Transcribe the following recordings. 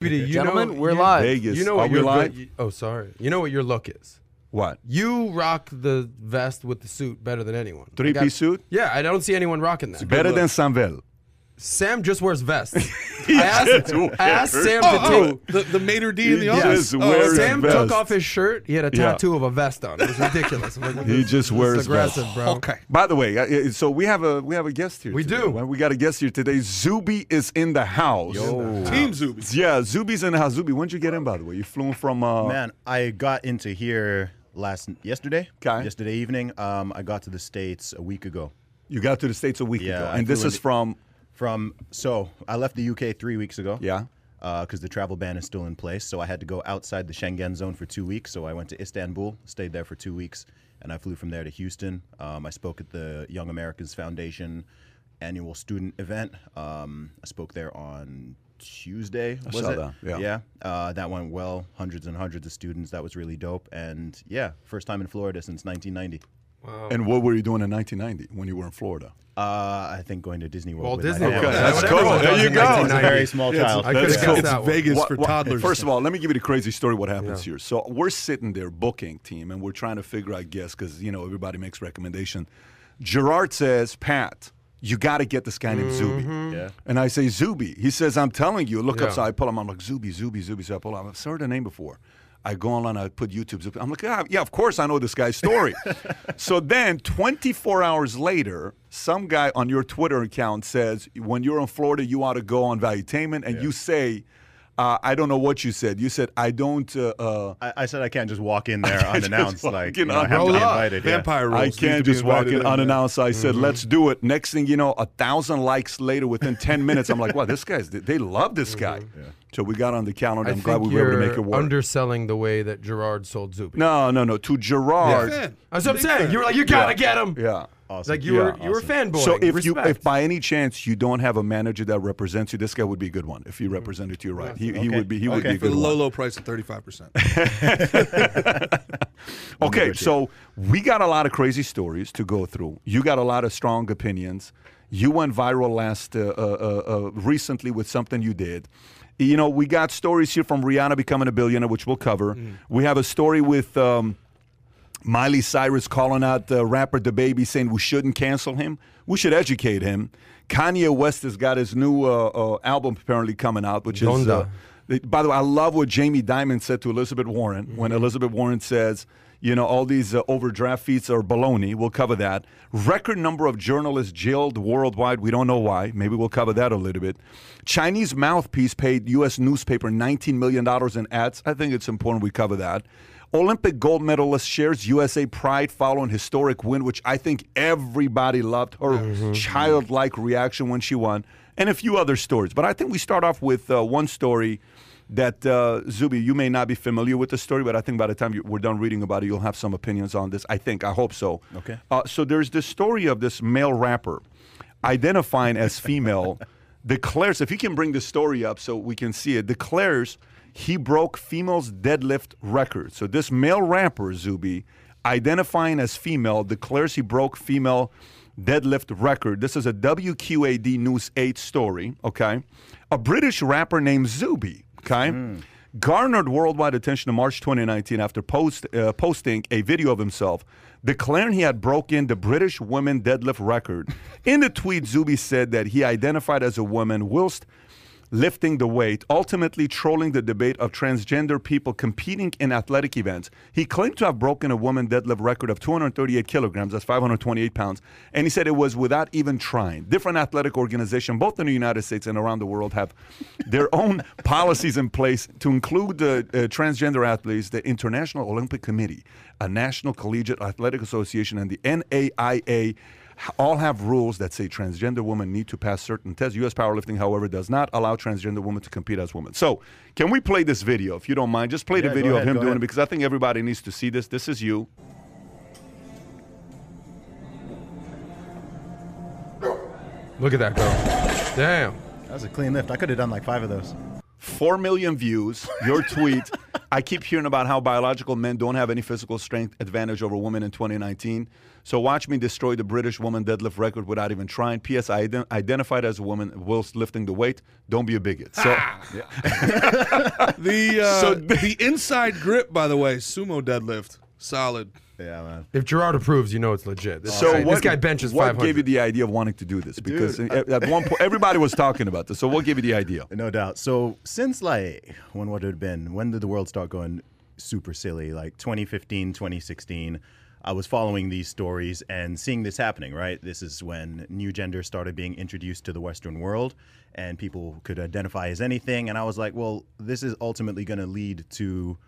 Beauty, you Gentlemen, know, we're you- live. Vegas. You know Are what we your live? good- oh, sorry. You know what your look is. What? You rock the vest with the suit better than anyone. Three-piece suit? Yeah, I don't see anyone rocking that. Better than Sanvel. Sam just wears vests. I asked, I asked Sam to Oh, oh, the, the Mater D in the He office. just Oh, wears. Sam vest. took off his shirt. He had a Yeah. tattoo of a vest on. It was ridiculous. I'm like, He this- just this wears is aggressive, vests. bro. Okay. By the way, so we have a we have a guest here. We today. do. Well, We got a guest here today. Zuby is in the house. Team Zuby. Yeah, Zuby's in the house. Zuby, when'd you get in? By the way, you flew in from. Uh, Man, I got into here last yesterday. 'Kay. Yesterday evening. Um, I got to the states a week ago. You got to the states a week Yeah, ago, I and this flew is in- from. From so I left the UK three weeks ago. Yeah. Because the travel ban is still in place, so I had to go outside the Schengen zone for two weeks. So I went to Istanbul, stayed there for two weeks, and I flew from there to Houston. Um, I spoke at the Young America's Foundation annual student event. Um, I spoke there on Tuesday. I was saw it? that, yeah. Yeah. Uh, that went well. Hundreds and hundreds of students. That was really dope. And yeah, first time in Florida since 1990. And what were you doing in 1990 when you were in Florida? Uh, I think going to Disney World. Walt with Disney. World. Okay, that's cool. There you go. I was a very small child. I could've That's cool. It's. Vegas What- for what- toddlers. First of all, let me give you the crazy story. What happens here? So we're sitting there booking team, and we're trying to figure out guests because you know everybody makes recommendation. Gerard says, "Pat, you got to get this guy named Zuby." Yeah. And I say Zuby. He says, "I'm telling you, look up." So I pull him. I'm like Zuby, Zuby, Zuby. So I pull him. I've heard the name before. I go online. I put YouTube. Zuby. I'm like, yeah, yeah, of course I know this guy's story. so then, 24 hours later, some guy on your Twitter account says, when you're in Florida, you ought to go on Valuetainment, and you say. Uh, I don't know what you said. You said I don't. Uh, uh, I, I said I can't just walk in there just unannounced. like in you know, I have to be Roll up. invited. yeah. Vampire rules. I can't just walk in there. unannounced. I said, Mm-hmm. let's do it. Next thing you know, a thousand likes later, within 10 minutes, I'm like, wow, this guy's, they love this guy. So we got on the calendar. Mm-hmm. I I'm glad we were able to make it work. underselling the way that Gerard sold Zuby. no, no, no. To Gerard. Fan. That's what I'm Big saying. fan. You were like, you gotta get him. Yeah. Awesome. Like you were, Yeah, you were fanboy. So if you, if by any chance you don't have a manager that represents you, this guy would be a good one. If he represented you right, he, he Okay. would be he would Okay. be a For good the low, one. low price of 35%. Okay, so we got a lot of crazy stories to go through. You got a lot of strong opinions. You went viral last uh, uh, uh, uh, recently with something you did. You know, we got stories here from Rihanna becoming a billionaire, which we'll cover. We have a story with um, Miley Cyrus calling out the rapper DaBaby, saying we shouldn't cancel him. We should educate him. Kanye West has got his new uh, uh, album apparently coming out, which is. Donda. Uh, by the way, I love what Jamie Dimon said to Elizabeth Warren Mm-hmm. when Elizabeth Warren says, you know, all these uh, overdraft fees are baloney. We'll cover that. Record number of journalists jailed worldwide. We don't know why. Maybe we'll cover that a little bit. Chinese mouthpiece paid U.S. newspaper $19 million in ads. I think it's important we cover that. Olympic gold medalist shares USA pride following historic win, which I think everybody loved her childlike reaction when she won, and a few other stories. But I think we start off with uh, one story that uh, Zuby, you may not be familiar with the story, but I think by the time you, we're done reading about it, you'll have some opinions on this. I think, I hope so. Okay. Uh, so there's this story of this male rapper identifying as female declares, if you can bring the story up so we can see it, declares he broke female's deadlift record. So this male rapper, Zuby, identifying as female, declares he broke female deadlift record. This is a WQAD News 8 story, okay? A British rapper named Zuby, okay? Garnered worldwide attention in March 2019 after post, uh, posting a video of himself declaring he had broken the British women deadlift record. In the tweet, Zuby said that he identified as a woman whilst lifting the weight, ultimately trolling the debate of transgender people competing in athletic events. He claimed to have broken a woman deadlift record of 238 kilograms, that's 528 pounds, and he said it was without even trying. Different athletic organizations, both in the United States and around the world, have their own policies in place to include the uh, transgender athletes, the International Olympic Committee, a National Collegiate Athletic Association, and the NAIA all have rules that say transgender women need to pass certain tests. U.S. powerlifting, however, does not allow transgender women to compete as women. So, can we play this video, if you don't mind? Just play the Yeah, go video ahead, of him doing ahead. it because I think everybody needs to see this. This is you. look at that girl. Damn. That was a clean lift. I could have done like five of those. Four million views. Your tweet. I keep hearing about how biological men don't have any physical strength advantage over women in 2019. So watch me destroy the British woman deadlift record without even trying. P.S. I ident- identified as a woman whilst lifting the weight. Don't be a bigot. So The uh, So- the inside grip, by the way, sumo deadlift, solid. Yeah, man. If Gerard approves, you know it's legit. This, So guy, what, this guy benches what 500. gave you the idea of wanting to do this? Because at, at one point everybody was talking about this. So what gave you the idea? No doubt. So since like when would it have been? When did the world start going super silly? Like 2015, 2016. I was following these stories and seeing this happening, right? This is when new gender started being introduced to the Western world and people could identify as anything. And I was like, well, this is ultimately going to lead to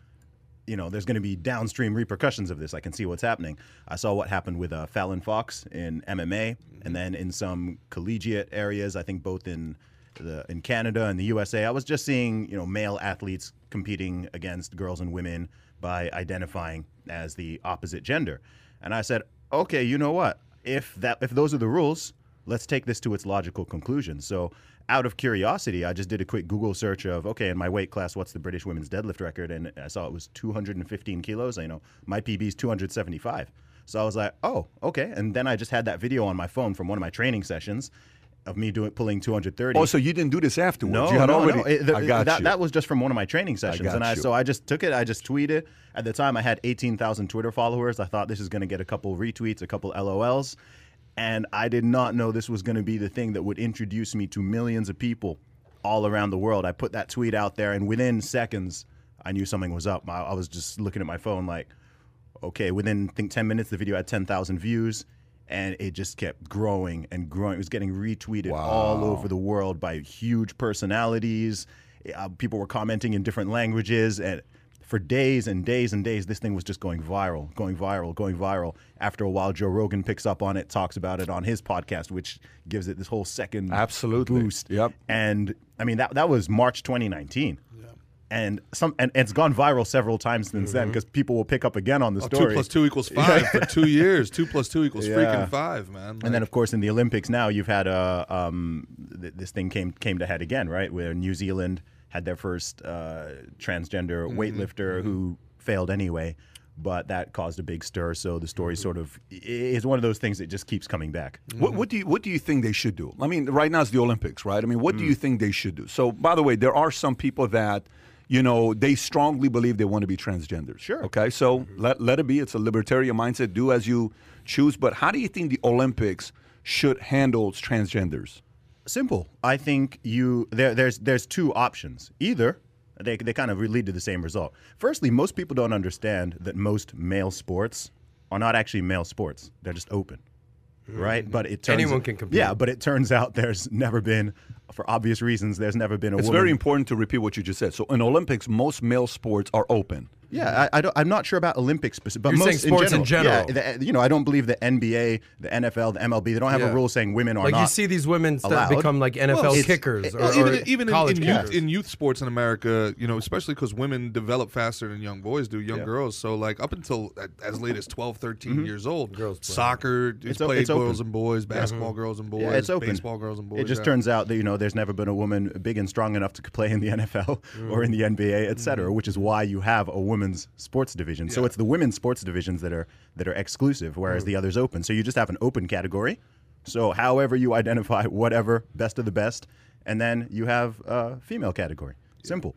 you know, there's going to be downstream repercussions of this. I can see what's happening. I saw what happened with uh, Fallon Fox in MMA, and then in some collegiate areas, I think both in the in Canada and the USA. I was just seeing, you know, male athletes competing against girls and women by identifying as the opposite gender. And I said, okay, you know what? If that if those are the rules, let's take this to its logical conclusion. So, out of curiosity, I just did a quick Google search of, okay, in my weight class, what's the British women's deadlift record? And I saw it was 215 kilos. I know my PB is 275. So I was like, oh, okay. And then I just had that video on my phone from one of my training sessions of me doing pulling 230. Oh, so you didn't do this afterwards? No, you had no, already. no. It- the- I got that, you. that was just from one of my training sessions, got and I you. so I just took it. I just tweeted. At the time, I had eighteen thousand Twitter followers. I thought this is going to get a couple retweets, a couple LOLs, and I did not know this was going to be the thing that would introduce me to millions of people all around the world. I put that tweet out there, and within seconds, I knew something was up. I, I was just looking at my phone like, okay. Within I think ten minutes, the video had ten thousand views. And it just kept growing and growing. It was getting retweeted all over the world by huge personalities. Uh, people were commenting in different languages, and for days and days and days, this thing was just going viral, going viral, going viral. After a while, Joe Rogan picks up on it, talks about it on his podcast, which gives it this whole second Absolutely. boost. Yep. And I mean that that was March 2019. And some and it's gone viral several times since then because people will pick up again on the Oh, story. two plus two equals five for two years. Two plus two equals Yeah. freaking five, man. And then, of course, in the Olympics now, you've had a um, th- this thing came came to head again, right? Where New Zealand had their first uh, transgender Mm-hmm. weightlifter who failed anyway, but that caused a big stir. So the story Mm-hmm. sort of is one of those things that just keeps coming back. What, what do you What do you think they should do? I mean, right now it's the Olympics, right? I mean, what do you think they should do? So, by the way, there are some people that, you know, they strongly believe they want to be transgenders. Sure. Okay. So mm-hmm. let let it be. It's a libertarian mindset. Do as you choose. But how do you think the Olympics should handle transgenders? Simple. I think you there. There's there's two options. Either they they kind of lead to the same result. Firstly, most people don't understand that most male sports are not actually male sports. They're just open, right? Mm-hmm. But it turns Anyone can compete. Yeah, but it turns out there's never been, for obvious reasons, there's never been a It's woman. very important to repeat what you just said. So, in Olympics, most male sports are open. Yeah, I, I don't, I'm not sure about Olympics, but You're most saying sports in in general. Yeah, the, you know, I don't believe the NBA, the NFL, the MLB, they don't have Yeah. a rule saying women are not. like not. you see these women that become like NFL it's- kickers it- or, Well, or even even in, in, kickers. youth, in youth sports in America, you know, especially because women develop faster than young boys do, young girls. So, like, up until as late as 12, 13 mm-hmm. years old, Girls play. soccer is Mm-hmm. It's o- played it's open. girls and boys, basketball mm-hmm. girls and boys, Yeah, it's open. baseball girls and boys. It just yeah. turns out that you know there's never been a woman big and strong enough to play in the NFL or mm. in the NBA, et cetera, mm-hmm. which is why you have a women's sports division. So it's the women's sports divisions that are that are exclusive, whereas the mm. others open. So you just have an open category. So however you identify, whatever best of the best, and then you have a female category. Simple.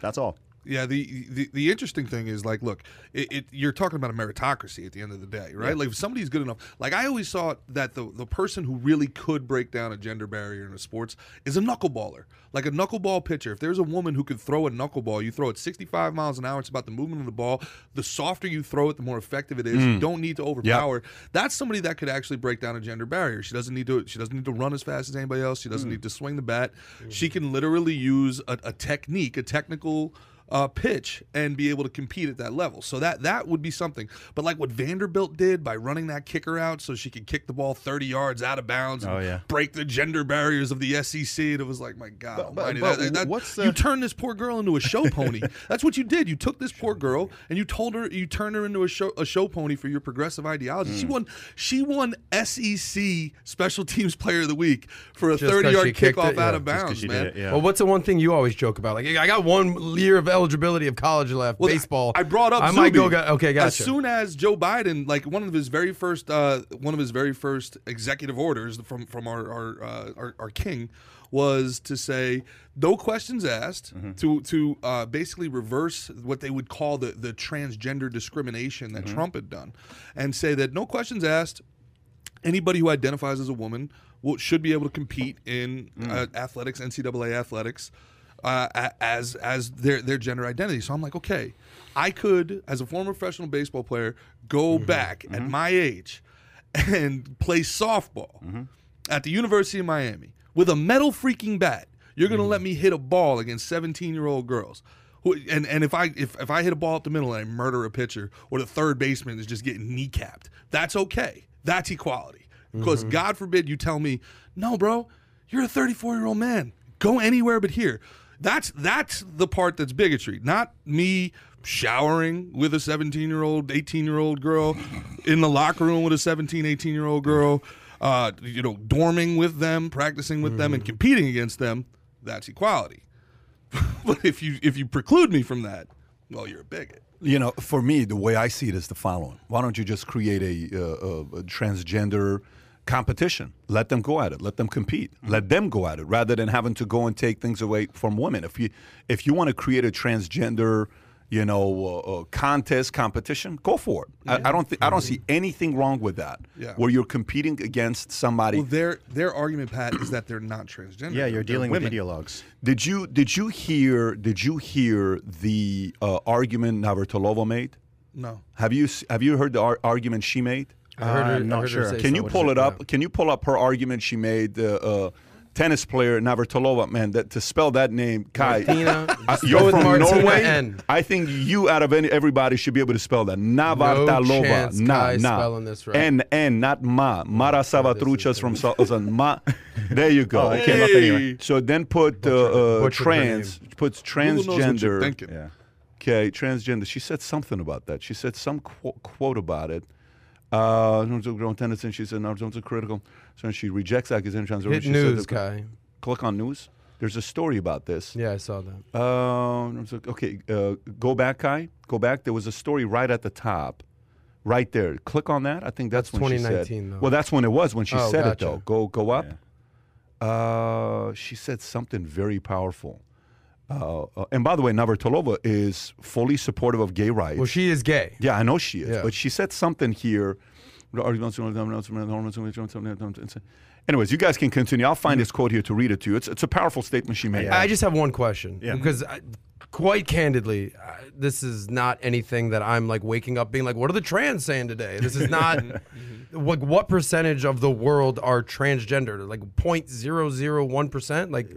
That's all. Yeah, the, the the interesting thing is like, look, it, it you're talking about a meritocracy at the end of the day, right? Like, if somebody's good enough, like I always thought that the the person who really could break down a gender barrier in a sports is a knuckleballer, like a knuckleball pitcher. If there's a woman who could throw a knuckleball, you throw it 65 miles an hour. It's about the movement of the ball. The softer you throw it, the more effective it is. You mm. don't need to overpower. That's somebody that could actually break down a gender barrier. She doesn't need to. She doesn't need to run as fast as anybody else. She doesn't mm. need to swing the bat. She mm. can literally use a, a technique, a technical uh, pitch and be able to compete at that level. So that that would be something. But like what Vanderbilt did by running that kicker out so she could kick the ball 30 yards out of bounds and Oh, yeah. break the gender barriers of the SEC. And it was like, my God But- but- almighty. but that- that- what's you turned this poor girl into a show pony. That's what you did. You took this poor girl and you told her you turned her into a show a show pony for your progressive ideology. Hmm. She won she won SEC special teams player of the week for a Just 'cause 30 yard kicked kickoff it? out Yeah, of bounds, man. it, yeah. Well, what's the one thing you always joke about? Like, I got one year of eligibility of college left. Well, baseball. I brought up. I might go. Okay, gotcha. As soon as Joe Biden, like one of his very first, uh, one of his very first executive orders from from our our, uh, our our king was to say no questions asked Mm-hmm. to to uh, basically reverse what they would call the the transgender discrimination that Mm-hmm. Trump had done, and say that no questions asked anybody who identifies as a woman will, should be able to compete in Mm. uh, athletics, NCAA athletics, uh, as as their their gender identity. So I'm like, okay, I could, as a former professional baseball player, go Mm-hmm. back at my age and play softball Mm-hmm. at the University of Miami with a metal freaking bat. You're Mm-hmm. gonna let me hit a ball against 17 year old girls. Who, and and if I if, if I hit a ball up the middle and I murder a pitcher or the third baseman is just getting kneecapped, that's okay. That's equality. Because Mm-hmm. God forbid you tell me, no, bro, you're a 34 year old man. Go anywhere but here. That's that's the part that's bigotry, not me showering with a 17 year old, 18 year old girl in the locker room with a 17, 18 year old girl, uh, you know, dorming with them, practicing with them, and competing against them. That's equality. but if you if you preclude me from that, well, you're a bigot. You know, for me, the way I see it is the following: Why don't you just create a, uh, a, a transgender competition? Let them go at it. Let them compete. Let them go at it, rather than having to go and take things away from women. If you if you want to create a transgender, you know, uh, uh, contest competition, go for it. I, I don't think I don't see anything wrong with that. Yeah. Where you're competing against somebody. Well, their their argument, Pat, is that they're not transgender. Yeah, you're they're dealing with women. ideologues. Did you did you hear did you hear the uh, argument Navratilova made? No. Have you have you heard the ar- argument she made? I heard her, I'm I not heard her sure. say Can you so. pull it Yeah. up? Can you pull up her argument she made? Uh, uh, tennis player Navratilova, man, that to spell that name, Kai. Martina, uh, you're from Martina Norway. N. I think you, out of any everybody, should be able to spell that. Navratilova, chance nah, Kai nah. spelling this right. N N, not ma. Mara Savatruchas from Sa- uh, ma. There you go. Oh, it came up anyway. So then put uh, uh, butchered trans, puts Google knows what you're transgender. thinking. Yeah. Okay, transgender. She said something about that. She said some qu- quote about it. Uh, in terms of growing tendency, she said, no, in terms critical. So she rejects accusation. Hit she news, said, Kai. Click on news. There's a story about this. Yeah, I saw that. Uh, in terms of- okay, uh, go back, Kai. Go back. There was a story right at the top, right there. Click on that. I think that's, That's when she 2019 said. though. Well, that's when it was when she Oh, said gotcha. it though. Go go up. Uh, she said something very powerful. Uh, uh, and by the way, Navratilova is fully supportive of gay rights. Well, she is gay. Yeah, I know she is. Yeah. But she said something here. Anyways, you guys can continue. I'll find this quote here to read it to you. It's, it's a powerful statement she made. I just have one question Yeah. because, I, quite candidly, uh, this is not anything that I'm like waking up being like, "What are the trans saying today?" This is not. Like, what percentage of the world are transgender? Like 0.001 percent. Like,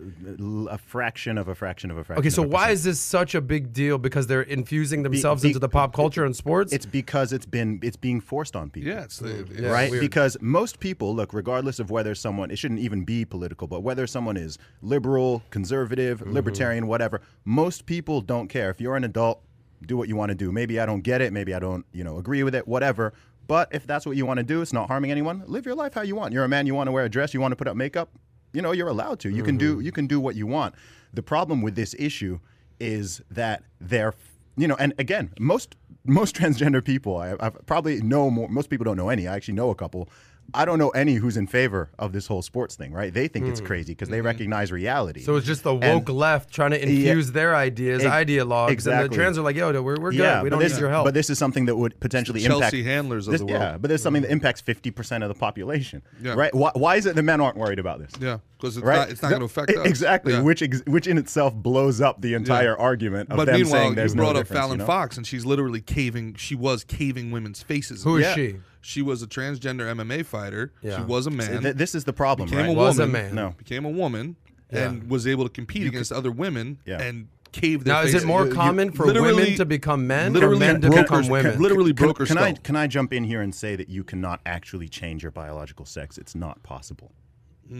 a fraction of a fraction of a fraction. okay, so why is this such a big deal? Because they're infusing themselves be- into the pop culture and sports. It's because it's been it's being forced on people. Yeah, it's the Yeah. right? weird. Because most people, look, regardless of whether someone, it shouldn't even be political, but whether someone is liberal, conservative, Mm-hmm. libertarian, whatever, most people don't care. If you're an adult, do what you want to do. Maybe I don't get it. Maybe I don't, you know, agree with it, whatever. But if that's what you want to do, it's not harming anyone. Live your life how you want. You're a man. You want to wear a dress. You want to put up makeup. You know, you're allowed to. You can Mm-hmm. do. You can do what you want. The problem with this issue is that they're, you know, and again, most most transgender people, I, I probably know more. Most people don't know any. I actually know a couple. I don't know any who's in favor of this whole sports thing. Right? They think it's crazy because they recognize reality. Hmm. Mm-hmm. so it's just the woke And- left trying to infuse their ideas, Ex- ideologues, and exactly. the trans are like, "Yo, we're, we're good. Yeah, we don't this, need your help." But this is something that would potentially Chelsea impact handlers of this, the world. Yeah, but there's something that impacts 50% of the population. Yeah. Right? Why, why is it the men aren't worried about this? Yeah, because it's Right? not it's not going to affect us. Exactly, Yeah. which ex- which in itself blows up the entire argument of But them meanwhile, saying you there's brought no up difference, Fallon you know? Fox, and she's literally caving. She was caving women's faces. Who is Yeah. she? She was a transgender MMA fighter. Yeah. She was a man. Th- this is the problem, became right? a Was a woman. man. No. Became a woman Yeah. and was able to compete against other women Yeah. and cave their now, is it more You- you common for literally- women to become men or literally men to broke become women? Literally can, broke her can I skull. can I jump in here and say that you cannot actually change your biological sex? It's not possible.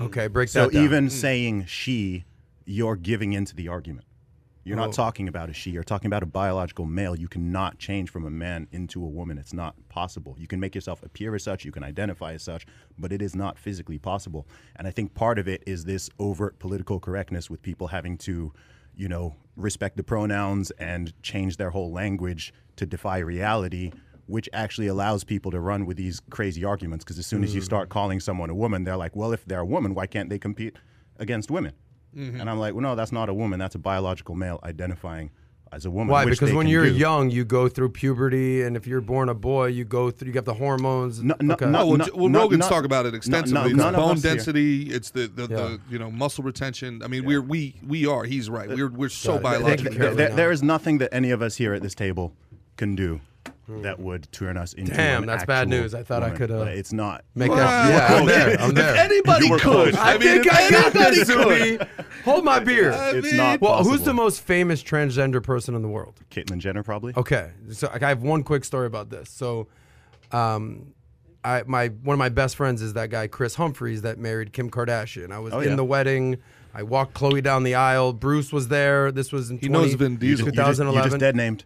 Okay, break So that down. even mm. saying she, you're giving into the argument. You're Oh. not talking about a she. You're talking about a biological male. You cannot change from a man into a woman. It's not possible. You can make yourself appear as such. You can identify as such, but it is not physically possible. And I think part of it is this overt political correctness with people having to, you know, respect the pronouns and change their whole language to defy reality, which actually allows people to run with these crazy arguments. Because as soon as you start hmm. calling someone a woman, they're like, well, if they're a woman, why can't they compete against women? Mm-hmm. And I'm like, well, no, that's not a woman. That's a biological male identifying as a woman. Why? which Because when you're do. young, you go through puberty, and if you're born a boy, you go through. You got the hormones. No, no, okay. no, Oh, well, no, well no, Rogan's no, talk about it extensively. no, it's bone us here. density. It's the the, Yeah. the you know muscle retention. I mean, we're we we are. He's right. We're we're so Got it. Biologically. There, there is nothing that any of us here at this table can do that would turn us into. Damn, an that's bad news. I thought I could, uh, it's not. Make Well, that. Yeah, I'm there. I'm there. Anybody could. I, I mean, think if I got anybody this, could. Zuby. Hold my beer. It's not well, possible. who's the most famous transgender person in the world? Caitlyn Jenner, probably. Okay, so I have one quick story about this. So, um, I my one of my best friends is that guy Kris Humphries that married Kim Kardashian. I was Oh, in yeah. the wedding. I walked Khloé down the aisle. Bruce was there. This was in He 20 knows Vin Diesel. You just, you 2011. just dead named.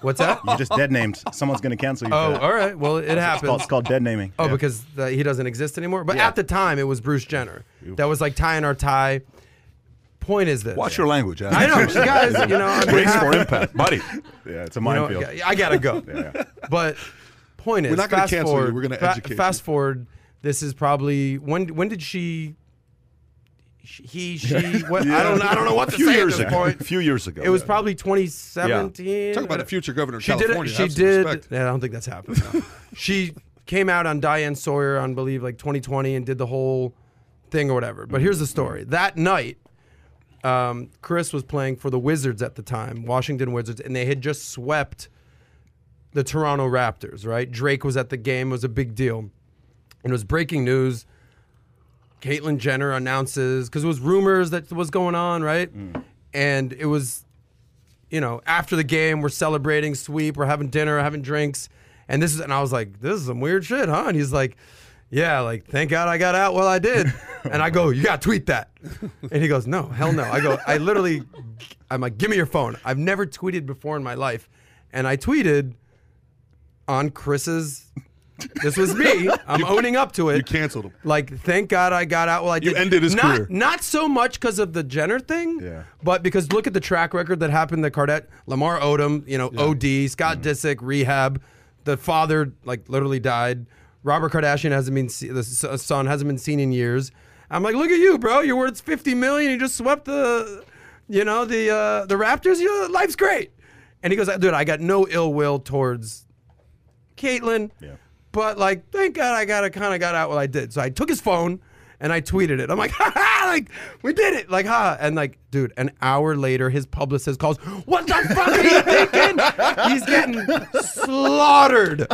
What's that? You just dead named. Someone's gonna cancel you. oh, all right. Well, it It's called, happens. it's called dead naming. Oh, Yeah. because uh, he doesn't exist anymore. But Yeah. at the time, it was Bruce Jenner. That was like tying our tie. Point is this. Watch your language. Adam. I know, you guys. You know, I'm Brace for impact, buddy. yeah, it's a You know, minefield. I gotta go. But point is, We're not gonna fast cancel you, we're gonna fa- educate you. Fast forward. This is probably when. When did she? Sh- He, she. What, I don't. I don't know what A to few say years at this ago. point. A few years ago. It was probably 2017. Talk about the future governor of She did California. it. She did. Yeah, I don't think that's happened. no. she came out on Diane Sawyer on believe like 2020 and did the whole thing or whatever. But here's the story. That night, um, Kris was playing for the Wizards at the time, Washington Wizards, and they had just swept the Toronto Raptors. Right, Drake was at the game. It was a big deal, and it was breaking news. Caitlyn Jenner announces because it was rumors that was going on, right? Mm. And it was you know, after the game, we're celebrating, sweep, we're having dinner, having drinks, and this is, and I was like, this is some weird shit, huh? And he's like, yeah, like thank God I got out while I did, and I go, you got to tweet that, and he goes, no, hell no. I go, I literally, I'm like, give me your phone. I've never tweeted before in my life, and I tweeted on Kris's. This was me. I'm owning up to it. You canceled him. Like, thank God I got out while I You did. ended his not, career. Not so much because of the Jenner thing, Yeah. but because look at the track record that happened to Cardet, Lamar Odom, you know, OD, Scott Mm-hmm. Disick, rehab. The father, like, literally died. Robert Kardashian hasn't been, se- the son hasn't been seen in years. I'm like, look at you, bro. You're worth 50 million. You just swept the, you know, the uh, the Raptors. You life's great. And he goes, dude, I got no ill will towards Caitlyn. Yeah. But like, thank God I got kind of got out what I did. So I took his phone and I tweeted it. I'm like, ha ha, like we did it, like ha. And like, dude, an hour later, his publicist calls. What the fuck are you thinking? He's getting slaughtered,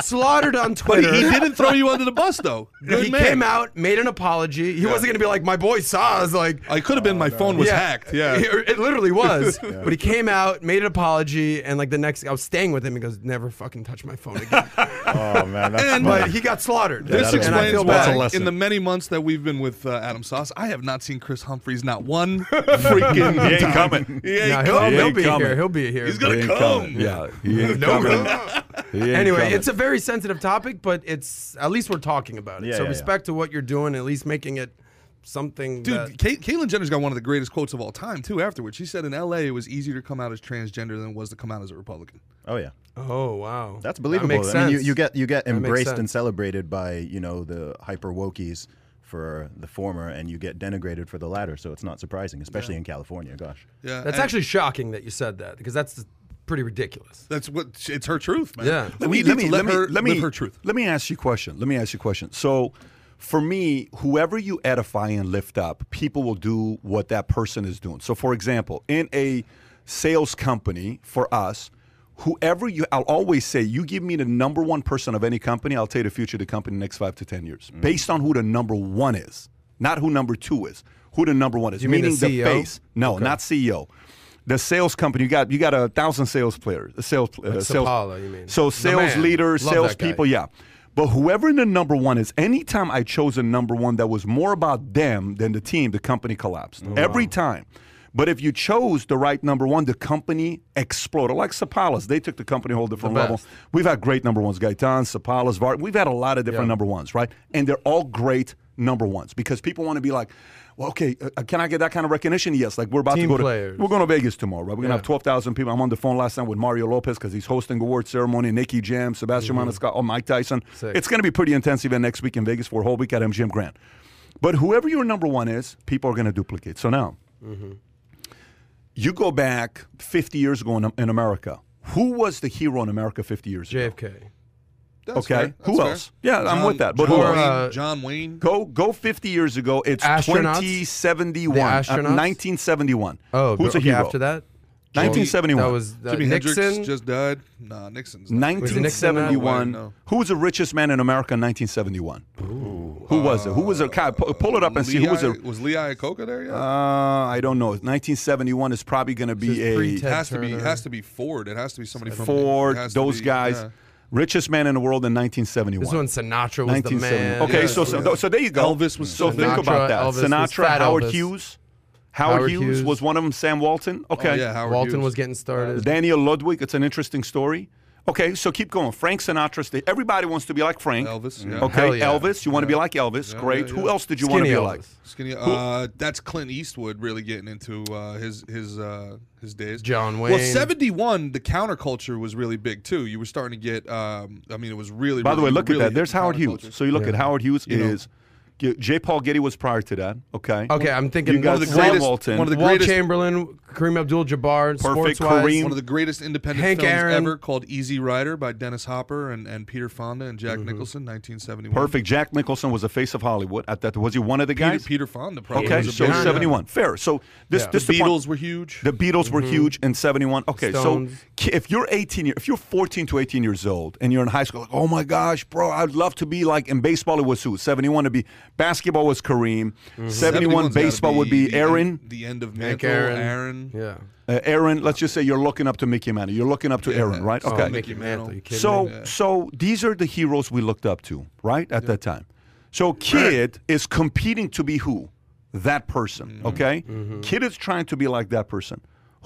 slaughtered on But Twitter. he didn't throw you under the bus, though. Good He man. came out, made an apology. He wasn't gonna be like, my boy saw us, like. I could have been. my phone was hacked. Yeah. It, it literally was. But he came out, made an apology, and like the next, I was staying with him. He goes, "Never fucking touch my phone again." Oh man, that's And- but uh, he got slaughtered. This that's- and I explains why, That's a bad. lesson. in the many months that we've been with uh, Adam Sosa, I have not seen Kris Humphries not one freaking He ain't time. coming. He ain't No, he'll, coming. he'll be coming. here. He'll be here. He's gonna ain't come. coming. Yeah, he ain't No, coming. He ain't Anyway, coming. it's a very sensitive topic, but it's at least we're talking about it. Yeah, so yeah, respect to what you're doing, at least making it something. Dude, that, Kate, Caitlyn Jenner's got one of the greatest quotes of all time too. Afterwards, she said in L.A. it was easier to come out as transgender than it was to come out as a Republican. oh yeah. oh wow, That's That believable. makes I mean, you, you get you get embraced and celebrated by you know the hyper wokies for the former, and you get denigrated for the latter. So it's not surprising, especially in California. Gosh. Yeah, That's actually shocking that you said that because that's pretty ridiculous. that's what it's her truth, man. Yeah. let me let me to let her let me live her truth. Let me ask you a question. Let me ask you a question. So, for me, whoever you edify and lift up, people will do what that person is doing. So, for example, in a sales company for us, whoever you, I'll always say, you give me the number one person of any company, I'll tell you the future of the company in the next five to ten years, based on who the number one is, not who number two is. Who the number one is? You mean the Meaning the, CEO? face. No, not CEO. The sales company, you got you got a thousand sales players, sales, uh, sales. Sapala, you mean. So sales leaders, sales people, yeah. But whoever the number one is, anytime I chose a number one that was more about them than the team, the company collapsed. Oh, Every time. But if you chose the right number one, the company exploded. Like Sapalas, they took the company a whole different level. We've had great number ones, Gaetan, Sapalas, Var. We've had a lot of different Yeah. number ones, right? And they're all great number ones because people want to be like, Well, okay, uh, can I get that kind of recognition? Yes. Like we're about Team to go players. to we're going to Vegas tomorrow. Right? We're going to have twelve thousand people. I'm on the phone last night with Mario Lopez because he's hosting award ceremony. Nicky Jam, Sebastian Maniscalco, oh Mike Tyson. Mm-hmm. Sick. It's going to be pretty intense event next week in Vegas for a whole week at MGM Grand. But whoever your number one is, people are going to duplicate. So now, Mm-hmm. You go back 50 years ago in, in America. Who was the hero in America 50 years ago? JFK. That's Okay. fair. That's Who fair. else? Yeah, I'm with that. But John, who else? Wayne, Uh, John Wayne. Go go 50 years ago. It's Astronauts? 2071. The uh, 1971. Oh, who's bro- a okay, hero? after that? 1971. That was uh, Jimi Nixon. Hendrix just died. Nah, Nixon's. not. Was it Nixon 1971. Who was the richest man in America in 1971? Who was it? Who was it? Kai, Pull it up and see who was it. I- Was Lee Iacocca there yet? Uh, I don't know. 1971 is probably going to be a pre-Ted it has to be. It has to be Ford. It has to be somebody from Ford. it has to Those be- guys. yeah. Richest man in the world in 1971. This one, Sinatra was the man. Okay, Yeah. so, so so there you go. Elvis was so still think about that. Elvis Sinatra, Howard Elvis. Hughes. Howard, Howard Hughes, Hughes. was one of them. Sam Walton. Okay. Oh, yeah, Howard Walton Hughes. was getting started. Daniel Ludwig. It's an interesting story. Okay, so keep going. Frank Sinatra. Stay. Everybody wants to be like Frank. Elvis. Yeah. Okay, yeah. Elvis. You want to be like Elvis. Yeah, Great. yeah, Who else did you want to be Elvis. like? Skinny. Uh, that's Clint Eastwood really getting into uh, his his uh, his days. John Wayne. Well, seventy one, the counterculture was really big too. You were starting to get. Um, I mean, it was really. By the way, look really at that. There's Howard. Hughes. So you look at Howard Hughes You know. Is. J. Paul Getty was prior to that. Okay. Okay, I'm thinking You got One of the Sam greatest- Walton. one of the Walt greatest- Chamberlain, Kareem Abdul-Jabbar, Perfect, sports-wise. Kareem. One of the greatest independent Hank films Aaron. ever, called Easy Rider by Dennis Hopper and, and Peter Fonda and Mm-hmm. Jack Nicholson, 1971. Perfect. Jack Nicholson was the face of Hollywood at that. Was he one of the guys? Peter Fonda. Probably Okay, was so big- 71. Fair. So this Yeah. this The the point- Beatles were huge. The Beatles were huge in 71. Okay, Stones. so if you're 18 year, if you're 14 to 18 years old and you're in high school, like, oh my gosh, bro, I'd love to be like in baseball it was who? 71 to be basketball was Kareem. 71 71's gotta baseball would be the Aaron. End, the end of Hank Mantle, Aaron. Aaron. Yeah. Uh, Aaron, let's just say you're looking up to Mickey Mantle. You're looking up to Yeah. Aaron, right? Oh, Okay. Mickey Mickey Mantle. Mantle. You kidding So me? Yeah. so these are the heroes we looked up to, right? At that time. So kid is competing to be who? That person. Mm-hmm. Okay? Kid is trying to be like that person.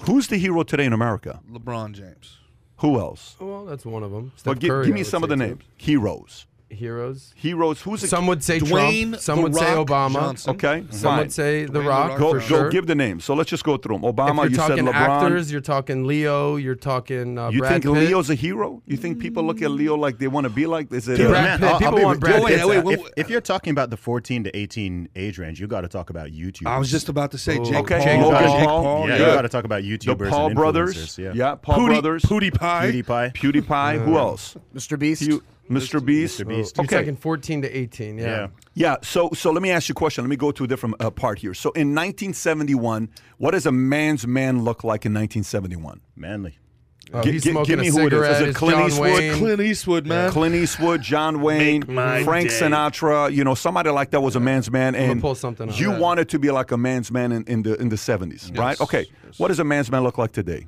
Who's the hero today in America? LeBron James. Who else? Well, that's one of them. Well, Steph gi- Curry, give I me some of say, the too. names. Heroes. Heroes. Heroes. Who's a Some would say Dwayne Trump. Some The would say Obama. Johnson. Okay, Some fine. would say The Dwayne The Rock Rock Go, for go sure. give the names. So let's just go through them. if Obama, you're you said LeBron. actors, you're talking Leo. You're talking uh, you Brad think Pitt. Leo's a hero? You think people look at Leo like they want to be like? Is it? Dude, Brad Pitt. I'll- I'll People want Brad Pitt. wait, to- wait, if, if you're talking about the 14 to 18 age range, you got to talk about YouTube. I was just about to say Jake okay. Paul. Jake Paul. Paul. yeah, yeah. you got to talk about YouTubers. the Paul and brothers. influencers, Yeah. Paul Pootie, brothers. Pootie Pie. PewDiePie. PewDiePie. Who else? Mr. Beast. You, Mr. Beast. Mr. Beast. You're Okay. talking 14 to 18. Yeah. Yeah. Yeah. So, so let me ask you a question. Let me go to a different uh, part here. So, in 1971, what does a man's man look like in 1971? Manly. Oh, Gi- he's gi- smoking give me a who it is. Is it Clint John Eastwood? Wayne. Clint Eastwood, man. Clint Eastwood, John Wayne, Frank day. Sinatra. You know, somebody like that was a man's man, and pull something you Yeah. wanted to be like a man's man in, in the in the 70s, right? Okay. What does a man's man look like today?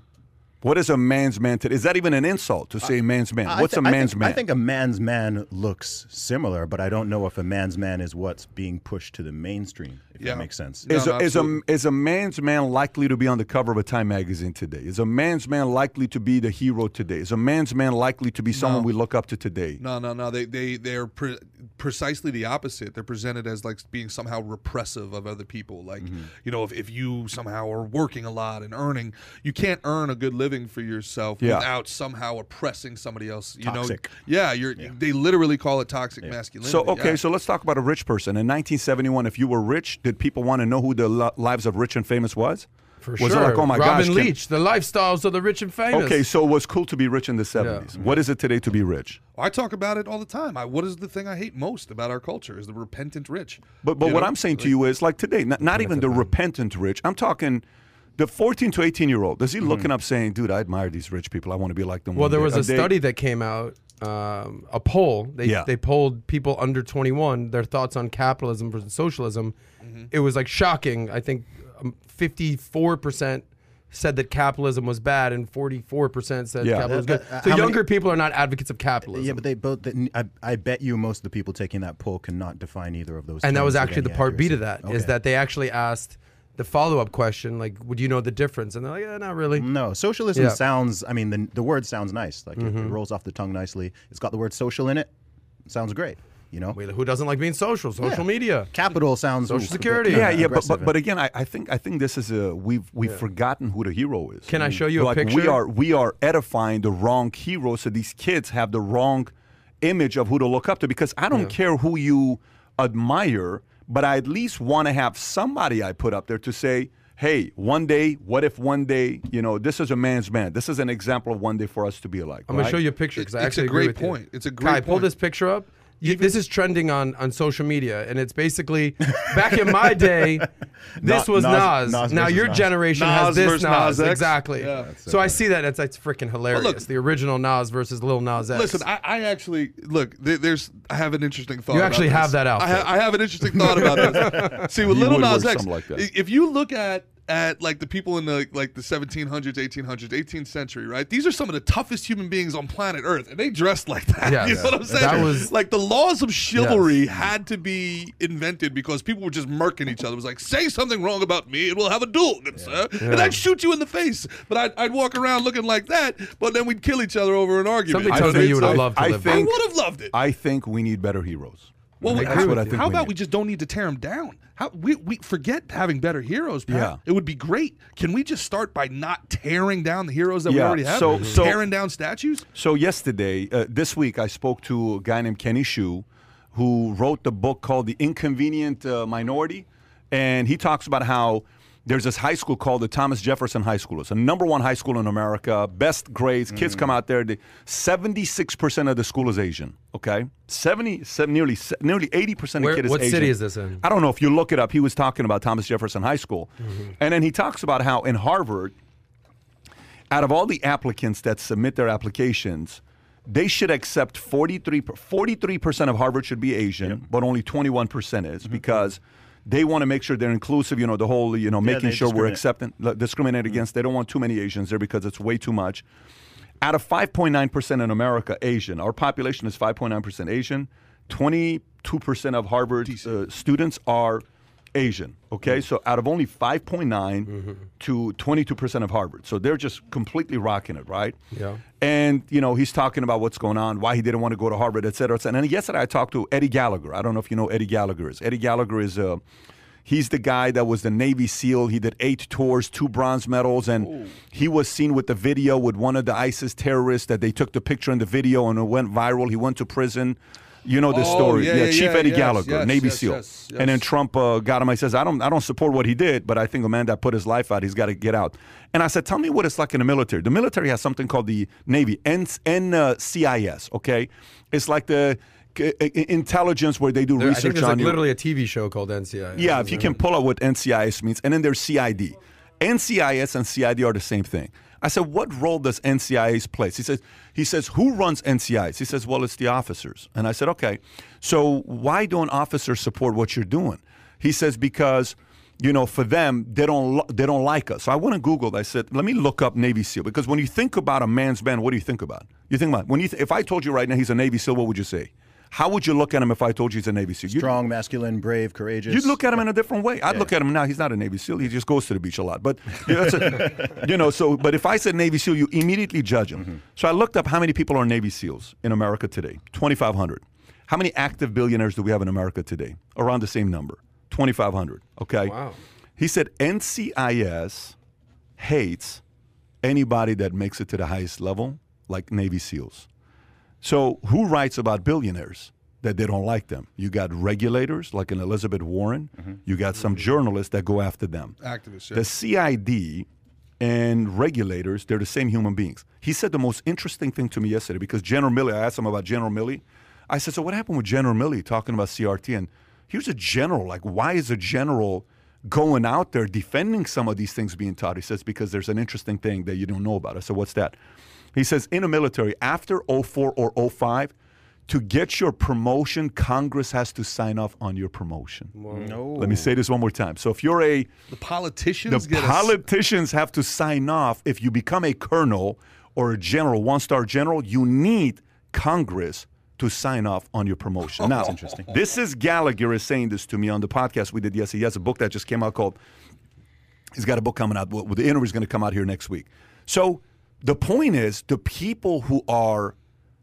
What is a man's man today? Is that even an insult to say man's man? What's thi- a I man's think, man? I think a man's man looks similar, but I don't know if a man's man is what's being pushed to the mainstream. If Yeah. that makes sense. Yeah. is, No, a, is, a, is a man's man likely to be on the cover of a Time magazine today? Is a man's man likely to be the hero today? Is a man's man likely to be someone we look up to today? No, no, no. They they they're pre- precisely the opposite. They're presented as like being somehow repressive of other people. Like Mm-hmm. you know, if, if you somehow are working a lot and earning, you can't earn a good living for yourself Yeah. without somehow oppressing somebody else. You Toxic. know, yeah. You're they literally call it toxic masculinity. So okay, yeah. so let's talk about a rich person. In 1971, if you were rich, did people want to know who the li- lives of rich and famous was? For was sure. it like, oh my Robin gosh, Kim- Leach, the lifestyles of the rich and famous. Okay, so it was cool to be rich in the 70s. What is it today to be rich? I talk about it all the time. I, what is the thing I hate most about our culture? Is the repentant rich. But but You what know? I'm saying to you is like today, not, not even the repentant rich. I'm talking the 14 to 18 year old. Is he looking up saying, "Dude, I admire these rich people. I want to be like them"? Well, one there day." was a Are they- study that came out, um, a poll. They Yeah. they polled people under 21 their thoughts on capitalism versus socialism. It was like shocking. I think um, 54 percent said that capitalism was bad, and 44 percent said Yeah. capitalism was Uh, good. uh, so how many- younger people are not advocates of capitalism. Yeah, but they both. they- I, I bet you most of the people taking that poll cannot define either of those. and that was actually the any part B to accuracy. that is Okay. that they actually asked the follow up question, like, would you know the difference? And they're like, eh, not really. No, socialism Yeah. sounds. I mean, the the word sounds nice. Like Mm-hmm. it, rolls off the tongue nicely. It's got the word social in it. Sounds great. You know, Wait, who doesn't like being social? Social Yeah. media. capital sounds Social oof, a bit, security. Yeah, yeah, but but, but again, I, I think I think this is a we've we've forgotten who the hero is. Can I show you a like We are we are edifying the wrong hero, so these kids have the wrong image of who to look up to. Because I don't care who you admire, but I at least want to have somebody I put up there to say, "Hey, one day, what if one day, you know, this is a man's man. This is an example of one day for us to be like. I'm gonna show you a picture because I It's a actually agree great with you. point. It's a great Kai, pull point. this picture up. You, this is trending on, on social media, and it's basically back in my day. This Na- was Nas. Nas- Nas now your Nas. generation Nas has this Nas, Nas exactly. Yeah. So, I see that it's it's freaking hilarious. the original Nas versus Lil Nas X. Listen, I, I actually look. There, there's. I have an interesting thought. You about actually this. have that out. I, ha- I have an interesting thought about this. See, with You Little Nas X, like if you look at at like the people in the like the 1700s, 1800s, 18th century, right? These are some of the toughest human beings on planet Earth, and they dressed like that. Yes. You know what I'm saying? That was- like the laws of chivalry had to be invented because people were just murking each other. It was like, say something wrong about me, and we'll have a duel, good sir. And I'd shoot you in the face, but I'd, I'd walk around looking like that, but then we'd kill each other over an argument. Something I tells me think- you would have loved to I live think- I would have loved it. I think we need better heroes. Well, I how, agree with I think how we about need. we just don't need to tear them down? How we, we forget having better heroes. Yeah. It would be great. Can we just start by not tearing down the heroes that we already have? so- so- tearing down statues? So yesterday, uh, this week, I spoke to a guy named Kenny Xu, who wrote the book called The Inconvenient uh, Minority, and he talks about how there's this high school called the Thomas Jefferson High School. It's a number one high school in America, best grades. Kids come out there. 76% of the school is Asian. Okay, 70, se- nearly nearly 80% Where- of kids. what Asian. city is this in? I don't know if you look it up. He was talking about Thomas Jefferson High School, and then he talks about how in Harvard out of all the applicants that submit their applications, they should accept 43 percent of Harvard should be Asian, but only 21 percent Mm-hmm. is because they want to make sure they're inclusive. You know, the whole you know making sure we're accepting like, discriminate against. They don't want too many Asians there because it's way too much. Out of 5.9 percent in America, Asian. Our population is 5.9 percent Asian. 22 percent of Harvard uh, students are Asian. Okay, so out of only 5.9 to 22 percent of Harvard, so they're just completely rocking it, right? Yeah. And you know he's talking about what's going on, why he didn't want to go to Harvard, et cetera, et cetera. And yesterday I talked to Eddie Gallagher. I don't know if you know Eddie Gallagher is. Eddie Gallagher is uh, he's the guy that was the Navy SEAL. He did eight tours, two bronze medals, and he was seen with the video with one of the ISIS terrorists that they took the picture in the video and it went viral. He went to prison. You know this Oh, story, yeah, yeah, Chief yeah, Eddie yes, Gallagher, yes, Navy yes, SEAL. And then. Trump uh, got him. I says, I don't, I don't support what he did, but I think a man that put his life out, he's got to get out. And I said, tell me what it's like in the military. The military has something called the Navy, NCIS. Okay, it's like the uh, uh, intelligence where they do There- research there's on like you. literally a TV show called NCI. Yeah, if you can pull out what NCIS means, and then there's CID. NCIS and CID are the same thing. I said, what role does NCIS play? He says, he says, who runs NCIS? He says, well, it's the officers. And I said, okay, so why don't officers support what you're doing? He says, because, you know, for them, they don't, they don't like us. So I went and Googled. I said, let me look up Navy SEAL because when you think about a man's man, what do you think about? You think about when you th- if I told you right now he's a Navy SEAL, what would you say? How would you look at him if I told you he's a Navy SEAL? You'd- Strong, masculine, brave, courageous. You'd look at him in a different way. I'd look at him now. He's not a Navy SEAL. He just goes to the beach a lot. But you know, a- you know, so but if I said Navy SEAL, you immediately judge him. Mm-hmm. So I looked up how many people are Navy SEAls in America today. Twenty five hundred. How many active billionaires do we have in America today? Around the same number. Twenty five hundred. Okay. Wow. He said NCIS hates anybody that makes it to the highest level, like Navy SEALs. So who writes about billionaires that they don't like them? You got regulators like an Elizabeth Warren. Mm-hmm. You got some journalists that go after them. Activists, yeah. The CID and regulators, they're the same human beings. He said the most interesting thing to me yesterday because General Milley, I asked him about General Milley. I said, so what happened with General Milley talking about CRT? And here's a general. Like, why is a general going out there defending some of these things being taught? He says, because there's an interesting thing that you don't know about. I said, what's that? He says, in the military, after 04 or 05, to get your promotion, Congress has to sign off on your promotion. No. Let me say this one more time. So if you're a The politicians the get a s- politicians have to sign off. If you become a colonel or a general, one star general, you need Congress to sign off on your promotion. now, interesting. this is Gallagher is saying this to me on the podcast we did yesterday. He has a book that just came out called. He's got a book coming out. Well, the interview is going to come out here next week. So the point is, the people who are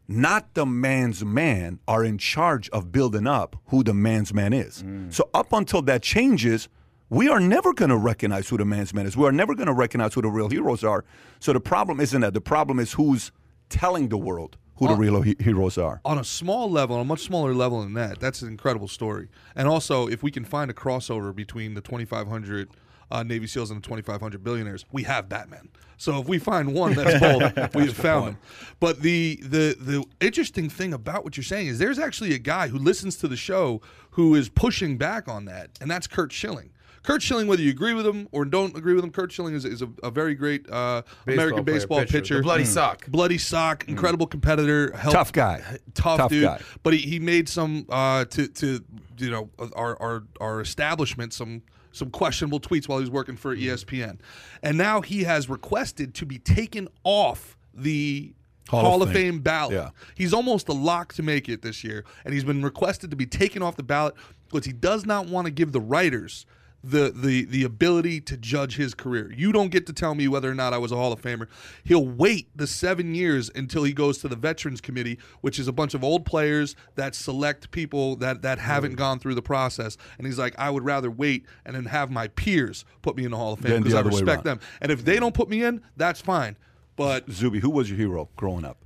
not the man's man, are in charge of building up who the man's man is. Mm. So up until that changes, we are never going to recognize who the man's man is. We are never going to recognize who the real heroes are. So the problem isn't that. The problem is who's telling the world who the real he- heroes are. on a small level, on a much smaller level than that, that's an incredible story. And also, if we can find a crossover between the 2,500 uh, Navy SEALs and the 2,500 billionaires, we have Batman. So if we find one that's bold, we have found him. But the the the interesting thing about what you're saying is there's actually a guy who listens to the show who is pushing back on that, and that's Curt Schilling. Curt Schilling, whether you agree with him or don't agree with him, Curt Schilling is, is a, a very great uh, American player, baseball pitcher. The bloody sock. bloody sock, incredible competitor, helped- Tough guy. tough, Tough dude. guy. But he, he made some uh, to to you know our our our establishment some some questionable tweets while he was working for mm-hmm. E ESPN, and now he has requested to be taken off the. Hall, Hall of of Fame. Fame ballot. Yeah. He's almost a lock to make it this year, and he's been requested to be taken off the ballot because he does not want to give the writers the the the ability to judge his career. You don't get to tell me whether or not I was a Hall of Famer. He'll wait the seven years until he goes to the Veterans Committee, which is a bunch of old players that select people that that haven't gone through the process. And he's like, I would rather wait and then have my peers put me in the Hall of Fame because I respect them. And if they don't put me in, that's fine. But Zuby, who was your hero growing up?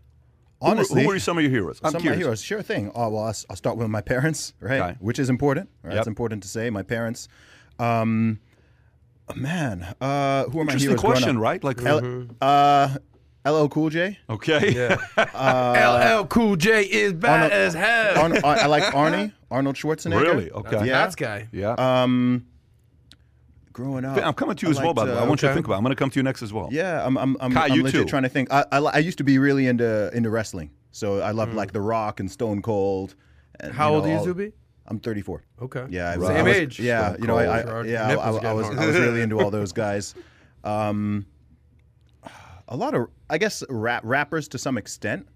Who were- Honestly, who were, some of your heroes? I'm some curious. of my heroes, sure thing. Oh, well, I'll, I'll start with my parents, right? Okay. Which is important. Right? Yep. It's important to say. My parents. Um, man, uh, who are my Interesting heroes? growing question, up? right? Like, L- uh, LL Cool J. okay. Yeah. Uh, LL Cool J is bad Arnold- as hell. Arn- Ar- I like Arnie, Arnold Schwarzenegger. Really? Okay. Yeah. That's guy. Yeah. Um, growing up, I'm coming to you I as well, liked, by the way. I uh, want you to think about it. I'm going to come to you next as well. Yeah, I'm. I'm. I'm, Kai, I'm you legit too. trying to think. I, I, I used to be really into into wrestling, so I loved like The Rock and Stone Cold. And, How you old know, are you, all- Zuby? I'm 34. Okay. Yeah, I Same was, I was- age. Yeah, Stone you know, I, I yeah, I, I, I was. I was really into all those guys. Um, a lot of I guess rap rappers to some extent,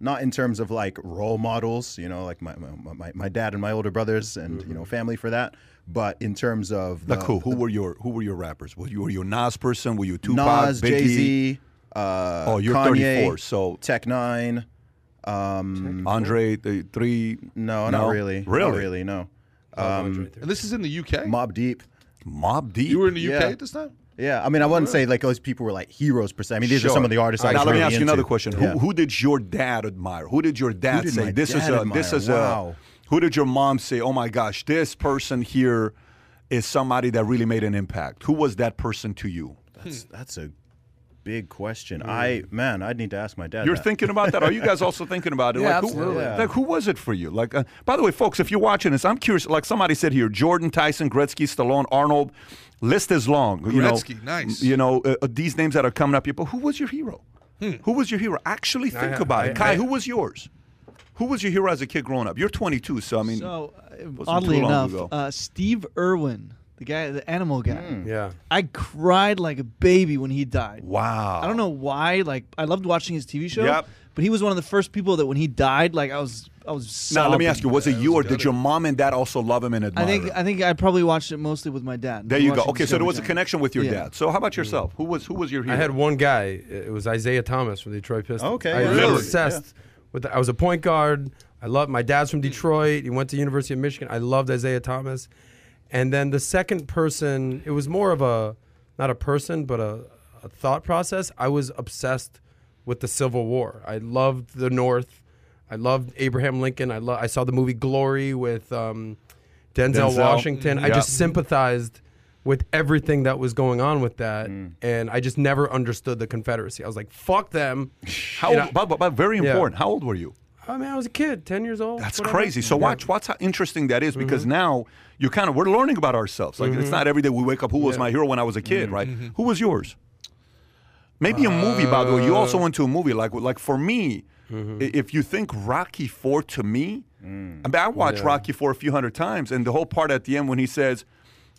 not in terms of like role models, you know, like my my, my, my dad and my older brothers and you know family for that, but in terms of the, Like who? Who were your Who were your rappers? Were you Were you a Nas person? Were you a Tupac? Nas, Jay Z, uh, Oh, you're Kanye, 34, so Tech N9ne. Um, Andre the three. no, No? not really. Really? Not really. No. Um, and this is in the UK. Mobb Deep. Mobb Deep. you were in the UK Yeah. at this time. Yeah, I mean, I wouldn't say like those people were like heroes per se. I mean, these are some of the artists I now was let me really ask you another question. Yeah. Who, who did your dad admire? Who did your dad did say my this is dad a admire? this is Wow. a? Who did your mom say? Oh my gosh, this person here is somebody that really made an impact. Who was that person to you? That's that's a big question. I man, I'd need to ask my dad. You're that. thinking about that? Are you guys also thinking about it? Yeah, like, who, absolutely. Yeah. like, who was it for you? Like, uh, by the way, folks, if you're watching this, I'm curious. Like somebody said here, Jordan, Tyson, Gretzky, Stallone, Arnold. List is long. you know, Gretzky, nice. You know uh, uh, these names that are coming up here. But who was your hero? Who was your hero? Actually, think I- about I- it. Kai, I- who was yours? Who was your hero as a kid growing up? You're 22, so I mean, So, uh, wasn't oddly long enough, ago. uh, Steve Irwin, the guy, the animal guy, Hmm. Yeah. I cried like a baby when he died. wow. I don't know why. Like, I loved watching his TV show. Yep. But he was one of the first people that when he died, like I was, I was. Now let me ask you: Was it Yeah, it you, or did your mom and dad also love him and admire I think him? I think I probably watched it mostly with my dad. there you go. watched it Okay, so there was a connection with your Yeah. dad. So how about yourself? Who was who was your hero? I had one guy. It was Isaiah Thomas from the Detroit Pistons. Okay, I yeah. was Really? obsessed with. The, I was a point guard. I loved. My dad's from Detroit. He went to University of Michigan. I loved Isaiah Thomas. And then the second person, it was more of a, not a person, but a, a thought process. I was obsessed with the Civil War. I loved the North. I loved Abraham Lincoln. I lo- I saw the movie Glory with um, Denzel, Denzel. Washington. I just sympathized with everything that was going on with that, and I just never understood the Confederacy. I was like, "Fuck them." How You know- but, but, but very Yeah. important. How old were you? I mean, I was a kid, ten years old. That's whatever. crazy. So Yeah. watch, watch how interesting that is because Mm-hmm. now you kind of we're learning about ourselves. Like it's not every day we wake up. Who was my hero when I was a kid, right? Mm-hmm. Who was yours? Maybe a movie, by the way. You Uh, also went to a movie. Like like for me, Mm-hmm. if you think Rocky Four to me, I mean I watched Yeah. Rocky Four a few hundred times, and the whole part at the end when he says.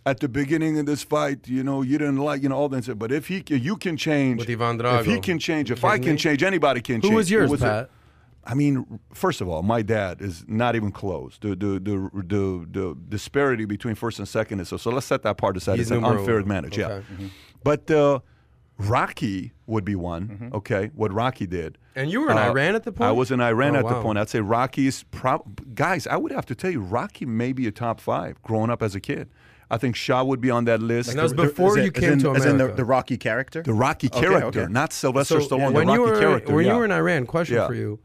At the beginning of this fight, you know, you didn't like, you know, all that. But if he, you can change. With Ivan If he can change, if You I can me? change, anybody can Who change. Who was It yours, a- Pat? I mean, first of all, my dad is not even close. The the the the, the disparity between first and second is so. So let's set that part aside. He's it's an unfair uno. advantage. Yeah, Okay. but uh, Rocky would be one. Okay, what Rocky did. And you were in Uh, Iran at the point? I was in Iran Oh, at the point. I'd say Rocky's pro- guys. I would have to tell you, Rocky may be a top five. Growing up as a kid, I think Shaw would be on that list. And that was before As in- you as came in- to as in the, America. the Rocky character. the Rocky character, okay. not Sylvester So Stallone. when the you Rocky were character. when yeah. you were in Iran, question Yeah. for you.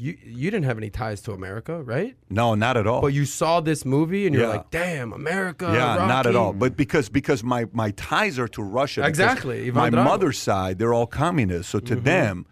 You you didn't have any ties to America, right? no, not at all. But you saw this movie and you're Yeah. like, "Damn, America!" Yeah, not at all. But because because my my ties are to Russia. Exactly, My Drago. mother's side, they're all communists. So to Mm-hmm. them,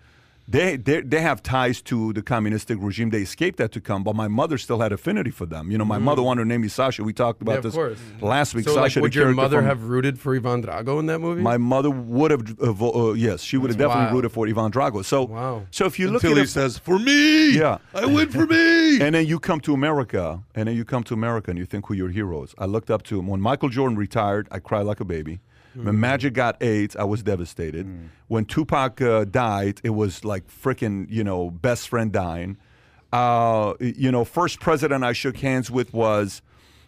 they, they they have ties to the communistic regime. They escaped that to come, but my mother still had affinity for them. You know, my mother wanted to name me Sasha. We talked about. Yeah, of this course. last week. So, like, Sasha, would your mother from- have rooted for Ivan Drago in that movie? My mother would have, uh, vo- uh, yes, she would have definitely wild. rooted for Ivan Drago. So, Wow. so if you look Until at he it, says, "For me, Yeah. I win for me." and then you come to America, and then you come to America, and you think who your heroes. I looked up to him when Michael Jordan retired. I cried like a baby. When Magic got AIDS, I was devastated. When Tupac uh, died, it was like freaking, you know, best friend dying. Uh, you know, first president I shook hands with was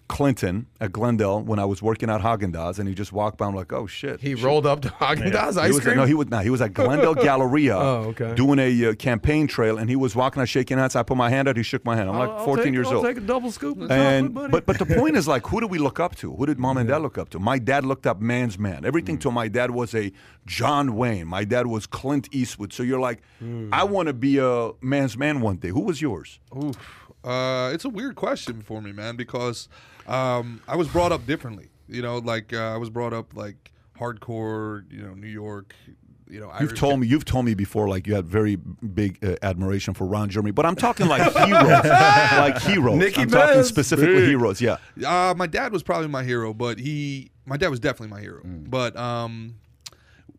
Clinton at Glendale when I was working at Haagen Dazs, and he just walked by. I'm like, oh shit. he rolled up to Haagen Dazs He ice was cream. No, he was not. He was at Glendale Galleria Oh, okay. doing a uh, campaign trail, and he was walking out shaking hands. I put my hand out. He shook my hand. I'm like I'll- I'll 14 take- years I'll old. take a double scoop. And chocolate, but but the point is like, who do we look up to? Who did mom and dad look up to? My dad looked up man's man. Everything Mm. to my dad was a John Wayne. My dad was Clint Eastwood. So you're like, Mm. I want to be a man's man one day. Who was yours? Oof. Uh, it's a weird question for me, man, because um, I was brought up differently. You know, like uh, I was brought up like hardcore. You know, New York. You know, You've Irish- told me you've told me before like you had very big uh, admiration for Ron Jeremy, but I'm talking like heroes, like heroes. Nicky I'm talking specifically Big. heroes. Yeah. Uh, my dad was probably my hero, but he, my dad was definitely my hero. But um,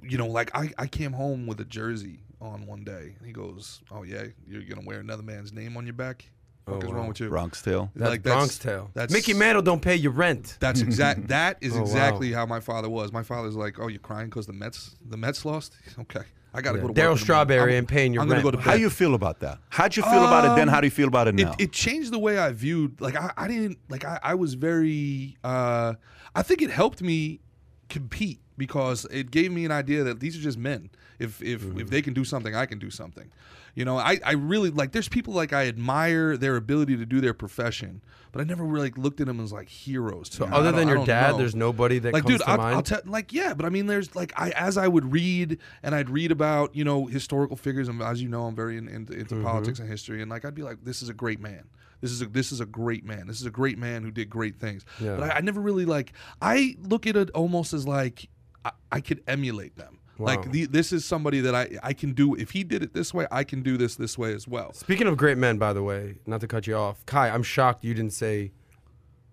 you know, like I, I came home with a jersey on one day, and he goes, "Oh yeah, you're gonna wear another man's name on your back? What is wrong with you?" Bronx Tale. that's like, Bronx that's- Tale. that's- Mickey Mantle don't pay your rent. That's exact. That is Oh, wow. exactly how my father was. My father's like, "Oh, you're crying because the Mets, the Mets lost. Okay, I gotta Yeah. go to Darryl in the morning. Strawberry I'm- ain't paying your I'm gonna rent. go to bed. How you feel about that? How'd you feel about it then? How do you feel about it now? Um, it, it changed the way I viewed. Like I, I didn't like. I, I was very. Uh, I think it helped me compete because it gave me an idea that these are just men. If if Mm-hmm. if they can do something, I can do something. You know, I, I really like. There's people like I admire their ability to do their profession, but I never really looked at them as like heroes. So. I other than your dad, know. there's nobody that like comes dude to I'll. I'll tell like yeah but i mean there's like i as i would read and i'd read about you know historical figures and as you know i'm very in, into, into Mm-hmm. politics and history and like i'd be like this is a great man this is a this is a great man this is a great man who did great things Yeah. but I, I never really like i look at it almost as like i, I could emulate them Wow. like the, this is somebody that I, I can do if he did it this way i can do this this way as well Speaking of great men, by the way, not to cut you off, Kai, I'm shocked you didn't say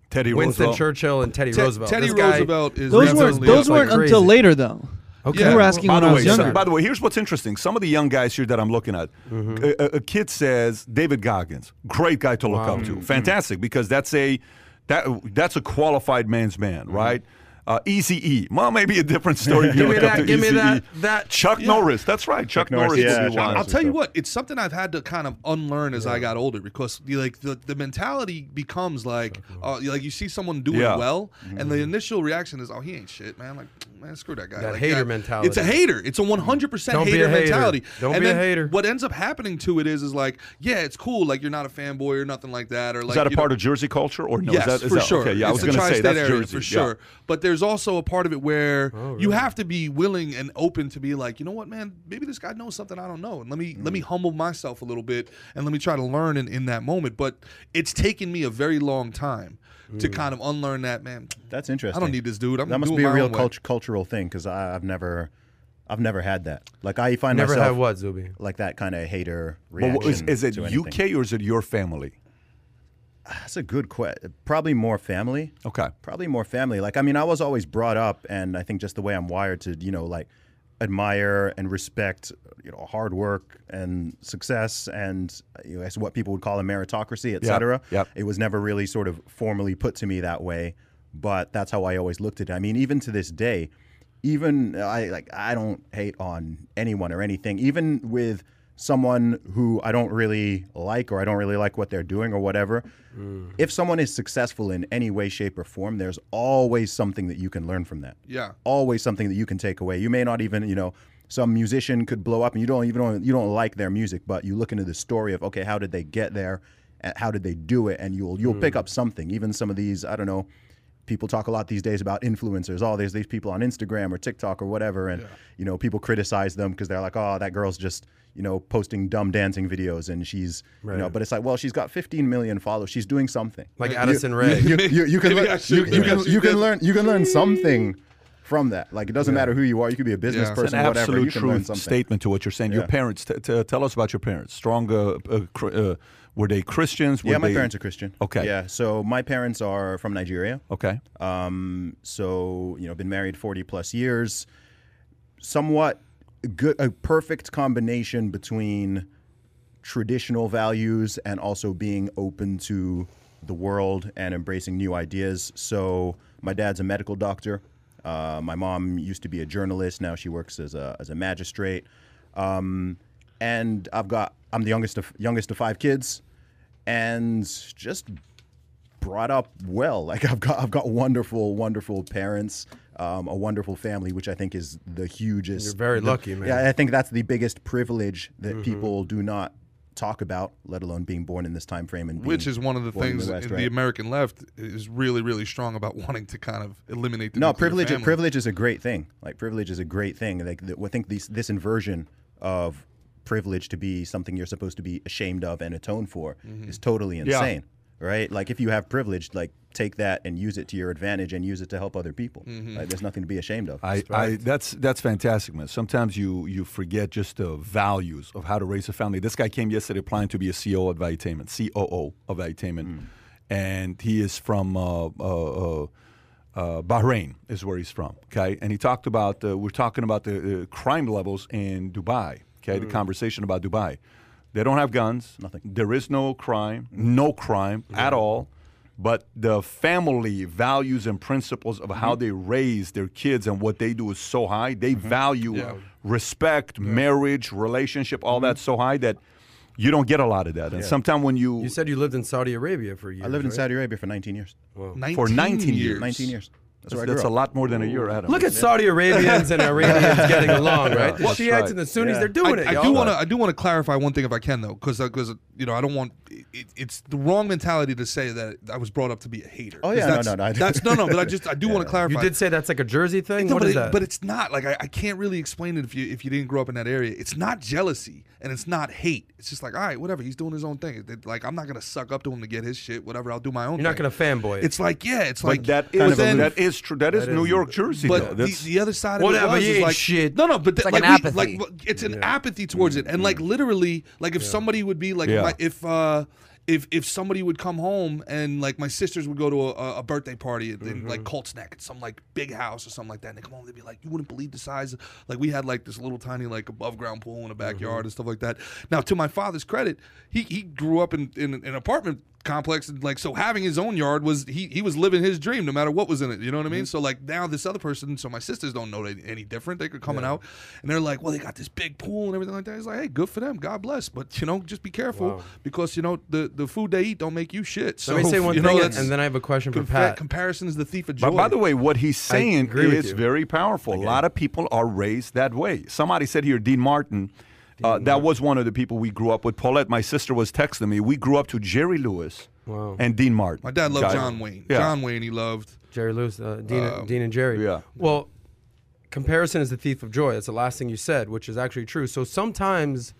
Teddy Winston Roosevelt. Churchill and Teddy Te- Roosevelt. teddy This guy- roosevelt is Those weren't those up weren't like until later though. Okay. You were Yeah. asking By when the I way, was so- younger. by the way, here's what's interesting. Some of the young guys here that I'm looking at, mm-hmm. a, a- a kid says David Goggins, great guy to look Wow. up to, fantastic because that's a that that's a qualified man's man, mm-hmm. right? Uh, Easy E, well, maybe a different story. if Give me that. Give me Eazy-E. that. That. Chuck Norris, that's right. Chuck, Norris, Norris, yeah, Chuck. I'll tell you what, it's something I've had to kind of unlearn as I got older because like the, the mentality becomes like uh, you- like you see someone doing Yeah. well and the initial reaction is oh he ain't shit man like man screw that guy That Like, hater yeah, mentality. it's a hater it's a 100% hater, mentality Don't and be a hater. what ends up happening to it is is like yeah it's cool like you're not a fanboy or nothing like that or like Is that a part know- of Jersey culture or no? yes, is that, is for that, sure. Okay, yeah, I was going to say tri-state that's area Jersey for sure. But there's also a part of it where Oh, you have to be willing and open to be like, you know what, man, maybe this guy knows something I don't know, and let me let me Mm. humble myself a little bit and let me try to learn in, in that moment. But it's taken me a very long time Mm. to kind of unlearn that, man. That's interesting. I don't need this dude. I'm that must doing be a real cult- cultural thing because I've never, I've never had that. Like I find Never myself had what, Zuby? like that kind of hater reaction. what- is, is it to. UK or is it your family? That's a good question. Probably more family. Okay. Probably more family. Like I mean, I was always brought up, and I think just the way I'm wired to, you know, like admire and respect, you know, hard work and success, and you know, as what people would call a meritocracy, et Yeah, cetera. yep. It was never really sort of formally put to me that way, but that's how I always looked at it. I mean, even to this day, even I like I don't hate on anyone or anything. Even with someone who I don't really like or I don't really like what they're doing or whatever, mm. if someone is successful in any way, shape, or form, there's always something that you can learn from that. Yeah. Always something that you can take away. You may not even, you know, some musician could blow up and you don't even you don't like their music, but you look into the story of okay, how did they get there? And how did they do it? And you'll you'll pick mm. up something. Even some of these, I don't know, people talk a lot these days about influencers. Oh, there's these people on Instagram or TikTok or whatever, and you know people criticize them because they're like, oh, that girl's just you know posting dumb dancing videos and she's you know, but it's like, well, she's got 15 million followers. She's doing something. Like You- Addison Rae. You, you, you can learn, you, you maybe I can you can learn you can learn something from that. Like it doesn't matter who you are. You could be a business Yeah. It's It's person, an whatever. absolute You can learn truth something. statement to what you're saying. Your parents, t- t- tell us about your parents. Strong, uh, uh, uh, were they Christians? Were Yeah, my they- parents are Christian. Okay. Yeah, so my parents are from Nigeria. Okay. Um, so you know, been married forty plus years. Somewhat good, a perfect combination between traditional values and also being open to the world and embracing new ideas. So my dad's a medical doctor. Uh, my mom used to be a journalist. Now she works as a as a magistrate. Um, and I've got I'm the youngest of youngest of five kids, and just brought up well. Like I've got I've got wonderful wonderful parents, um, a wonderful family, which I think is the hugest. You're very the- lucky, man. Yeah, I think that's the biggest privilege that people do not talk about, let alone being born in this time frame and being Which is one of the things West, the right? American left is really, really strong about wanting to kind of eliminate the no privilege. family. Privilege is a great thing. Like privilege is a great thing. Like the, I think these, this inversion of privilege to be something you're supposed to be ashamed of and atone for Mm-hmm. is totally insane. Right? Like if you have privilege, like take that and use it to your advantage and use it to help other people. Mm-hmm. Like, there's nothing to be ashamed of. I, I that's that's fantastic, man. Sometimes you you forget just the values of how to raise a family. This guy came yesterday applying to be a CEO at Valuetainment, COO of Valuetainment, and he is from uh, uh, uh, uh, Bahrain, is where he's from. Okay, and he talked about uh, we're talking about the uh, crime levels in Dubai. Okay, the conversation about Dubai. They don't have guns. Nothing. There is no crime, no crime at all. But the family values and principles of how mm-hmm. they raise their kids and what they do is so high. They mm-hmm. value respect, marriage, relationship, all mm-hmm. that so high that you don't get a lot of that. And sometimes when you, You said you lived in Saudi Arabia for years. I lived in? Saudi Arabia for 19 years. 19 for 19 years. 19 years. That's, that's, that's a lot more than a year, Adam. Look at Saudi Arabians and Iranians getting along, right? The That's Shiites right. and the Sunnis, Yeah. they're doing I, it. I do want to. I do want to clarify one thing if I can though, because because uh, you know I don't want. It, it's the wrong mentality to say that I was brought up to be a hater. Oh yeah, no, that's, no, no, I- That's no, no. But I just I do want to clarify. You did say that's like a Jersey thing. No, what but, is it- that? but it's not like I, I can't really explain it if you if you didn't grow up in that area. It's not jealousy and it's not hate. It's just like all right, whatever. He's doing his own thing. It- like I'm not gonna suck up to him to get his shit. Whatever. I'll do my own. You're not gonna fanboy. It's like yeah. It's but like that kind is of a- that is true. That is That New is- York, Jersey. But though. the, the other side of Whatever, it was is like shit. no, no, but th- like like, an we- like it's an apathy towards it, and like mm. literally, like if somebody would be like, Yeah. if, my, if uh, if if somebody would come home and like my sisters would go to a, a birthday party in, in like mm-hmm. Colts Neck at some like big house or something like that, and they come home, they'd be like, you wouldn't believe the size. Of, like we had like this little tiny like above ground pool in the backyard mm-hmm. and stuff like that. Now, to my father's credit, he he grew up in in an apartment complex and like so having his own yard was he he was living his dream no matter what was in it you know what i mean mm-hmm. so like now this other person so my sisters don't know any, any different they could coming out and they're like well they got this big pool and everything like that it's like hey good for them god bless but you know just be careful Wow. because you know the the food they eat don't make you shit so Let me say one you thing, know, and- and then I have a question for compa- Pat. comparison is the thief of joy But by the way, what he's saying agree is very powerful. A lot of people are raised that way. Somebody said here, Dean Martin. Uh, that was one of the people we grew up with. Paulette, my sister, was texting me. We grew up to Jerry Lewis Wow. and Dean Martin. my dad loved Okay? john wayne Yeah. john wayne he loved Jerry Lewis, uh, Dean, Um, Dean and Jerry. yeah. Well, comparison is the thief of joy. That's the last thing you said, which is actually true. So sometimes,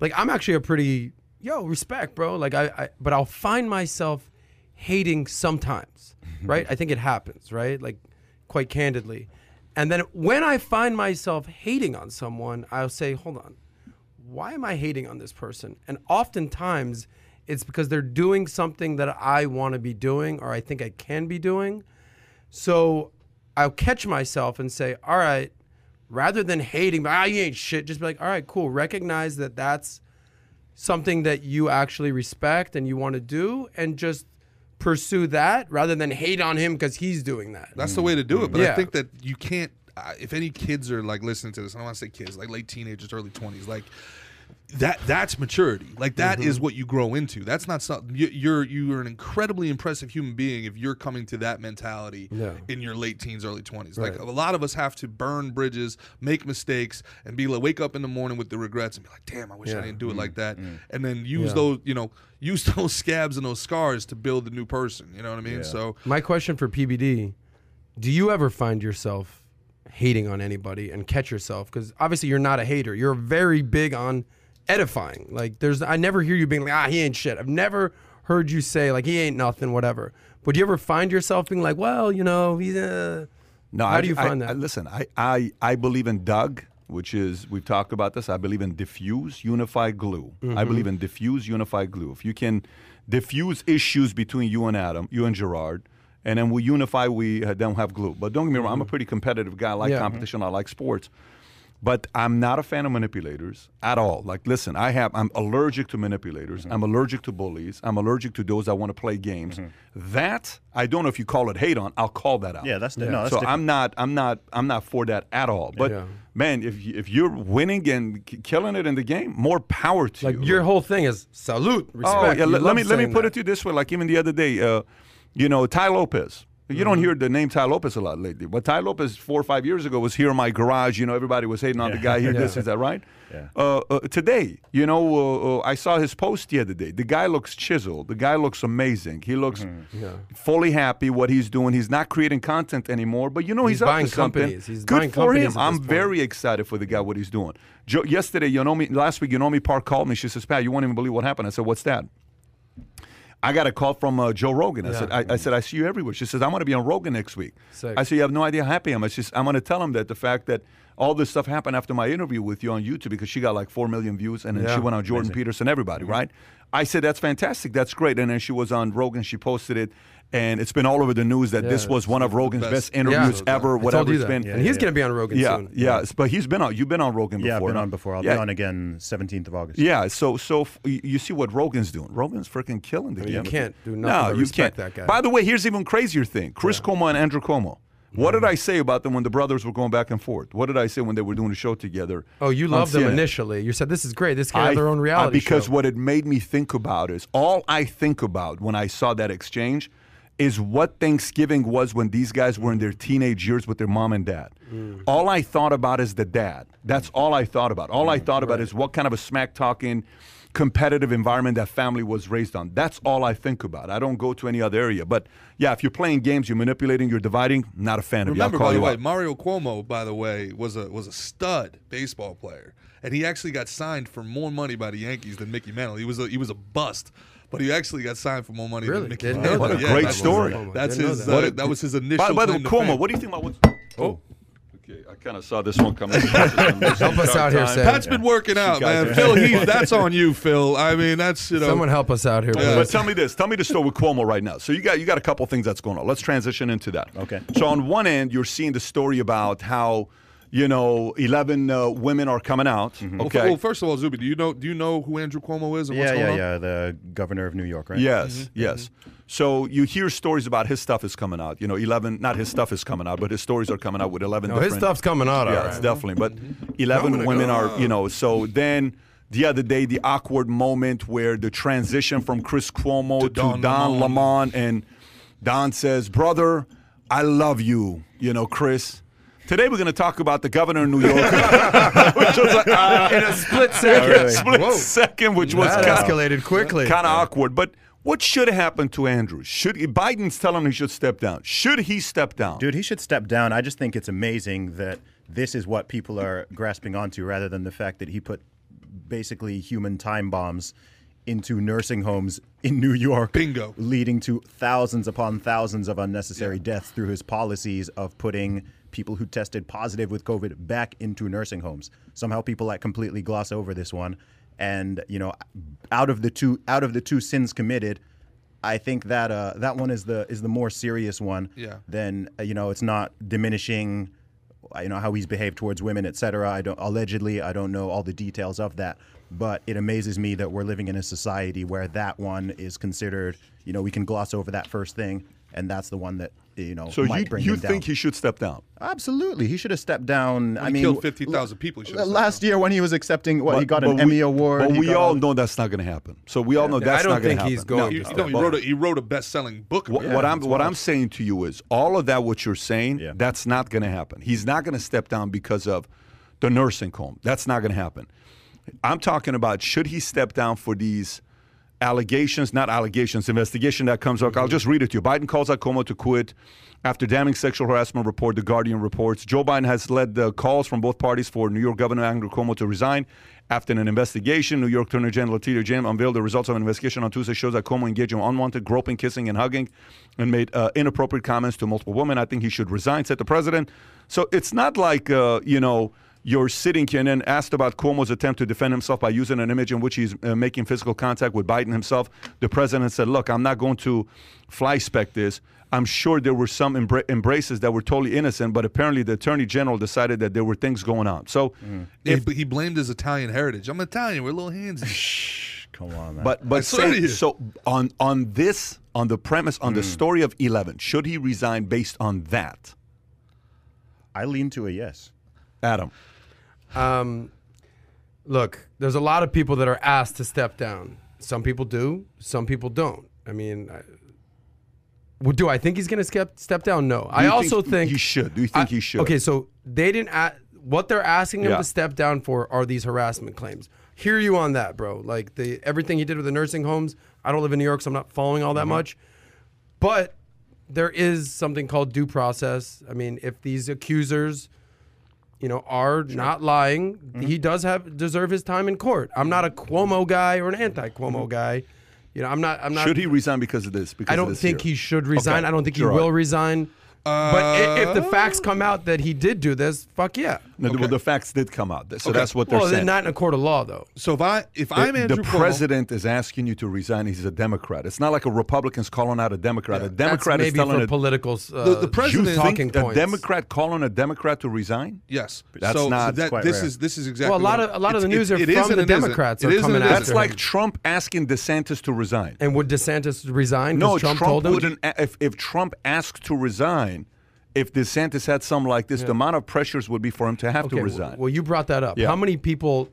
like I'm actually a pretty yo respect, bro. Like I, I but I'll find myself hating sometimes, right? I think it happens, right? Like quite candidly. And then when I find myself hating on someone, I'll say, hold on, why am I hating on this person? And oftentimes it's because they're doing something that I want to be doing or I think I can be doing. So I'll catch myself and say, all right, rather than hating, ah, you ain't shit, just be like, all right, cool. Recognize that that's something that you actually respect and you want to do and just pursue that rather than hate on him because he's doing that. That's the way to do it. But I think that you can't. Uh, if any kids are like listening to this, I don't want to say kids, like late teenagers, early twenties, like that that's maturity. Like that Mm-hmm. is what you grow into. That's not something you, you're you're an incredibly impressive human being if you're coming to that mentality Yeah. in your late teens, early twenties. Like a lot of us have to burn bridges, make mistakes, and be like wake up in the morning with the regrets and be like, damn, I wish Yeah. I didn't do it like that. And then use Yeah. those you know use those scabs and those scars to build the new person. You know what I mean? Yeah. So My question for PBD: Do you ever find yourself hating on anybody and catch yourself? Because obviously you're not a hater. You're very big on edifying. Like there's, I never hear you being like, ah, he ain't shit. I've never heard you say like he ain't nothing, whatever. But do you ever find yourself being like, well, you know, he's uh No, How I, do you find I- that? listen, I, I, I believe in DUG, which is we've talked about this. I believe in diffuse, unify, glue. Mm-hmm. I believe in diffuse, unify, glue. If you can diffuse issues between you and Adam, you and Gerard, and then we unify, we uh, then have glue. But don't get me wrong, I'm a pretty competitive guy. I like Mm-hmm. Yeah. competition. I like sports. But I'm not a fan of manipulators at all. Like, listen, I have I'm allergic to manipulators. Mm-hmm. I'm allergic to bullies. I'm allergic to those that want to play games. That I don't know if you call it hate on. I'll call that out. Yeah, that's- no, that's so different. I'm not I'm not I'm not for that at all. But Yeah. man, if you, if you're winning and k- killing it in the game, more power to you. like you. your whole thing is salute, respect. Oh yeah, let, let me let me put that. it to you this way. Like even the other day, uh, you know, Tai Lopez. You Mm-hmm. don't hear the name Tai Lopez a lot lately, but Tai Lopez four or five years ago was here in my garage. You know, everybody was hating on the guy here. This is that right? Yeah. Uh, uh, today, you know, uh, uh, I saw his post the other day. The guy looks chiseled. The guy looks amazing. He looks Mm-hmm. Yeah. fully happy what he's doing. He's not creating content anymore, but you know he's, He's up buying to something. companies. He's Good buying for companies him. I'm point. very excited for the guy what he's doing. Joe, yesterday, Yeonmi, last week, you Yeonmi Park called me. She says, "Pat, you won't even believe what happened." I said, "What's that?" I got a call from uh, Joe Rogan. I Yeah. said, I, I said, I see you everywhere. She says, I'm going to be on Rogan next week. Sick. I said, you have no idea how happy I am. I says, I'm going to tell him that the fact that all this stuff happened after my interview with you on YouTube because she got like 4 million views and then Yeah. she went on Jordan Peterson, everybody, Mm-hmm. right? I said, that's fantastic. That's great. And then she was on Rogan. She posted it. And it's been all over the news that this was one of Rogan's best- best, interviews Yeah. ever, I whatever you it's been. and he's yeah. gonna be on Rogan yeah, soon. yeah, But he's been on. You've been on Rogan Before. Yeah, I've been on before. I'll yeah. be on again 17th of August. Yeah, so so f- you you see what Rogan's doing. Rogan's freaking killing the you game. can't do nothing No, you can't. that guy. By the way, here's even crazier thing: Chris Cuomo and Andrew Cuomo. What did mm. I say about them when the brothers were going back and forth? What did I say when they were doing the show together? Oh, you loved them CNN? initially. You said this is great. This can have their own reality because show. what it made me think about is all I think about when I saw that exchange is what Thanksgiving was when these guys were in their teenage years with their mom and dad. Mm. All I thought about is the dad. That's all I thought about. All I thought about is what kind of a smack talking competitive environment that family was raised on. That's all I think about. I don't go to any other area. But yeah, if you're playing games, you're manipulating, you're dividing, not a fan of you. Remember, call by the way, out. Mario Cuomo, by the way, was a was a stud baseball player, and he actually got signed for more money by the Yankees than Mickey Mantle. He was a, he was a bust, but he actually got signed for more money Really? than Mickey Didn't know Mantle. that. What a Yeah, great that's- story. That's his. that. Uh, that was his initial. By, by the way, Cuomo, what do you think about what's. Oh. Okay, I kind of saw this one coming. Help us out here, Sam. Pat's been working out, man. Phil Heath, that's on you, Phil. I mean, that's you know. Someone help us out here. Yeah. But tell me this. Tell me the story with Cuomo right now. So you got you got a couple things that's going on. Let's transition into that. Okay. So on one end, you're seeing the story about how you know 11 uh, women are coming out. Well, f- Okay. Well, first of all, Zuby, do you know do you know who Andrew Cuomo is and what's Yeah, going yeah, on? yeah. The governor of New York, right? Yes, Mm-hmm. yes. So you hear stories about his stuff is coming out. You know, 11, not his stuff is coming out, but his stories are coming out with 11 No, his stuff's coming out. Yeah, all it's definitely. But Mm-hmm. 11 women up. are, you know, so then the other day, the awkward moment where the transition from Chris Cuomo to, Don Don, Lemon. Lemon, and Don says, Brother, I love you, you know, Chris. Today we're going to talk about the governor of New York, which was like, uh, In a split second. really? split Whoa. second, which was That escalated quickly. kind of awkward. But what should happen to Andrews? Should Biden's telling him he should step down? Should he step down? Dude, he should step down. I just think it's amazing that this is what people are grasping onto rather than the fact that he put basically human time bombs into nursing homes in New York. Bingo. Leading to thousands upon thousands of unnecessary deaths through his policies of putting people who tested positive with COVID back into nursing homes. Somehow people like completely gloss over this one. And, you know, out of the two out of the two sins committed, I think that uh, that one is the is the more serious one. Yeah. Then uh, you know it's not diminishing, uh, you know how he's behaved towards women, etc. I don't allegedly I don't know all the details of that, but it amazes me that we're living in a society where that one is considered. You know we can gloss over that first thing, and that's the one that you know So might you bring you him think down. he should step down? Absolutely, he should have stepped down. I he mean, killed w- 50,000 people, he should have Last year when he was accepting what he got an but Emmy we, award. But we all all- know that's not going to happen. So we all know Yeah, that's I don't going think to happen. he's going No, You, to. you know, he but- wrote a he wrote a best selling book. What, about what I'm what. I'm saying to you is all of that what you're saying Yeah. that's not going to happen. He's not going to step down because of the nursing home. That's not going to happen. I'm talking about should he step down for these allegations, not allegations, investigation that comes up. I'll just read it to you. Biden calls out Cuomo to quit after damning sexual harassment report. The Guardian reports Joe Biden has led the calls from both parties for New York Governor Andrew Cuomo to resign. After an investigation, New York Attorney General Letitia James unveiled the results of an investigation on Tuesday shows that Cuomo engaged in unwanted groping, kissing, and hugging, and made uh, inappropriate comments to multiple women. I think he should resign," said the president. So it's not like uh, you know you're sitting here and then asked about Cuomo's attempt to defend himself by using an image in which he's uh, making physical contact with Biden himself. The president said, "Look, I'm not going to fly spec this." I'm sure there were some embra- embraces that were totally innocent, but apparently the attorney general decided that there were things going on. So, Yeah, if but he blamed his Italian heritage. I'm Italian. We're a little handsy. Shh, Come on, man. But but say, so on on this on the premise on the story of eleven, should he resign based on that? I lean to a yes. Adam, Um, look, there's a lot of people that are asked to step down. Some people do, some people don't. I mean, I, well, do I think he's going to step step down? No. I also think think he should? Do you think I- he should? Okay, so they didn't. a what they're asking him Yeah. to step down for are these harassment claims. Hear you on that, bro. Like the everything he did with the nursing homes. I don't live in New York, so I'm not following all that Mm-hmm. much. But there is something called due process. I mean, if these accusers, you know, are not lying, Mm-hmm. he does have deserve his time in court. I'm not a Cuomo guy or an anti-Cuomo guy. You know, I'm not. I'm not. Mm-hmm. should he resign because of this? Because I don't this think he should resign. Okay, I don't think he will resign. But i- if the facts come out that he did do this, fuck yeah. No, Well, the facts did come out, so that's what they're Well, saying. then not in a court of law, though. So if I if The- I'm Andrew the Cuomo, president is asking you to resign. He's a Democrat. It's not like a Republican's calling out a Democrat. a Democrat That's is maybe telling for a political. Uh, The- the president- you talking think a points. Democrat calling a Democrat to resign? yes, That's so, not- so that, quite this rare. is this is exactly. Well, a lot what- of- a lot of the news it- are it is from and the it isn't. Democrats It are is and coming it after That's isn't. him. like Trump asking DeSantis to resign. and would DeSantis resign? No, Trump, Trump, told him. wouldn't. a- If, if Trump asked to resign, if DeSantis had something like this, the amount of pressures would be for him to have to resign. Well, you brought that up. Yeah. How many people,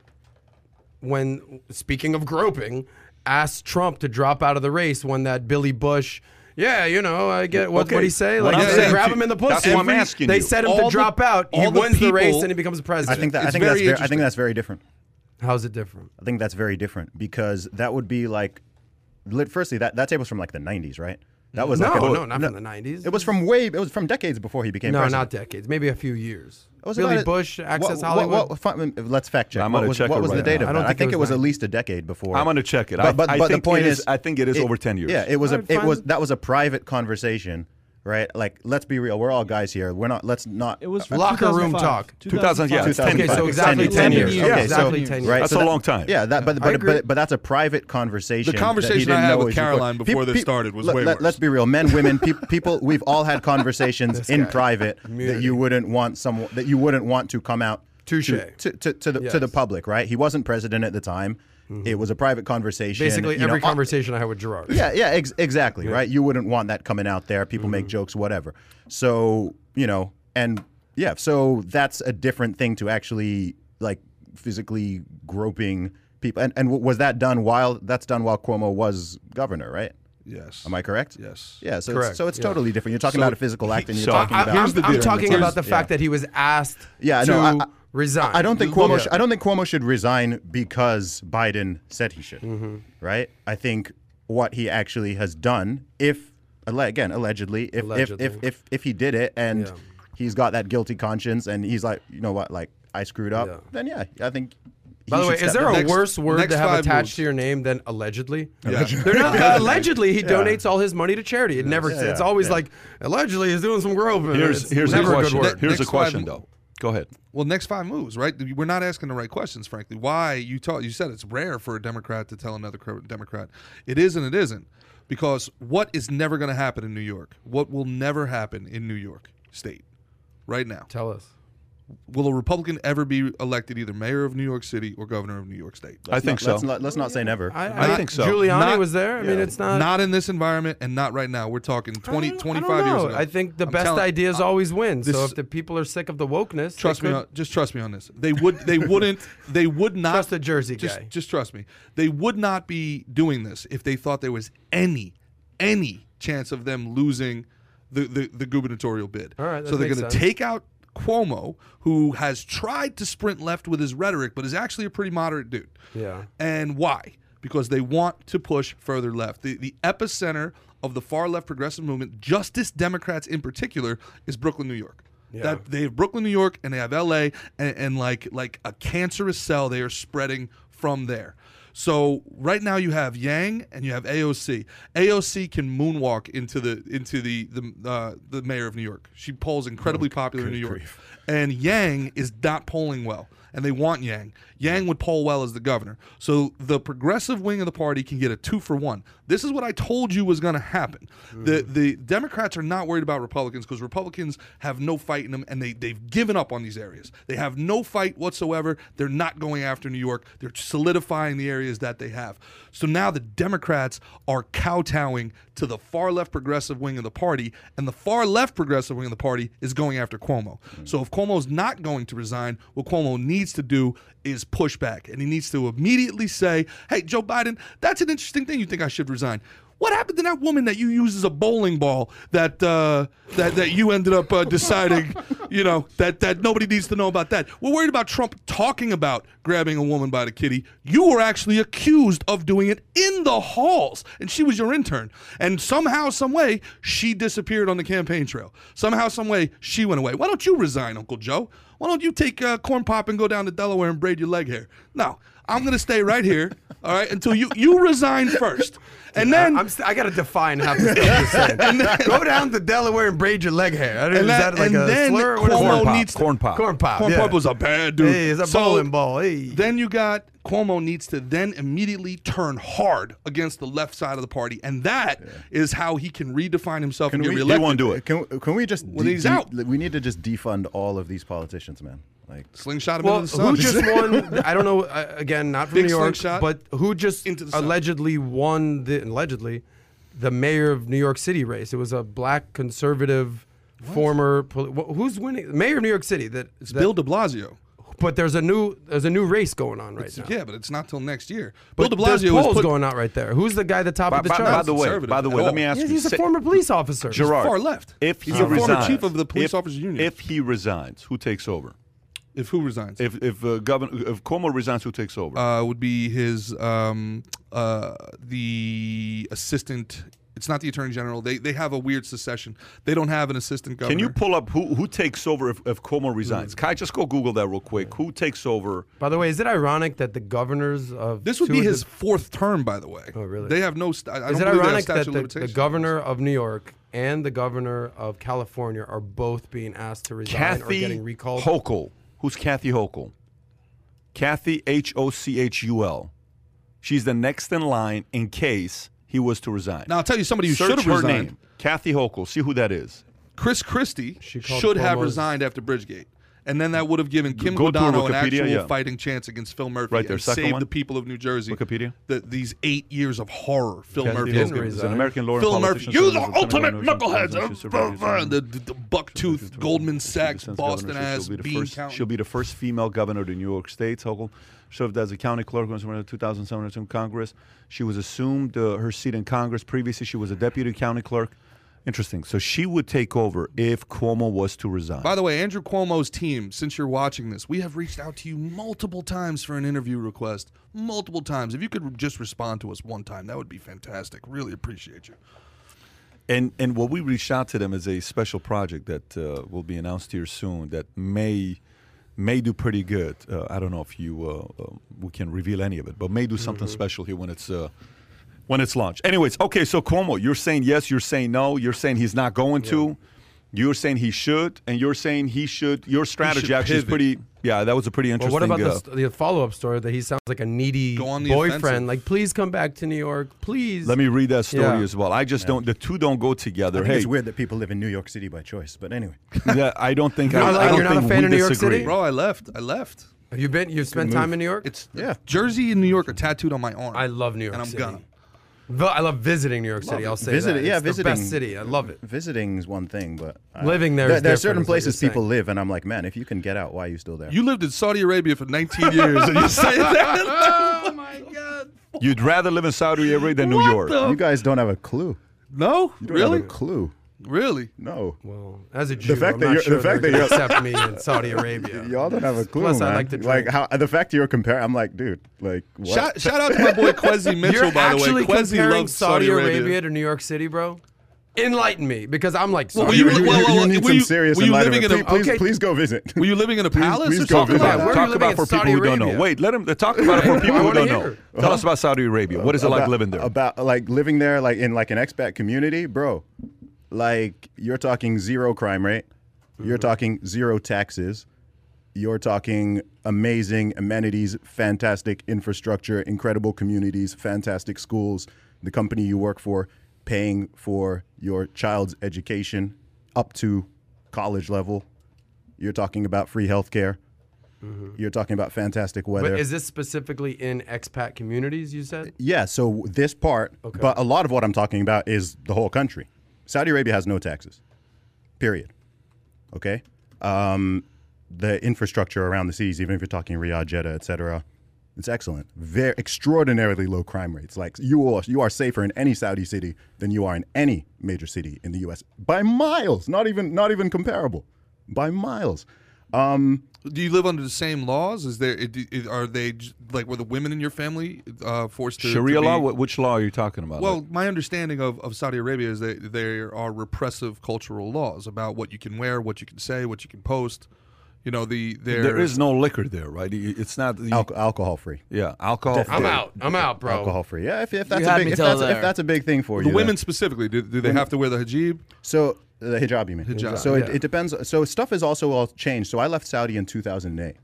when speaking of groping, asked Trump to drop out of the race when that Billy Bush? Yeah, you know, I get what Okay. what he say. Like, I'm they saying grab him in the pussy. that's what I'm asking They you. set him All to the- drop out. He the wins the race people- and he becomes I president. think that I think that's very I think that's very different. How's it different? I think that's very different because that would be like, firstly, that that was from like the '90s, right? That was No, like a, no, not from the '90s. It was from way. It was from decades before he became no, president. not decades. Maybe a few years. It was Billy a- Bush, Access what, Hollywood. What, what, um, let's fact check. I'm what gonna was, check what it was the right date now. of I that? don't I think think it it was was at least a decade before. I'm going to check it. But, but, I but think the point is, I think it is over 10 years. Yeah, it was a it was that was a private conversation, right? Like, let's be real. We're all guys here. We're not. Let's not. It was Locker room talk. 2000, yeah, it's 10 Okay, so years. exactly 10 years. years. Yeah, Okay, exactly so, 10 years. Right, That's so a that- long time. Yeah, that, but I but, agree. but but that's a private conversation. The that he conversation didn't I had know with Caroline recorded. before Peop- this started was let, way let, worse. Let's be real, men, women, peop people. We've all had conversations in guy. private that you wouldn't want some that you wouldn't want to come out Touche. to to, to, to the to the public. Right? He wasn't president at the time. It was a private conversation. Basically, you know, every on- conversation I had with Gerard. yeah, yeah, ex- exactly, right? You wouldn't want that coming out there. People make mm-hmm. jokes, whatever. So, you know, and yeah, so that's a different thing to actually like physically groping people. And and was that done while that's done while Cuomo was governor, right? Yes. Am I correct? Yes. Yeah, so Correct, it's, so it's yeah. totally different. You're talking So about a physical act, and you're so talking I, about. am Here's the deal. talking about the fact yeah. that he was asked Yeah, to no, I- I- resign. I don't think Cuomo. at- Sh- I don't think Cuomo should resign because Biden said he should. Mm-hmm. Right? I think what he actually has done, if again allegedly, if Allegedly. if if if if he did it and Yeah. he's got that guilty conscience and he's like, you know what, like I screwed up, Yeah. then yeah, I think. He By the way, is there down. a Next- worse word to have attached moves. to your name than allegedly? Yeah. They're not uh, allegedly he donates all his money to charity. It never. Yeah, it's yeah, always yeah. like allegedly he's doing some groping. Here's, It's here's a question. a good word. Here's a question, five- though. Go ahead. Well, next five moves, right? We're not asking the right questions, frankly. Why you taught? You said it's rare for a Democrat to tell another Democrat. It is and it isn't, because what is never going to happen in New York? What will never happen in New York State, right now? Tell us. Will a Republican ever be elected either mayor of New York City or governor of New York State? I think Let's so. let's, let's not say never. I, I think so. Giuliani Not- was there. I mean, it's not. not in this environment and not right now. We're talking 20, I 25 I don't years know. ago. I think the I'm best telling- ideas always win. So if the people are sick of the wokeness, Trust me, could- on, just trust me on this. They would, they wouldn't, they would not Trust the Jersey just, guy. Just trust me. They would not be doing this if they thought there was any, any chance of them losing the the, the gubernatorial bid. All right, that so they're going to take out Cuomo, who has tried to sprint left with his rhetoric, but is actually a pretty moderate dude. Yeah. And why? Because they want to push further left. The, the epicenter of the far left progressive movement, Justice Democrats in particular, is Brooklyn, New York. Yeah. That they have Brooklyn, New York, and they have L.A. and, and like like a cancerous cell, they are spreading from there. So right now you have Yang and you have AOC. AOC can moonwalk into the into the the uh, the mayor of New York. She polls incredibly popular in New York, and Yang is not polling well, and they want Yang. Yang would poll well as the governor. So the progressive wing of the party can get a two for one. This is what I told you was going to happen. The mm. the Democrats are not worried about Republicans because Republicans have no fight in them, and they they've given up on these areas. They have no fight whatsoever. They're not going after New York. They're solidifying the areas that they have. So now the Democrats are kowtowing to the far left progressive wing of the party, and the far left progressive wing of the party is going after Cuomo. Mm. So if Cuomo's not going to resign, what Cuomo needs to do is push back, and he needs to immediately say, "Hey, Joe Biden, that's an interesting thing. You think I should resign?" What happened to that woman that you used as a bowling ball that uh, that that you ended up uh, deciding, you know, that that nobody needs to know about that? We're worried about Trump talking about grabbing a woman by the kitty. You were actually accused of doing it in the halls, and she was your intern. And somehow, some way, she disappeared on the campaign trail. Somehow, some way, she went away. Why don't you resign, Uncle Joe? Why don't you take uh, corn pop and go down to Delaware and braid your leg hair? No, I'm gonna stay right here, all right, until you you resign first, and then I, am st- I gotta define how this stuff is said. Go down to Delaware and braid your leg hair. I don't know, And is that- that like and a then slur? What is Cuomo that? pop, needs to- corn pop. corn pop. Corn yeah. Pop was a bad dude. Hey, it's a So, bowling ball. Hey. Then you got Cuomo needs to then immediately turn hard against the left side of the party, and that is how he can redefine himself and get we- He reelected. won't do it. Can, can we just When he's out. we need to just defund all of these politicians, man. Like Slingshot him Well, into the sun. who just won? I don't know. Uh, again, not from Big New York, slingshot but who just into the sun. allegedly won the allegedly the mayor of New York City race? It was a black conservative former. Poli- wh- who's winning? Mayor of New York City. That, It's that- Bill De Blasio. But there's a new there's a new race going on right now. Yeah, but it's not till next year. But Bill De Blasio was polls put going out right there. Who's the guy at the top By, of the by- by the way, by the way, let me ask Yeah, you, he's a former police officer. Gerard, far left. If He's he a former chief of the police if, officers union. If he resigns, who takes over? If who resigns, If if uh, governor if Cuomo resigns, who takes over? uh, would be his um, uh, the assistant. It's not the attorney general. They they have a weird secession. They don't have an assistant governor. Can you pull up who who takes over if, if Cuomo resigns? Mm. Kai, just go Google that real quick. Who takes over? By the way, is it ironic that the governors of This would be of the- his fourth term, by the way. Oh, really? They have no. St- I, I Is don't it believe they have ironic that the, the governor of New York and the governor of California are both being asked to resign or getting recalled? Hochul. Who's Kathy Hochul? Kathy H O C H U L. She's the next in line in case he was to resign. Now I'll tell you somebody who should have her resigned. name. Kathy Hochul. See who that is. Chris Christie should have resigned after Bridgegate. And then that would have given Kim Guadagno an actual yeah. fighting chance against Phil Murphy Right there, and second save one. the people of New Jersey. Wikipedia. The, these eight years of horror Phil Kathy Murphy didn't has given. resign. is an American lawyer. Phil Murphy, you the ultimate Lieutenant Governor, knuckleheads, Massachusetts Representative, the, the, the buck-toothed Goldman Sachs, be the bean first- She'll be the first female governor of the New York State. Hochul served as a county clerk in 2007 in Congress. She was assumed uh, her seat in Congress. Previously, she was a deputy county clerk. Interesting. So she would take over if Cuomo was to resign. By the way, Andrew Cuomo's team, since you're watching this, we have reached out to you multiple times for an interview request. Multiple times. If you could just respond to us one time, that would be fantastic. Really appreciate you. And and what we reached out to them is a special project that uh, will be announced here soon that may may do pretty good. Uh, I don't know if you uh, uh, we can reveal any of it, but may do something special here when it's uh, when it's launched. Anyways, okay. So Cuomo, you're saying yes, you're saying no, you're saying he's not going to. You're saying he should, and you're saying he should. Your strategy should actually is pretty. Yeah, that was a pretty Well, interesting. what about uh, the, st- the follow-up story that he sounds like a needy Go on the boyfriend? offensive. Like, please come back to New York, please. Let me read that story Yeah. as well. I just don't. The two don't go I together. think Hey, it's weird that people live in New York City by choice, but anyway. yeah, I don't think. I, not I like- don't you're not a fan of New York disagree. City? Bro, I left. I left. Have you been? You've spent time in New York. It's Yeah. Jersey and New York are tattooed on my arm. I love New York and I'm City. gone. Vi- I love visiting New York City. I'll say Visit- that. yeah, it's the visiting- best city. I love it. Visiting is one thing, but uh, Living there There, is there are different, certain is what you're places people saying. live, and I'm like, man, if you can get out, why are you still there? You lived in Saudi Arabia for 19 years, and you say that? oh my god. You'd rather live in Saudi Arabia than New York. the- You guys don't have a clue. no, You don't really, have a clue. Really. No. Well, as a Jew, the fact I'm that not you're- sure the fact that gonna accept me in Saudi Arabia. Y'all don't have a clue, Plus, I like to like drink. how the fact that you're comparing, I'm like, dude, like what? Shout, shout out to my boy Quezi Mitchell, You're by the way. actually comparing loves Saudi, Saudi Arabia. to New York City, bro. Enlighten me, because I'm like, Well, were you- you, well, well, you need some you- serious enlightenment. living in a- please, please, okay. please go visit. Were you living in a palace please or go something? visit. Yeah, where are you Talk about for people Saudi who don't know. Arabia? Wait, let him talk about it for people who don't know. hear. Tell us about Saudi Arabia. What is it like living there? About like living there, like in like an expat community, bro. Like you're talking zero crime rate. You're mm-hmm. talking zero taxes. You're talking amazing amenities, fantastic infrastructure, incredible communities, fantastic schools. The company you work for paying for your child's education up to college level. You're talking about free healthcare. Mm-hmm. You're talking about fantastic weather. But is this specifically in expat communities? You said. Yeah, so this part, Okay. but a lot of what I'm talking about is the whole country. Saudi Arabia has no taxes, period. Okay? Um, the infrastructure around the cities, even if you're talking Riyadh, Jeddah, et cetera, it's excellent. Very extraordinarily low crime rates. Like you are, you are safer in any Saudi city than you are in any major city in the U.S. by miles. Not even, not even comparable. By miles. Um, Do you live under the same laws? Is there? i- i- Are they like were the women in your family uh, forced to Sharia to be- law? Which law are you talking about? Well, Like- my understanding of, of Saudi Arabia is that there are repressive cultural laws about what you can wear, what you can say, what you can post. You know, the there, there is no liquor there, right? It's not. you- al- alcohol free. yeah, alcohol. I'm free. out. I'm out, bro. Alcohol free. Yeah, if, if that's You a big, if that's, if that's a big thing for the you. The women then- specifically. Do, do they have to wear the hijab? So the hijab, you mean? Hijab, So it, yeah. it depends. So stuff has also all changed. So I left Saudi in 2008.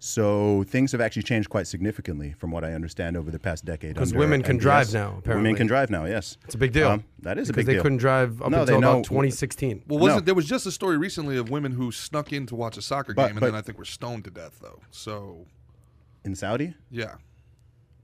So things have actually changed quite significantly from what I understand over the past decade. Because women can MBS. drive now, apparently. Women can drive now. Yes, It's a big deal. Um, that is a because big they deal. They couldn't drive up No, until about 2016. Well, wasn't No. there was just a story recently of women who snuck in to watch a soccer But- game and but- then I think were stoned to death though. So in Saudi. yeah,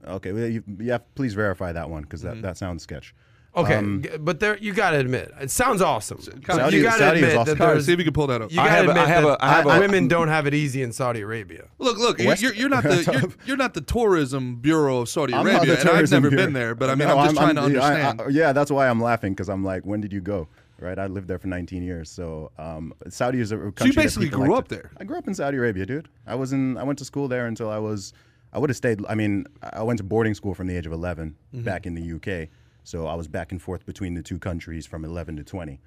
Okay, well, you, you have, please verify that one because Mm-hmm. that, that sounds sketch. Okay, Um, but there you got to admit, it sounds awesome. Saudi- you got to Saudi is admit awesome. that Kyle, there's see if you can pull that up. you I got to have a- admit I have that a- I have a- women don't have it easy in Saudi Arabia. Look, look, you're, West- you're, you're not the you're, you're not the tourism bureau of Saudi I'm not Arabia, the and I've tourism never bureau. been there. But I mean, No, I'm just trying to I- I- understand. yeah, that's why I'm laughing because I'm like, when did you go? Right, I lived there for 19 years, so um, Saudi is a country. so you that basically people grew like up to- there. I grew up in Saudi Arabia, dude. I was in. I went to school there until I was. I would have stayed. I mean, I went to boarding school from the age of 11 Mm-hmm. back in the UK. So I was back and forth between the two countries from 11 to 20.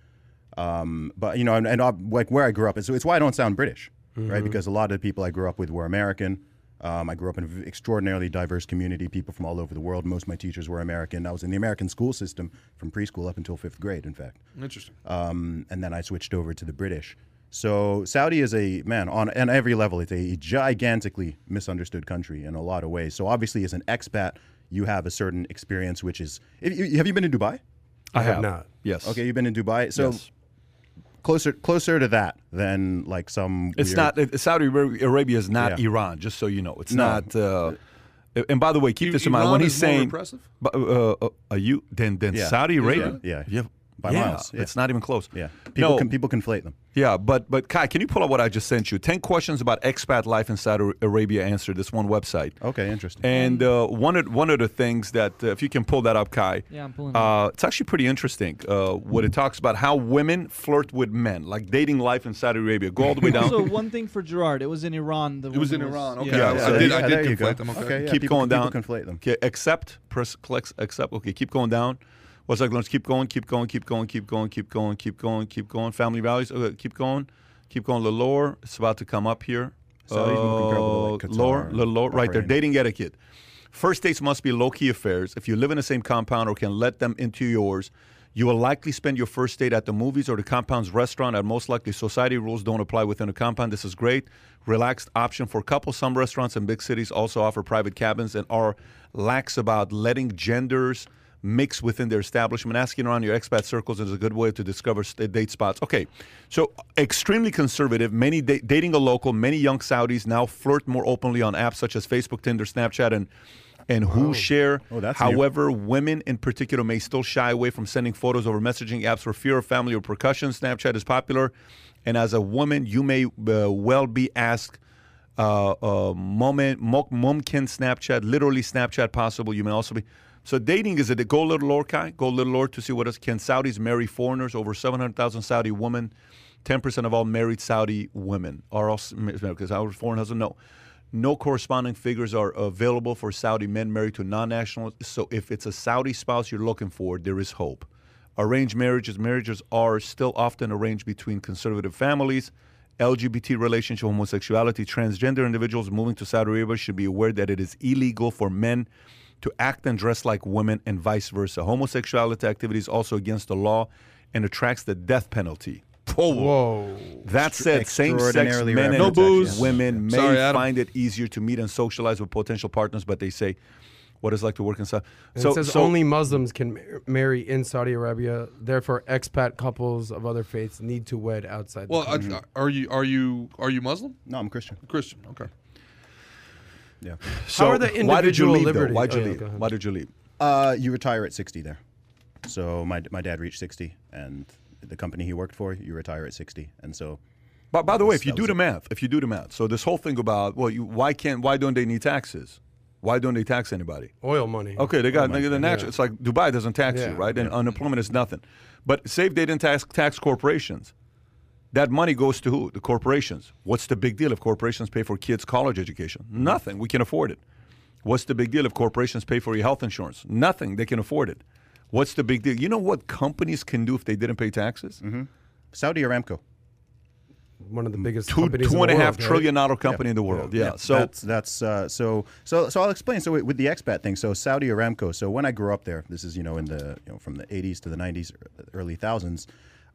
Um, but you know, and, and uh, like where I grew up, it's, it's why I don't sound British, right? Because a lot of the people I grew up with were American. Um, I grew up in an extraordinarily diverse community, people from all over the world. Most of my teachers were American. I was in the American school system from preschool up until fifth grade, in fact Interesting. um, and then I switched over to the British. So Saudi is a man on on every level. It's a gigantically misunderstood country in a lot of ways. So obviously, as an expat, you have a certain experience, which is. You, have you been to Dubai? I have have not. Yes. Okay, you've been in Dubai. So Yes. closer closer to that than like some. It's weird- not it- Saudi Arabia is not Yeah. Iran. Just so you know, it's No. not. Uh, and by the way, keep You- this in mind when he's is more saying, repressive? but, uh, uh, are you then then Yeah. Saudi Arabia? Yeah. yeah, By yeah, miles, yeah. It's not even close. Yeah, people no, can people conflate them. yeah, but but Kai, can you pull up what I just sent you? Ten questions about expat life in Saudi Arabia. answered this one website. Okay, interesting. And uh, one of one of the things that uh, if you can pull that up, Kai, Yeah, I'm pulling it uh, it's actually pretty interesting. Uh, what it talks about how women flirt with men, like dating life in Saudi Arabia. Go all the way down. Also, one thing for Gerard, it was in Iran. The It was in woman Iran. Okay, Yeah, I, so I did. you- I did there you go. conflate them. Okay. Okay, yeah, keep people- going people down. conflate them. Okay, accept. Press click accept. Okay, keep going down. What's that? Let's keep going. Keep going. Keep going. Keep going. Keep going. Keep going. Keep going. Family values. Okay, keep going. Keep going. A little lower. It's about to come up here. Saudi's more comparable to, like, Uh, lower. lower. Right there. Dating etiquette. First dates must be low key affairs. If you live in the same compound or can let them into yours, You will likely spend your first date at the movies or the compound's restaurant. At most likely, society rules don't apply within a compound. This is great. Relaxed option for couples. Some restaurants in big cities also offer private cabins and are lax about letting genders mix within their establishment. Asking around your expat circles is a good way to discover st- date spots. Okay, so extremely conservative. Many da- dating a local. Many young Saudis now flirt more openly on apps such as Facebook, Tinder, Snapchat, and and who share. Oh, that's new. However, women in particular may still shy away from sending photos over messaging apps for fear of family or percussion. Snapchat is popular, and as a woman, you may uh, well be asked. Uh, uh, moment, mo- mumkin Snapchat, literally Snapchat possible. You may also be. So dating is it? Go little lower, Kai. Go little lower to see what else. Can Saudis marry foreigners? Over 700,000 Saudi women. 10% of all married Saudi women are also because our foreign husband. No. No corresponding figures are available for Saudi men married to non-nationals. So if it's a Saudi spouse you're looking for, there is hope. Arranged marriages, marriages are still often arranged between conservative families. LGBT relationship, homosexuality, transgender individuals moving to Saudi Arabia should be aware that it is illegal for men to act and dress like women and vice versa. Homosexuality activity is also against the law and attracts the death penalty. Whoa. Whoa. That said, same-sex men and No booze. women may Sorry, find it easier to meet and socialize with potential partners, but they say what it's like to work in Saudi. So, it says so only Muslims can mar- marry in Saudi Arabia. Therefore, expat couples of other faiths need to wed outside. Well, the country. uh, are you are you are you Muslim? No, I'm Christian. Christian. Okay. Yeah. so How are the why did you individual leave? Though? Why'd you oh, yeah, leave? go. Why did you leave? Uh, you retire at 60 there. So my my dad reached 60, and the company he worked for, you retire at 60, and so But by the way, if you do the it. math, if you do the math, so this whole thing about well, you, why can't why don't they need taxes? Why don't they tax anybody? oil money. Okay, they got they got the natural. Yeah. It's like Dubai doesn't tax you, right? And unemployment is nothing. But say if they didn't tax tax corporations, that money goes to who? The corporations. What's the big deal if corporations pay for kids' college education? Nothing. We can afford it. What's the big deal if corporations pay for your health insurance? Nothing. They can afford it. What's the big deal? You know what companies can do if they didn't pay taxes? Saudi Aramco. One of the biggest Two companies two in and the a world, half right? trillion dollar company in the world. Yeah. So that's that's uh, so so so I'll explain. So with with the expat thing, so Saudi Aramco. So when I grew up there, this is you know in the you know from the 80s to the 90s, early thousands.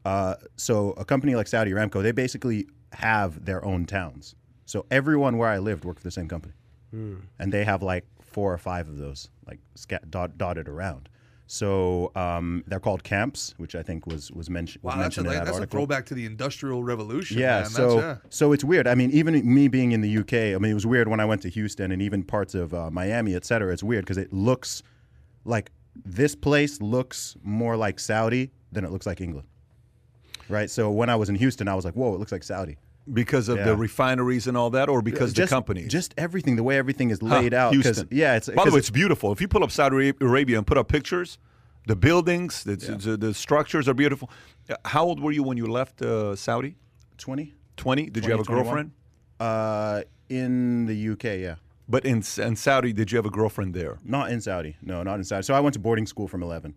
Uh, so a company like Saudi Aramco, they basically have their own towns. So everyone where I lived worked for the same company, and they have like four or five of those like scat, dot, dotted around. So um, they're called camps, which I think was was, mention, was Wow, that's a, mentioned in that that's a throwback to the Industrial Revolution. Yeah, man. so that's, yeah. so it's weird. I mean, even me being in the UK, I mean, it was weird when I went to Houston and even parts of uh, Miami, et cetera. It's weird because it looks like this place looks more like Saudi than it looks like England, right? So when I was in Houston, I was like, whoa, it looks like Saudi. because of Yeah. the refineries and all that, or because just, the companies? just everything, the way everything is Huh, laid out. 'cause- Houston. yeah, it's By the way, it's beautiful. If you pull up Saudi Arabia and put up pictures, the buildings, the, the, the structures are beautiful. Uh, How old were you when you left uh, Saudi? twenty. 20? Did you have a 21? girlfriend? Uh, in the UK, yeah. But in, in Saudi, did you have a girlfriend there? Not in Saudi. No, not in Saudi. So I went to boarding school from 11.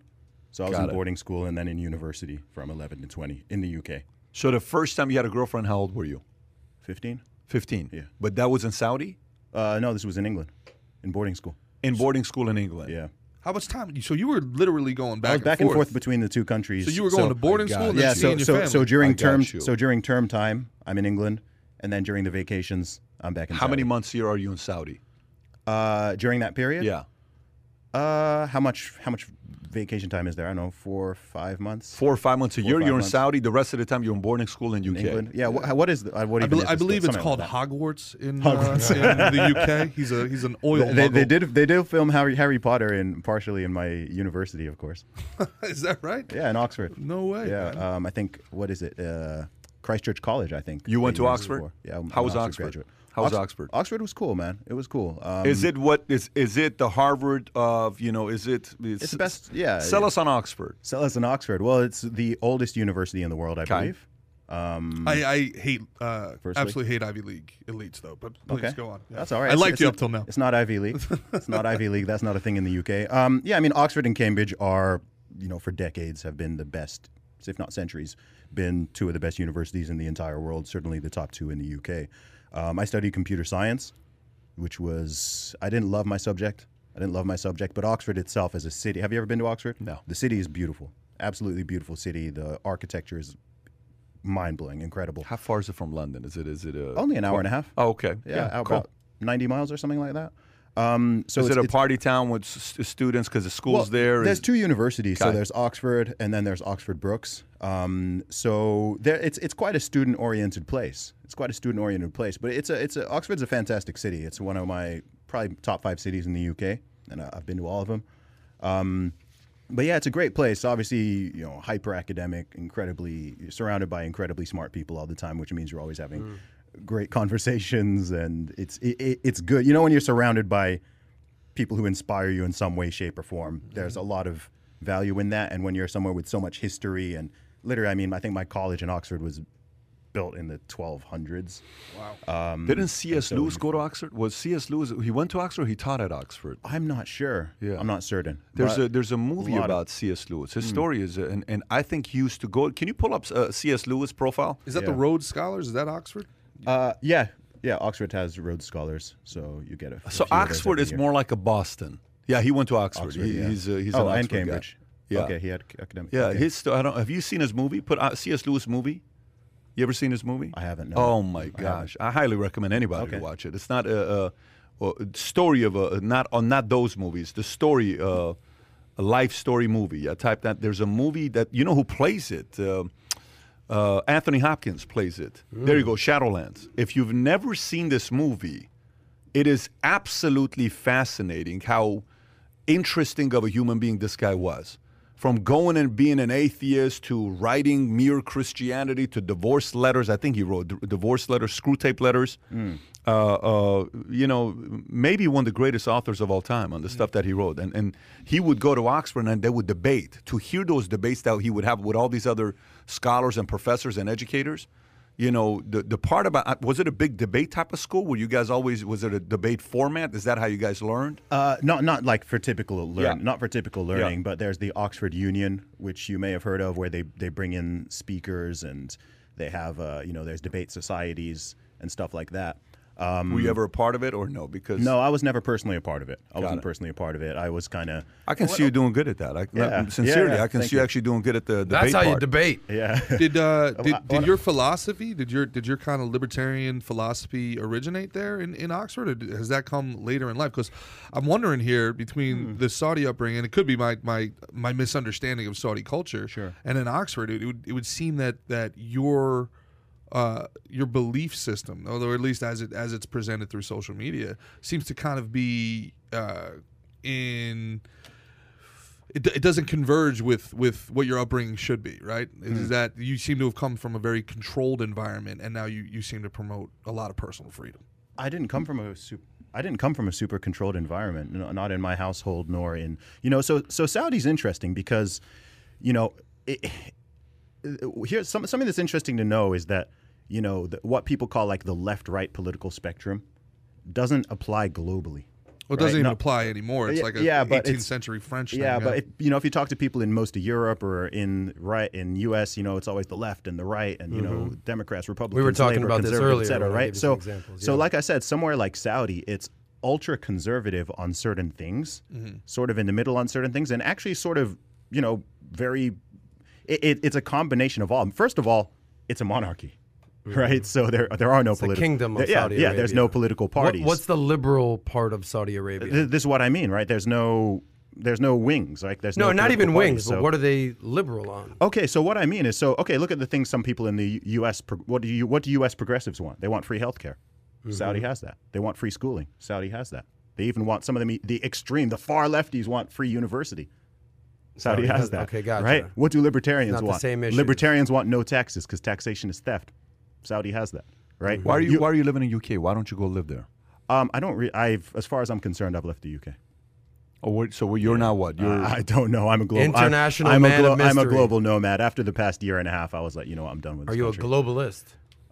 So I was Got in it. boarding school and then in university from 11 to 20 in the UK. So the first time you had a girlfriend, how old were you? 15? 15. Yeah. But that was in Saudi? Uh, no, this was in England, in boarding school. In boarding school in England. Yeah. How much time? So you were literally going back, I was back and forth between the two countries. So you were going to boarding school and yeah. So your so so during term you. so during term time, I'm in England, and then during the vacations, I'm back in. How many Saudi. months here are you in Saudi? Uh, during that period. Yeah. Uh, how much how much vacation time is there? I don't know, four or five months. Four or five months a Four year. You're in. Saudi. The rest of the time, you're in boarding school in UK. England. Yeah. wha- what is the, uh, what I, even bel is I believe it's called like. Hogwarts in, uh, in the UK. He's a he's an oil. They, they muggle. did they did film Harry Harry Potter in partially in my university, of course. Is that right? Yeah, in Oxford. No way. Yeah, um, I think what is it? Uh, Christchurch College, I think. You went to Oxford? for. Yeah. I'm How an was Oxford? graduate. How was Ox- Oxford? Oxford was cool, man. It was cool. Um, Is it what is is it the Harvard of you know? Is it? It's the best. Yeah. Sell us on Oxford. Sell us on Oxford. Well, it's the oldest university in the world, I Okay. believe. Um, I, I hate uh, absolutely hate Ivy League elites though. But please Okay. go on. Yeah. That's all right. I It's- liked it's you not- up till now. It's not Ivy League. it's not Ivy League. That's not a thing in the UK. Um, yeah, I mean, Oxford and Cambridge are, you know, for decades have been the best, if not centuries, been two of the best universities in the entire world. Certainly the top two in the UK. Um, I studied computer science, which was I didn't love my subject. I didn't love my subject, but Oxford itself as a city. Have you ever been to Oxford? No. The city is beautiful. absolutely beautiful city. The architecture is mind blowing, incredible. How far is it from London? Is it is it a, Only an hour and a half. Oh, okay. Yeah, out cool. about ninety miles or something like that. Um, so is it's, it a party town with s- students because the school's well, there? There's Is- two universities. So there's Oxford and then there's Oxford Brookes. Um, so there, it's it's quite a student oriented place. It's quite a student oriented place. But it's a it's a Oxford's a fantastic city. It's one of my probably top five cities in the UK, and I- I've been to all of them. Um, but yeah, it's a great place. Obviously, you know, hyper academic, incredibly you're surrounded by incredibly smart people all the time, which means you're always having great conversations, and it's it, it, it's good. You know, when you're surrounded by people who inspire you in some way, shape, or form, there's a lot of value in that. And when you're somewhere with so much history and literally, I mean, I think my college in Oxford was built in the 1200s. Wow. Didn't C.S. so Lewis go to Oxford? Was C.S. Lewis? He went to Oxford. Or he taught at Oxford. I'm not sure. Yeah. I'm not certain. There's But- a there's a movie lot of- about C.S. Lewis. His story is, uh, and and I think he used to go. Can you pull up uh, C.S. Lewis profile? Is that the Rhodes Scholars? Is that Oxford? Uh, yeah, yeah. Oxford has Rhodes Scholars, so you get a. a So Oxford is year. more like a Boston. Yeah, he went to Oxford. Oxford, He- yeah. He's uh, he's oh, an and Oxford guy. Cambridge. Yeah. Okay, he had academic. Yeah, okay. his. sto- I don't. Have you seen his movie? Put uh, C.S. Lewis movie. You ever seen his movie? I haven't, no. Oh my gosh, I, highly recommend anybody Okay. to watch it. It's not a, a, a story of a not on not those movies. The story, uh, a life story movie. I type that. There's a movie that you know who plays it. Uh, uh, Anthony Hopkins plays it. There you go, Shadowlands. If you've never seen this movie, it is absolutely fascinating how interesting of a human being this guy was. From going and being an atheist to writing mere Christianity to divorce letters. I think he wrote d- divorce letters, Screwtape letters. Uh, uh, you know, maybe one of the greatest authors of all time on the stuff that he wrote. And, and he would go to Oxford and they would debate. To hear those debates that he would have with all these other scholars and professors and educators, you know the the part about uh, was it a big debate type of school where you guys always was it a debate format is that how you guys learned Uh, not not like for typical learn, Yeah. not for typical learning, but there's the Oxford Union, which you may have heard of, where they they bring in speakers and they have uh, you know there's debate societies and stuff like that. Um, were you ever a part of it or no because no, I was never personally a part of it. I wasn't it. personally a part of it. I was kind of I can see you doing good at that I, Yeah. sincerely Yeah, I can thank see you you. actually doing good at the debate That's how you debate. yeah. Did uh, did, did your philosophy did your did your kind of libertarian philosophy originate there in, in Oxford, or has that come later in life? Because I'm wondering here between the Saudi upbringing, and it could be my my my misunderstanding of Saudi culture, Sure. and in Oxford, it, would it would seem that that your uh, your belief system, although at least as it as it's presented through social media, seems to kind of be uh, in it, it doesn't converge with with what your upbringing should be, right? Is that you seem to have come from a very controlled environment, and now you you seem to promote a lot of personal freedom. I didn't come from a super. I didn't come from a super controlled environment, not in my household, nor in you know. So so Saudi's interesting because, you know, it, here's some something that's interesting to know is that you know the, what people call like the left right political spectrum doesn't apply globally. Well, it doesn't right? even No- apply anymore. It's Yeah, like a yeah, but 18th it's- century French thing. Yeah, but it, you know, if you talk to people in most of Europe or in right in U.S., you know, it's always the left and the right, and you know, mm-hmm. Democrats, Republicans. talking Labor, about this earlier et cetera, right? So, some examples, so like I said, somewhere like Saudi, it's ultra conservative on certain things, mm-hmm. sort of in the middle on certain things, and actually sort of, you know, very. It, it, it's a combination of all. First of all, it's a monarchy. Mm-hmm. Right, so there there are no the political kingdom of yeah, Saudi Yeah, there's no political What- parties. what's the liberal part of Saudi Arabia? Th- this is what I mean, right? There's no there's no wings, like there's no, no, not even wings. parties, But what are they liberal on? Okay, so what I mean is, so okay, look at the things some people in the U.S. pro- What do you what do U.S. progressives want? They want free health care. Mm-hmm. Saudi has that. They want free schooling. Saudi has that. They even want some of them the extreme, the far lefties want free university. Saudi, Saudi has has- that. okay, gotcha. Right? What do libertarians the want? same issues. Libertarians want no taxes because taxation is theft. Saudi has that. Right? why are you, why are you living in UK why don't you go live there Um, I don't. Re- I've, as far as I'm concerned, I've left the UK. oh what, so you're now what you're Uh, I don't know. I'm a global International I'm, I'm man a of I'm a global nomad. After the past year and a half, I was like, you know, what, I'm done with. Are This you a globalist?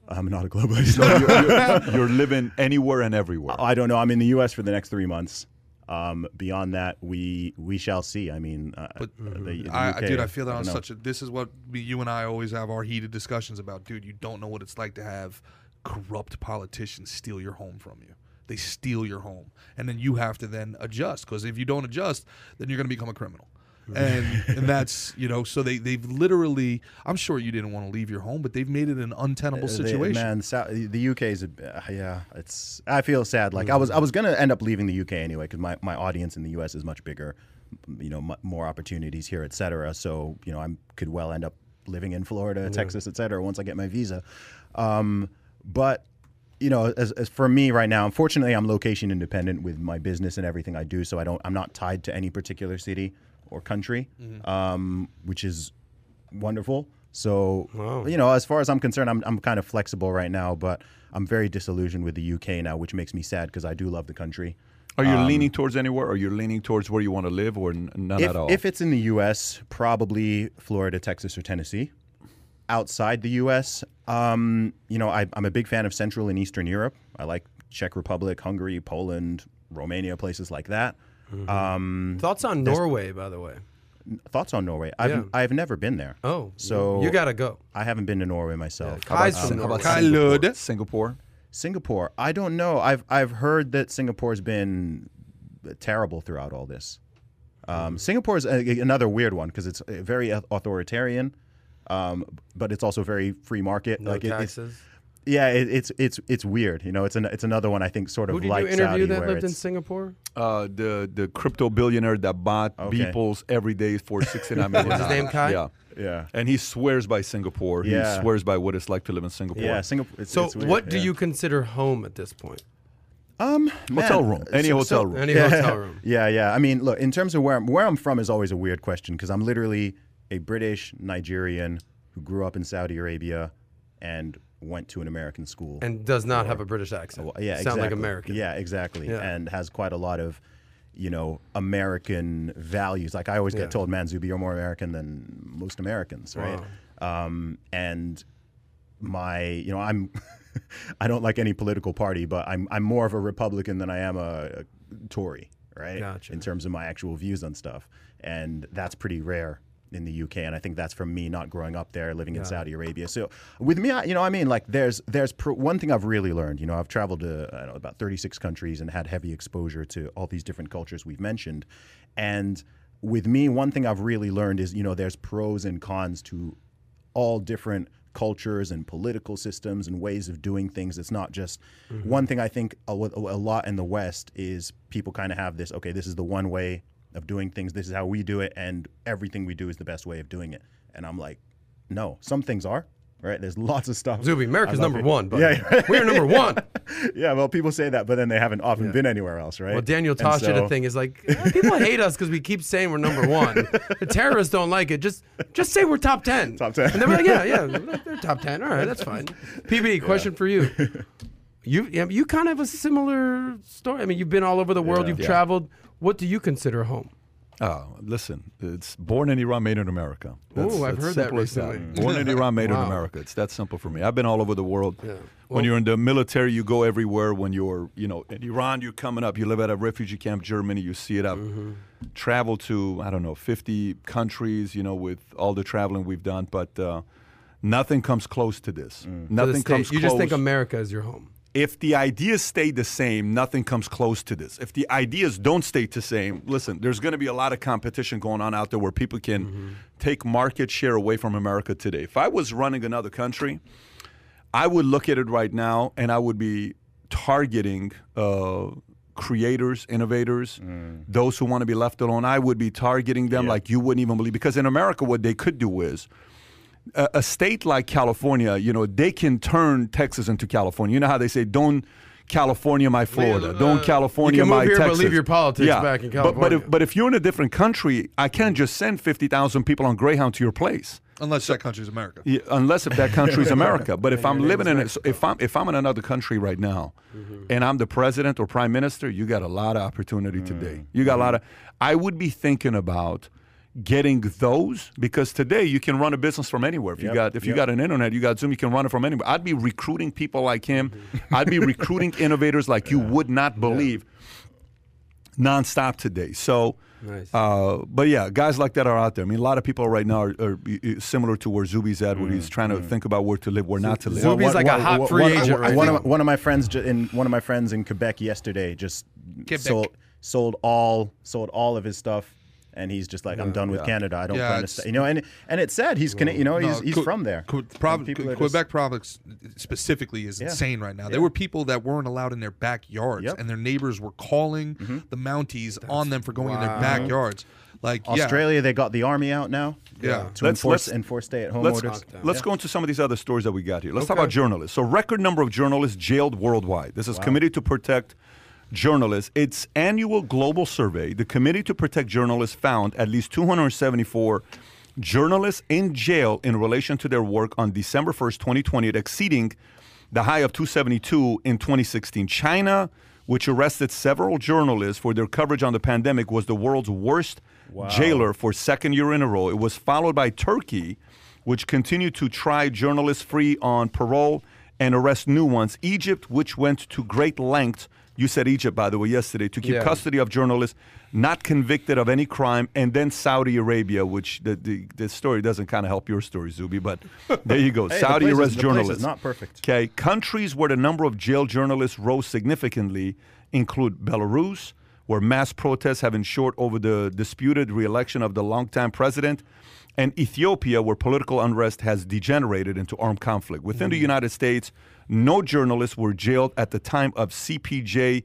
I'm not a globalist. you're, you're living anywhere and everywhere I don't know. I'm in the U.S. for the next three months. Um, beyond that, we we shall see. I mean, uh, But the, the I, UK, dude, I feel that don't on know. such a. This is what we, you and I always have our heated discussions about, dude. You don't know what it's like to have corrupt politicians steal your home from you. They steal your home, and then you have to then adjust because if you don't adjust, then you're going to become a criminal. And and that's you know so they they've literally I'm sure you didn't want to leave your home, but they've made it an untenable Uh, they- situation. man, Sou- the UK is, a, uh, yeah, it's. I feel sad. Like I was, I was gonna end up leaving the UK anyway because my, my audience in the US is much bigger. You know, m- more opportunities here, et cetera. So you know, I could well end up living in Florida, Texas, et cetera, once I get my visa. Um, but you know, as, as for me right now, unfortunately, I'm location independent with my business and everything I do. So I don't, I'm not tied to any particular city or country, um, which is wonderful. So, Wow. you know, as far as I'm concerned, I'm, I'm kind of flexible right now, but I'm very disillusioned with the UK now, which makes me sad because I do love the country. Are you leaning towards anywhere? Are you leaning towards where you want to live, or n- none If, at all? if it's in the U.S., probably Florida, Texas, or Tennessee. Outside the U.S., um, you know, I, I'm a big fan of Central and Eastern Europe. I like Czech Republic, Hungary, Poland, Romania, places like that. Um, Thoughts on Norway, by the way? thoughts on Norway? I've Yeah. I've never been there. Oh, So- you gotta go. I haven't been to Norway myself. Kai's How from about Norway. Kai Singapore? Lud. Singapore. Singapore. I don't know. I've I've heard that Singapore's been terrible throughout all this. Um, Singapore is a, another weird one because it's uh, very authoritarian, um, but it's also very free market. No like it- it's, taxes. Yeah, it, it's it's it's weird. You know, it's an, it's another one I think sort of Who did like you interview Saudi that where lived in it's Singapore? Uh, the the crypto billionaire that bought Okay. Beeples every day for sixty nine million. What's his name, Kai? Yeah, yeah and he swears by Singapore. Yeah. He swears by what it's like to live in Singapore. yeah Singapore. It's, So, it's weird, what do yeah. you consider home at this point? um Hotel man, room. Any so- hotel so- room. Any yeah, hotel room? Yeah, yeah. I mean, look, in terms of where I'm, where I'm from is always a weird question because I'm literally a British Nigerian who grew up in Saudi Arabia and went to an American school. And does not have a British accent. Well, yeah, Sound exactly. like American. Yeah, exactly. Yeah. And has quite a lot of, you know, American values. Like I always Yeah. get told, man, Zuby, you're more American than most Americans, right? Um, and my, you know, I'm, I don't like any political party, but I'm, I'm more of a Republican than I am a, a Tory, right? Gotcha. In terms of my actual views on stuff, and that's pretty rare in the UK, and I think that's from me not growing up there, living in. Saudi Arabia. So with me, I, you know, I mean, like there's there's pro- one thing I've really learned. You know, I've traveled to I don't know, about 36 countries and had heavy exposure to all these different cultures we've mentioned, and with me, one thing I've really learned is you know there's pros and cons to all different cultures and political systems and ways of doing things. It's not just mm-hmm. one thing. I think a, a lot in the West is people kind of have this. Okay, this is the one way of doing things. This is how we do it, and everything we do is the best way of doing it. And I'm like, no, some things are right. There's lots of stuff. Zuby, America's number one, but Yeah, we're number one. yeah. Well, people say that, but then they haven't often been anywhere else, right? Well, Daniel Tosh did a thing. Is like "Eh, people hate us because we keep saying we're number one. The terrorists don't like it. Just just say we're top ten. Top 10. And they're like, yeah, yeah, they're top ten. All right, that's fine. PB, question for you. You you kind of have a similar story. I mean, you've been all over the world. Yeah. You've Yeah. traveled. What do you consider home? Oh, listen, it's born in Iran, made in America. Ooh, I've heard that simple as recently. Born in Iran, made Wow. in America. It's that simple for me. I've been all over the world. Yeah. when you're in the military, you go everywhere. When you're, you know, in Iran, you're coming up. You live at a refugee camp, Germany. You see it up. Mm-hmm. Travel to I don't know, 50 countries. You know, with all the traveling we've done, but uh, nothing comes close to this. To the Nothing state. comes close. You just think America is your home. If the ideas stay the same, nothing comes close to this. If the ideas don't stay the same, listen, there's going to be a lot of competition going on out there where people can take market share away from America today. If I was running another country, I would look at it right now and I would be targeting uh, creators, innovators, those who want to be left alone. I would be targeting them like you wouldn't even believe. Because in America, what they could do is, a, a state like California, you know, they can turn Texas into California. You know how they say, "Don't California my Florida, uh, don't California you can move my here, but Texas." leave your politics yeah. back in But, but California. if but if you're in a different country, I can't just send fifty thousand people on Greyhound to your place. Unless that country's America. Yeah, unless if that country is America. But if I'm living in it, if I'm if I'm in another country right now, mm-hmm. and I'm the president or prime minister, you got a lot of opportunity today. Mm-hmm. You got a lot mm-hmm. of. I would be thinking about getting those because today you can run a business from anywhere. If you got if you got an internet, you got Zoom, you can run it from anywhere. I'd be recruiting people like him. I'd be recruiting innovators like you would not believe. Nonstop today. So. Nice. Uh, but yeah, guys like that are out there. I mean, a lot of people right now are, are uh, similar to where Zuby's at, where he's trying to think about where to live, where not to live. Zuby's like a hot free one, agent right one. Of, one of my friends ju- in one of my friends in Quebec yesterday just Quebec. sold sold all sold all of his stuff and he's just like, I'm done with Canada. I don't Yeah, plan to stay. You know, and and it's sad. He's Cana- you know, he's, No, he's Que- from there. Que- And Prov- people are Quebec just- province specifically is Yeah. insane right now. Yeah. There were people that weren't allowed in their backyards, Yep. and their neighbors were calling Mm-hmm. the Mounties on them for going in their backyards. Like yeah. Australia, they got the army out now. Yeah. to Let's- enforce let's- enforce stay at home Let's, orders. let's go into some of these other stories that we got here. Let's talk about journalists. So, record number of journalists jailed worldwide. This is Committee to Protect Journalists. Its annual global survey, the Committee to Protect Journalists found at least 274 journalists in jail in relation to their work on December 1st, 2020, exceeding the high of 272 in 2016. China, which arrested several journalists for their coverage on the pandemic, was the world's worst jailer for second year in a row. It was followed by Turkey, which continued to try journalists free on parole and arrest new ones. Egypt, which went to great lengths, you said Egypt, by the way, yesterday, to keep Yeah. custody of journalists not convicted of any crime, and then Saudi Arabia, which the, the, the story doesn't kind of help your story, Zuby, but there you go. Hey, Saudi arrests the place is journalists. not perfect. Okay, countries where the number of jail journalists rose significantly include Belarus, where mass protests have ensured over the disputed re-election of the longtime president, and Ethiopia, where political unrest has degenerated into armed conflict. Within Mm-hmm. the United States, no journalists were jailed at the time of CPJ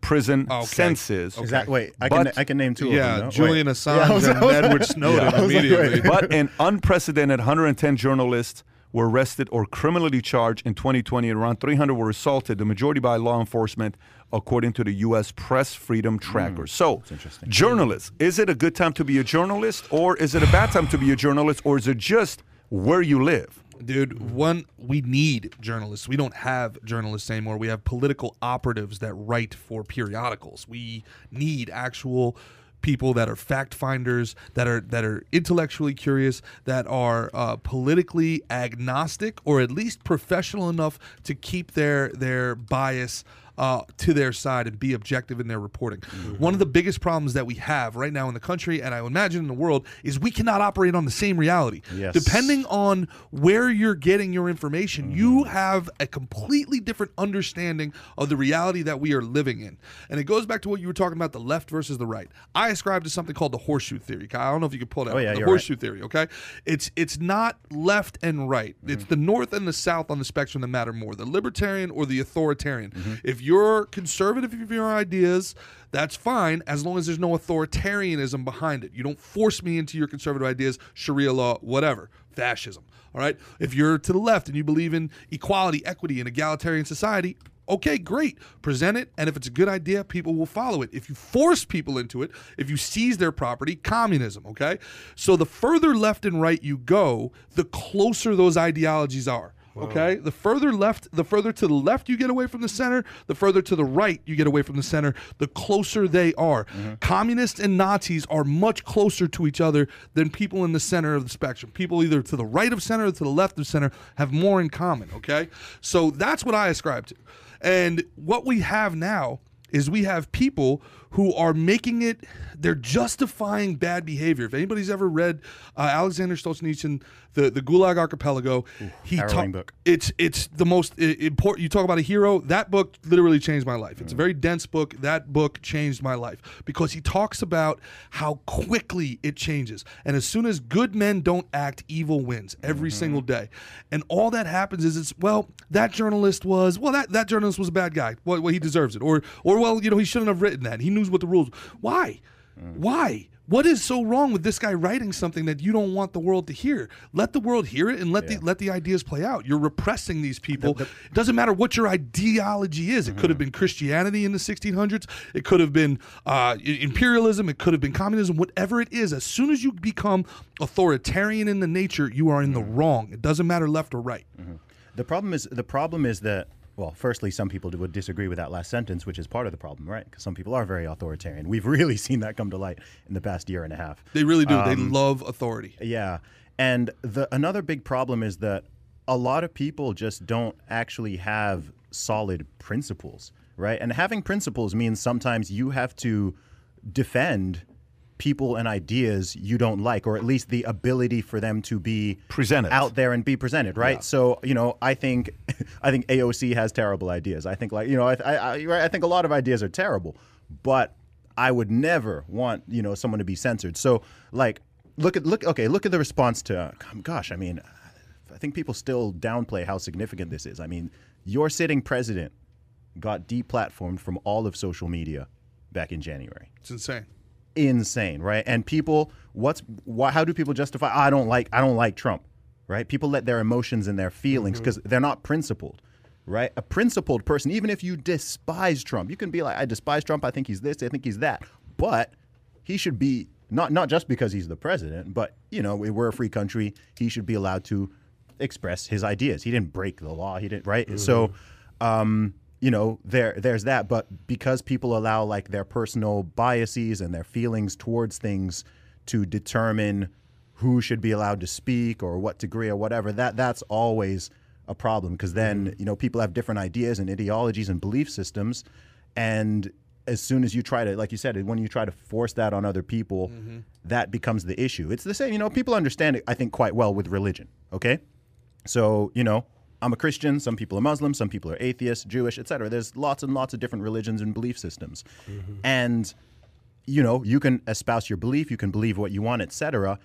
prison Okay. census. Is that wait? I can I can name two. Yeah, of them, no? Julian Wait. Assange Yeah, was- and I Edward Snowden I was like, immediately. but an unprecedented 110 journalists were arrested or criminally charged in 2020, and around 300 were assaulted, the majority by law enforcement, according to the U.S. Press Freedom Tracker. Hmm, so, journalists, is it a good time to be a journalist, or is it a bad time to be a journalist, or is it just where you live? Dude, one, we need journalists. We don't have journalists anymore. We have political operatives that write for periodicals. We need actual people that are fact finders, that are that are intellectually curious, that are uh, politically agnostic, or at least professional enough to keep their their bias uh, to their side and be objective in their reporting. Mm-hmm. One of the biggest problems that we have right now in the country, and I imagine in the world, is we cannot operate on the same reality. Yes. Depending on where you're getting your information, you mm-hmm. have a completely different understanding of the reality that we are living in. And it goes back to what you were talking about the left versus the right. I ascribe to something called the horseshoe theory. I don't know if you can pull that Oh, up. yeah, the horseshoe theory, okay? It's it's not left and right. It's mm-hmm. the north and the south on the spectrum that matter more. The libertarian or the authoritarian. If you're conservative of your ideas, that's fine as long as there's no authoritarianism behind it. You don't force me into your conservative ideas, Sharia law, whatever, fascism. All right. If you're to the left and you believe in equality, equity, and egalitarian society, okay, great. Present it. And if it's a good idea, people will follow it. If you force people into it, if you seize their property, communism. Okay. So the further left and right you go, the closer those ideologies are. Okay, the further left, the further to the left you get away from the center, the further to the right you get away from the center, the closer they are. Communists and Nazis are much closer to each other than people in the center of the spectrum. People either to the right of center or to the left of center have more in common. Okay, so that's what I ascribe to. And what we have now is we have people who are making it they're justifying bad behavior if anybody's ever read uh, alexander Solzhenitsyn the, the gulag archipelago he harrowing ta- book. it's it's the most important you talk about a hero that book literally changed my life. It's a mm. very dense book. That book changed my life because he talks about how quickly it changes. And as soon as good men don't act evil wins every mm-hmm. single day. And all that happens is it's well that journalist was well that, that journalist was a bad guy. Well, well he deserves it. Or or well you know he shouldn't have written that. He knew what the rules why? Mm. Why what is so wrong with this guy writing something that you don't want the world to hear? Let the world hear it and let the let the ideas play out. You're repressing these people. it doesn't matter what your ideology is. It could have mm-hmm. been Christianity in the 1600s. It could have been uh, imperialism. It could have been communism. Whatever it is, as soon as you become authoritarian in the nature, you are in the mm-hmm. wrong. It doesn't matter left or right. Mm-hmm. The problem is the problem is that well, firstly, some people would disagree with that last sentence, which is part of the problem, right? Because some people are very authoritarian. We've really seen that come to light in the past year and a half. They really do. they Um, love authority. Yeah, and the another big problem is that a lot of people just don't actually have solid principles, right? And having principles means sometimes you have to defend people and ideas you don't like, or at least the ability for them to be Presented. out there and be presented, right? So you know, I think I think AOC has terrible ideas. I think like you know, I I, I, I think a lot of ideas are terrible, but I would never want you know someone to be censored. So like look at look okay look at the response to uh, gosh I mean I think people still downplay how significant this is. I mean your sitting president got deplatformed from all of social media back in January It's insane. Insane, right? And people, what's why, how do people justify? Ah, I don't like I don't like Trump, right? People let their emotions and their feelings mm-hmm. because they're not principled, right? A principled person, even if you despise Trump, you can be like, I despise Trump. I think he's this. I think he's that. But he should be not not just because he's the president, but you know we're a free country. He should be allowed to express his ideas. He didn't break the law. He didn't right. So. Mm-hmm. Um, you know there there's that. But because people allow like their personal biases and their feelings towards things to determine who should be allowed to speak or what degree or whatever that that's always a problem. Because then mm-hmm. you know people have different ideas and ideologies and belief systems. And as soon as you try to like you said when you try to force that on other people mm-hmm. that becomes the issue. It's the same you know people understand it i think quite well with religion okay? So, you know, I'm a Christian, some people are Muslim, some people are atheists, Jewish, etc. There's lots and lots of different religions and belief systems. Mm-hmm. And you know, you can espouse your belief, you can believe what you want, etc.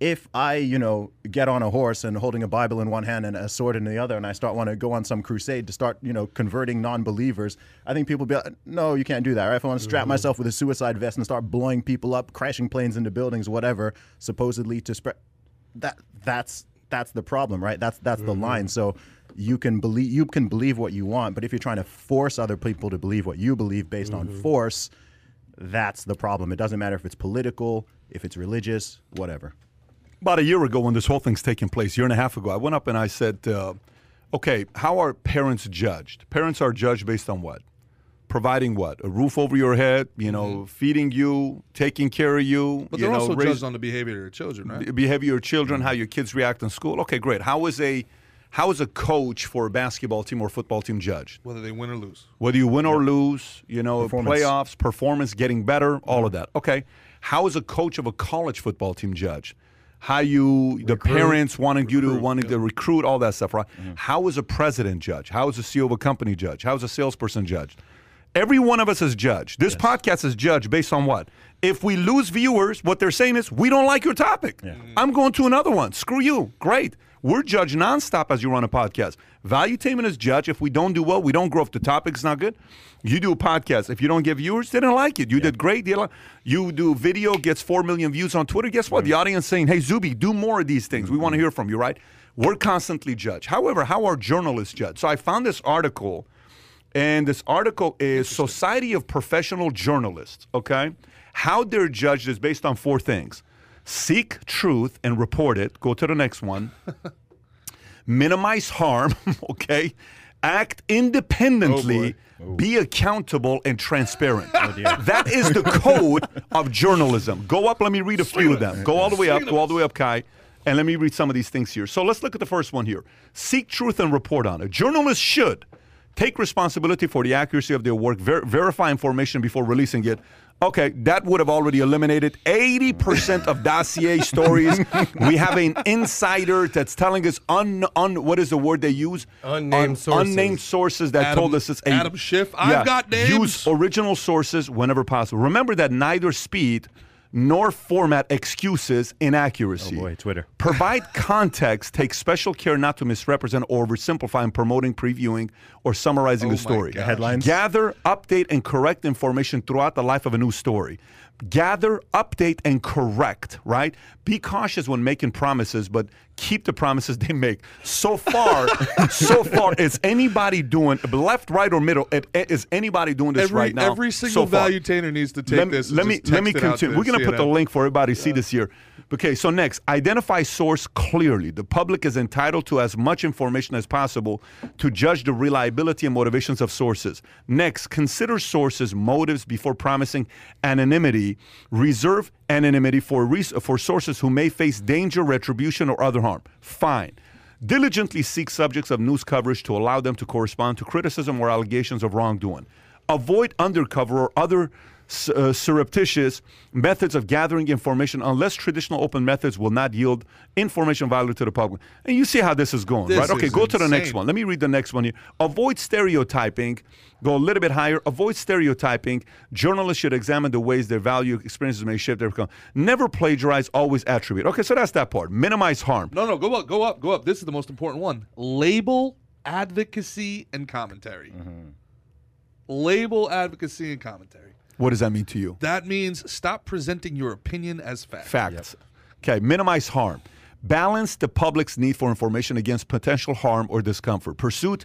If I, you know, get on a horse and holding a Bible in one hand and a sword in the other, and I start want to go on some crusade to start, you know, converting non-believers, I think people be like, no, you can't do that. Right? If I want to strap mm-hmm. myself with a suicide vest and start blowing people up, crashing planes into buildings, whatever, supposedly to spread that that's that's the problem, right? That's that's the line. Mm-hmm. So you can believe you can believe what you want, but if you're trying to force other people to believe what you believe based on force, that's the problem. It doesn't matter if it's political, if it's religious, whatever. About a year ago, when this whole thing's taking place, year and a half ago, I went up and I said, uh, "Okay, how are parents judged? Parents are judged based on what? Providing what? A roof over your head, you know, feeding you, taking care of you. Mm-hmm. But you they're know, also raise- judged on the behavior of their children, right? the behavior of your children, how your kids react in school. Okay, great. How is a how is a coach for a basketball team or football team judged? Whether they win or lose. Whether you win or lose, you know, Performance. playoffs, performance, getting better, all of that. Okay. How is a coach of a college football team judged? How you the parents wanting you to wanting to recruit, all that stuff, right? Mm-hmm. How is a president judged? How is a CEO of a company judged? How is a salesperson judged? Every one of us is judged. This podcast is judged based on what? If we lose viewers, what they're saying is, we don't like your topic. I'm going to another one. Screw you. Great. We're judged nonstop as you run a podcast. Valuetainment is judged. If we don't do well, we don't grow. If the topic's not good, you do a podcast. If you don't get viewers, they don't like it. You did great. They You do video, gets 4 million views on Twitter. Guess what? The audience saying, hey, Zuby, do more of these things. We want to mm-hmm. hear from you, right? We're constantly judged. However, how are journalists judged? So I found this article and this article is Society of Professional Journalists, okay? How they're judged is based on four things seek truth and report it. Go to the next one. Minimize harm, okay? Act independently, oh, be accountable and transparent. Oh, that is the code of journalism. Go up, let me read a few of them. Go all the way up, go all the way up, Kai. And let me read some of these things here. So let's look at the first one here. Seek truth and report on it. Journalists should take responsibility for the accuracy of their work, ver- verify information before releasing it. Okay, that would have already eliminated 80% of dossier stories. we have an insider that's telling us un, un what is the word they use? Unnamed sources. Unnamed sources that Adam- told us it's a, Adam Schiff, I've got names. Use original sources whenever possible. Remember that neither speed nor format excuses inaccuracy. Oh boy, Twitter. Provide context. Take special care not to misrepresent or oversimplify in promoting, previewing, or summarizing Oh a my story. gosh. Headlines. Gather, update, and correct information throughout the life of a news story. Gather, update, and correct, right? Be cautious when making promises, but keep the promises they make. So far, so far, is anybody doing left, right, or middle? Is anybody doing this Every, right now? every single so Valuetainer needs to take let this. Let me let me text it out continue. We're gonna put the link for everybody to see this here. Okay, so next, identify source clearly. The public is entitled to as much information as possible to judge the reliability and motivations of sources. Next, consider sources' motives before promising anonymity. Reserve anonymity for res- for sources who may face danger, retribution, or other harm. Fine. Diligently seek subjects of news coverage to allow them to correspond to criticism or allegations of wrongdoing. Avoid undercover or other uh, surreptitious methods of gathering information unless traditional open methods will not yield information valuable to the public. And you see how this is going, This right? Okay, is go to the next one. Let me read the next one here. Avoid stereotyping. Go a little bit higher. Avoid stereotyping. Journalists should examine the ways their value experiences may shift. their outcome. Never plagiarize. Always attribute. Okay, so that's that part. Minimize harm. No, no, go up, go up, go up. This is the most important one. Label advocacy and commentary. Label advocacy and commentary. What does that mean to you? That means stop presenting your opinion as fact. Facts. Okay, minimize harm. Balance the public's need for information against potential harm or discomfort. Pursuit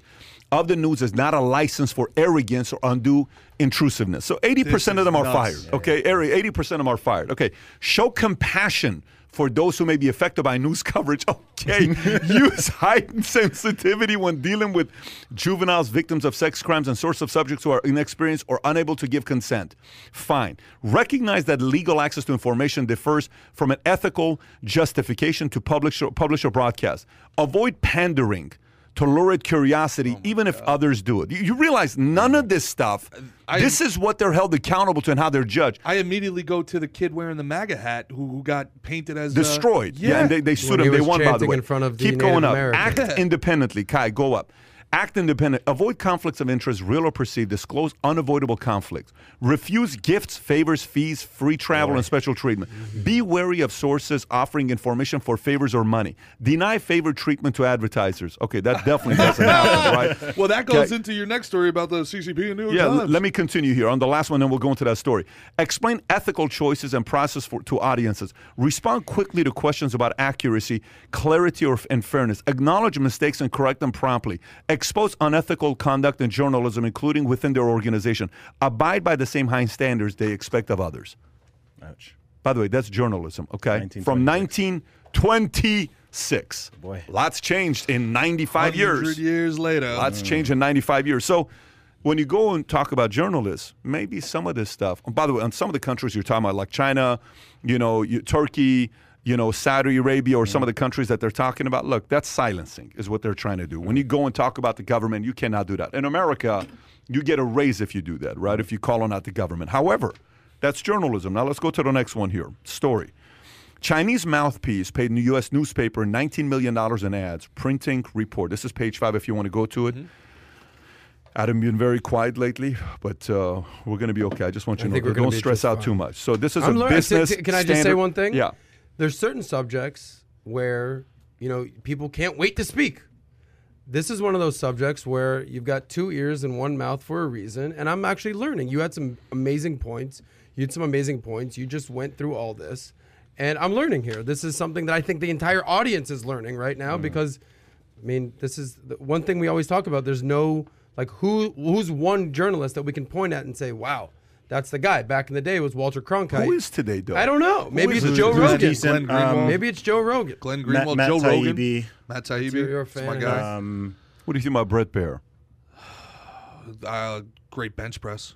of the news is not a license for arrogance or undue intrusiveness. So 80% of them are nuts. fired. Okay, Ari, 80% of them are fired. Okay, show compassion for those who may be affected by news coverage. Okay, use heightened sensitivity when dealing with juveniles, victims of sex crimes, and sorts of subjects who are inexperienced or unable to give consent. Fine. Recognize that legal access to information differs from an ethical justification to publish or, publish or broadcast. Avoid pandering to lurid curiosity, oh even if others do it. You, you realize none of this stuff. I- this is what they're held accountable to and how they're judged. I immediately go to the kid wearing the MAGA hat who, who got painted as destroyed. yeah. and they, they sued When him. They won, by the way. in front of the Keep going up. Americans. Act independently. Kai, go up. Act independent. Avoid conflicts of interest, real or perceived. Disclose unavoidable conflicts. Refuse gifts, favors, fees, free travel, and special treatment. Mm-hmm. Be wary of sources offering information for favors or money. Deny favored treatment to advertisers. Okay, that definitely doesn't happen, right? Well, that goes Okay. into your next story about the CCP and New York Yeah, l- let me continue here. On the last one, and we'll go into that story. Explain ethical choices and process for, to audiences. Respond quickly to questions about accuracy, clarity, or, and fairness. Acknowledge mistakes and correct them promptly. Expose unethical conduct in journalism, including within their organization. Abide by the same high standards they expect of others. Ouch. By the way, that's journalism, okay? From 1926. Boy. Lots changed in 95 years. 100 years later. Lots hmm. changed in 95 years. So when you go and talk about journalists, maybe some of this stuff. By the way, on some of the countries you're talking about, like China, you know, you, Turkey, you know, Saudi Arabia, or some of the countries that they're talking about, look, that's silencing, is what they're trying to do. When you go and talk about the government, you cannot do that. In America, you get a raise if you do that, right? If you call on out the government. However, that's journalism. Now let's go to the next one here. Story. Chinese mouthpiece paid a U.S. newspaper $19 million in ads, printing report. This is page five if you want to go to it. Adam, been very quiet lately, but uh, we're going to be okay. I just want you I to know. Don't stress out fine. too much. So this is I'm a learning. business. Can I just say one thing? Yeah. There's certain subjects where you know people can't wait to speak. This is one of those subjects where you've got two ears and one mouth for a reason, and I'm actually learning. You had some amazing points. You had some amazing points. You just went through all this, and I'm learning here. This is something that I think the entire audience is learning right now mm-hmm. because, I mean, this is the one thing we always talk about. There's no like who who's one journalist that we can point at and say, "Wow, that's the guy." Back in the day, it was Walter Cronkite. Who is today, though? I don't know. Maybe it's? Joe Who's Rogan. decent? Glenn Greenwald. Um, Maybe it's Joe Rogan. Glenn Matt, Greenwald, Matt Joe Rogan. Taibbi, Matt Taibbi. you're a That's fan my of guy. um, What do you think about Bret Baier? Uh, great bench press.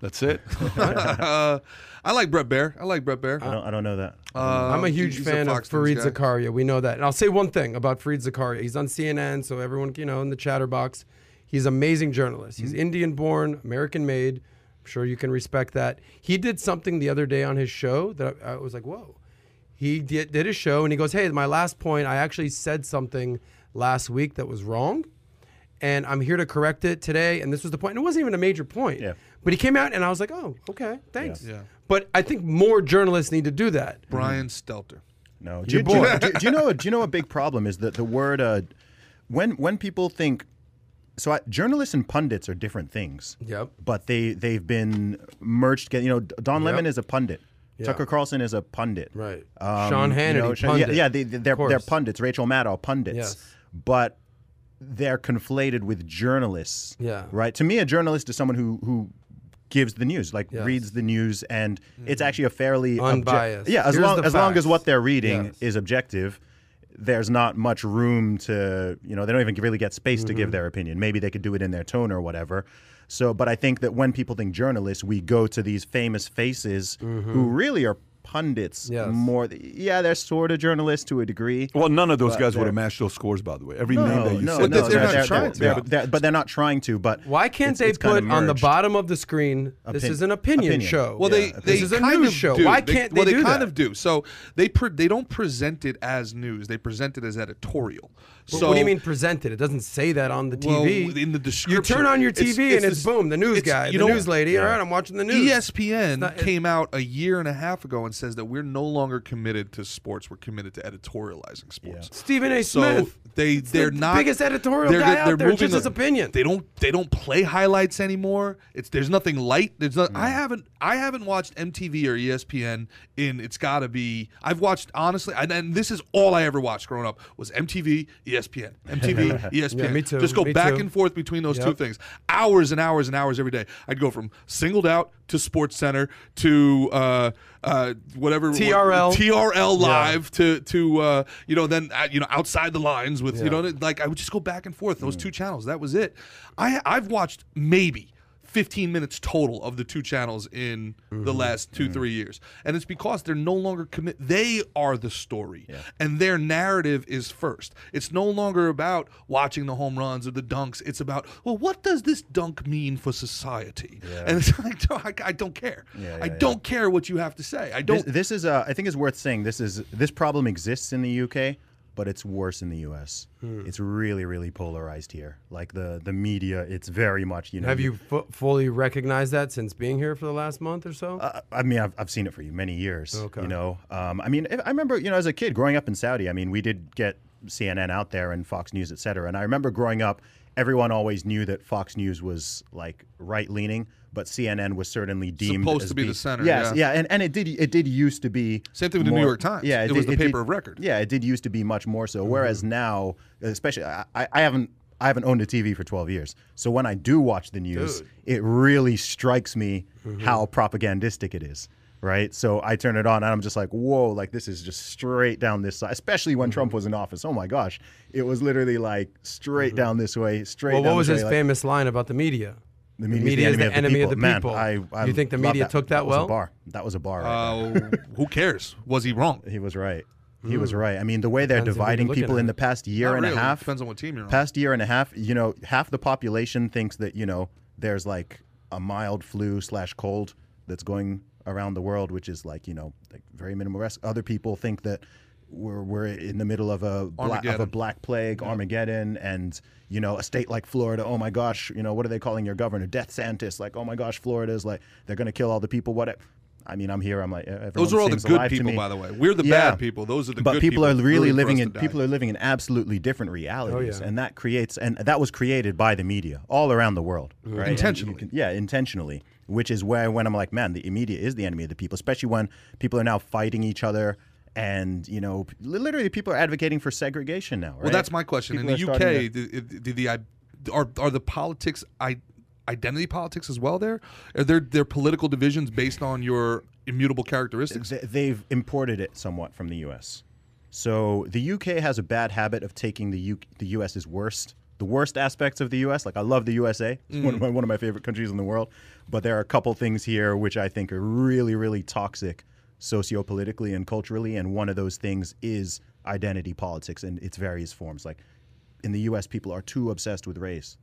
That's it. uh, I like Bret Baier. I like Bret Baier. I don't, I don't know that. Uh, I'm a huge he's fan of Fox Fareed guy. Zakaria. We know that. And I'll say one thing about Fareed Zakaria. He's on CNN, so everyone, you know, in the chatterbox. He's an amazing journalist. He's Indian born, American made. I'm sure you can respect that. He did something the other day on his show that I, I was like, whoa. He did, did a show and he goes, hey, my last point, I actually said something last week that was wrong. And I'm here to correct it today. And this was the point. And it wasn't even a major point. Yeah. But he came out and I was like, oh, okay, thanks. Yeah. But I think more journalists need to do that. Brian Stelter. No. Do you, do, do, do you know? Do you know a big problem is that the word uh, when when people think so I, journalists and pundits are different things. Yep. But they they've been merged. You know, Don Lemon is a pundit. Yeah. Tucker Carlson is a pundit. Right. Um, Sean you Hannity, know, Sean- pundit. Yeah, yeah they, they're, they're pundits. Rachel Maddow, pundits. Yes. But they're conflated with journalists. Yeah. Right. To me, a journalist is someone who who gives the news, like Yes. reads the news, and it's actually a fairly obje- Unbiased. yeah, as Here's long as long as what they're reading Yes. is objective. There's not much room to, you know, they don't even really get space to Mm-hmm. give their opinion. Maybe they could do it in their tone or whatever. So, but I think that when people think journalists, we go to these famous faces Mm-hmm. who really are pundits Yes. more. Yeah, they're sort of journalists to a degree. Well, none of those guys would have matched those scores, by the way. Every No, name that you no, said. no, But they're not they're- trying to. they're- Yeah. they're- but they're not trying to. But Why can't it's- they it's kinda put on the bottom of the screen? This Opin- is an opinion, opinion. show. Well, they, Yeah, they this is a kind news of show. Do. Why can't well, they they do kind that? of do. So they pre- they don't present it as news. They present it as editorial. But So what do you mean presented? It doesn't say that on the Well, TV. in the description, you turn on your TV it's and it's this- boom, the news guy, you the know- news lady. All right, I'm watching the news. ESPN not- it- came out a year and a half ago and says that we're no longer committed to sports. We're committed to editorializing sports. Stephen A. So Smith. they It's they're the not biggest editorial they're, guy they're out there. It's moving just his opinion. They don't they don't play highlights anymore. It's there's nothing light. There's not. I mm. haven't I haven't watched MTV or ESPN in. It's got to be. I've watched honestly, and, and this is all I ever watched growing up was MTV, ESPN, MTV, ESPN. Yeah, me too, Just go me back too. and forth between those two things, hours and hours and hours every day. I'd go from singled out to Sports Center to uh, uh, whatever TRL. TRL live to to uh, you know then uh, you know outside the lines with you know like I would just go back and forth those two channels. That was it. I I've watched maybe. 15 minutes total of the two channels in the last 2 3 years. And it's because they're no longer commit they are the story. And their narrative is first. It's no longer about watching the home runs or the dunks. It's about well what does this dunk mean for society? And it's like I, I don't care. Yeah, i yeah, yeah. don't care what you have to say. I don't This, this is, uh, I think, is worth saying. This is this problem exists in the UK, but it's worse in the US. Hmm. It's really, really polarized here. Like the the media, it's very much you know. Have you fu- fully recognized that since being here for the last month or so? Uh, I mean, I've, I've seen it for you many years. Okay. You know, um, I mean, I I remember, you know, as a kid growing up in Saudi. I mean, we did get CNN out there and Fox News, et cetera. And I remember growing up, everyone always knew that Fox News was like right leaning, but CNN was certainly deemed Supposed to be the center, Yes, yeah. and and it did it did used to be Same thing with the New York Times. Yeah, It was the did- paper of record. Yeah, it did used to be much more so. Mm-hmm. Whereas now, especially, I, I I haven't. I haven't owned a TV for 12 years. So when I do watch the news, Dude. it really strikes me Mm-hmm. how propagandistic it is. Right. So I turn it on and I'm just like, whoa, like this is just straight down this side, especially when Mm-hmm. Trump was in office. Oh my gosh. It was literally like straight down this way, straight well, what was this his like, famous line about the media? the media, is the enemy of the Man, people. I, I You think the media took that that well? was a bar. That was a bar. Right uh, who cares was he wrong He was right. He was right. I mean, the way they're Depends on who you're dividing people in the past year Not and really. a half. depends on what team you're on Past year and a half, you know, half the population thinks that you know there's like a mild flu slash cold that's going around the world, which is like you know like very minimal risk. Other people think that we're we're in the middle of a bla- of a black plague, Armageddon, and you know a state like Florida. Oh my gosh, you know what are they calling your governor? Death Santis. Like oh my gosh, Florida is like they're gonna kill all the people. What? I mean, I'm here. I'm like those are all the good people by the way we're the Yeah. bad people those are the but good people, people are really for living us in people are living in absolutely different realities oh, yeah. and that creates and that was created by the media all around the world right And you Intentionally. can- yeah intentionally which is where when i'm like man the media is the enemy of the people especially when people are now fighting each other and you know literally people are advocating for segregation now right? well that's my question People in the uk to- did, did the are are the politics i identity politics as well there are there there political divisions based on your immutable characteristics they've imported it somewhat from the U.S. So the UK has a bad habit of taking the U- the U.S.'s worst, the worst aspects of the U.S. Like I love the USA, it's one, of mm. my, one of my favorite countries in the world, but there are a couple things here which I think are really, really toxic, sociopolitically and culturally, and one of those things is identity politics in its various forms. Like in the U.S., people are too obsessed with race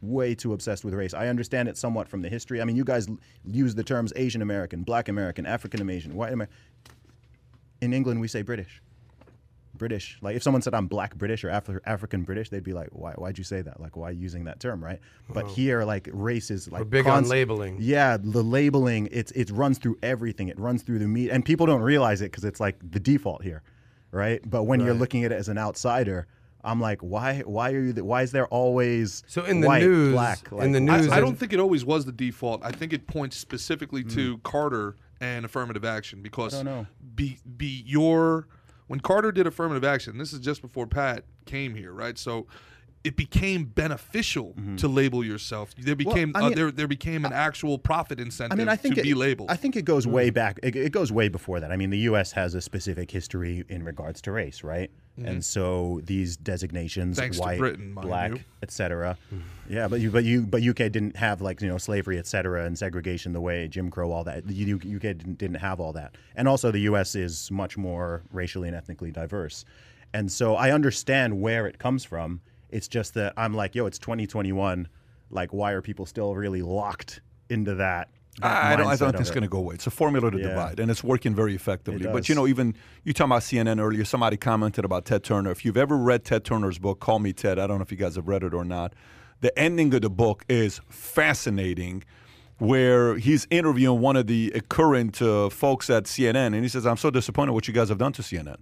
way too obsessed with race. I understand it somewhat from the history. I mean, you guys l- use the terms Asian American, Black American, African American, White American. In England, we say British. British. Like if someone said I'm Black British or Afri- African British, they'd be like, "Why? Why'd you say that? Like, why using that term, right?" But here, like race is like We're big on labeling. Yeah, the labeling it's it runs through everything. It runs through the meat, and people don't realize it because it's like the default here, right? But when you're looking at it as an outsider, I'm like, why? Why are you? Why is there always So in the white, news- black, in the news- I, I don't think it always was the default. I think it points specifically hmm. to Carter and affirmative action because be be your when Carter did affirmative action. This is just before Pat came here, right? So it became beneficial to label yourself. There became I uh, there there became an actual profit I incentive mean, I think to it, be labeled. I think it goes way back. It, it goes way before that. I mean, the U.S. has a specific history in regards to race, right? And so these designations, Mm-hmm. Thanks white, Britain, black, etc. Yeah, but you, but you, but UK didn't have like you know slavery, etc., and segregation the way Jim Crow, all that. The UK didn't, didn't have all that, and also the U.S. is much more racially and ethnically diverse, and so I understand where it comes from. It's just that I'm like, yo, it's 2021. Like, why are people still really locked into that? that I don't, I don't think it's it? going to go away. It's a formula to Yeah. divide, and it's working very effectively. But you know, even you talking about CNN earlier, somebody commented about Ted Turner. If you've ever read Ted Turner's book, Call Me Ted, I don't know if you guys have read it or not. The ending of the book is fascinating, where he's interviewing one of the current uh, folks at CNN, and he says, "I'm so disappointed what you guys have done to CNN.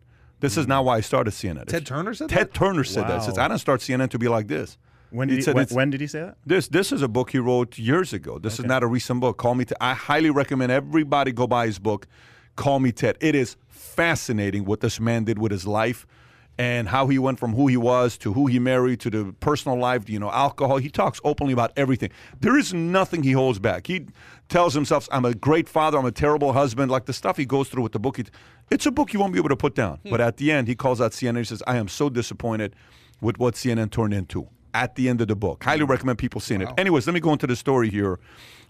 This is not why I started CNN." Ted Turner said that? Ted that? Turner said that. He says, "I didn't start CNN to be like this." When did he, when, when did he say that? This this is a book he wrote years ago. This is not a recent book. Call me. Ted. I highly recommend everybody go buy his book. Call me Ted. It is fascinating what this man did with his life, and how he went from who he was to who he married to the personal life. You know, alcohol. He talks openly about everything. There is nothing he holds back. He tells himself, "I'm a great father. I'm a terrible husband." Like the stuff he goes through with the book. It's a book you won't be able to put down. Hmm. But at the end, he calls out CNN. He says, "I am so disappointed with what CNN turned into." at the end of the book. Highly hmm. recommend people seeing it. Anyways, let me go into the story here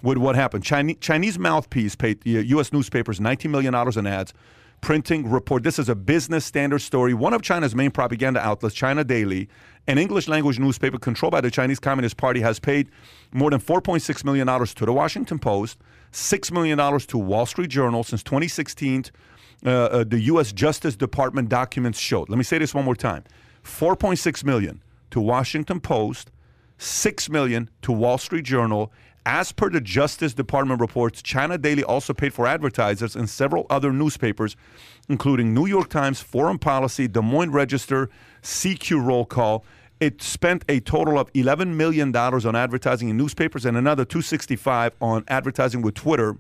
with what happened. Chinese, Chinese mouthpiece paid the U.S. Uh, newspapers $19 million in ads, printing report. This is a business standard story. One of China's main propaganda outlets, China Daily, an English language newspaper controlled by the Chinese Communist Party, has paid more than $4.6 million to the Washington Post, $6 million to Wall Street Journal since 2016. Uh, uh, the U.S. Justice Department documents showed. Let me say this one more time: 4.6 million to Washington Post, 6 million to Wall Street Journal. As per the Justice Department reports, China Daily also paid for advertisers in several other newspapers, including New York Times, Foreign Policy, Des Moines Register, CQ Roll Call. It spent a total of $11 million on advertising in newspapers and another 265 on advertising with Twitter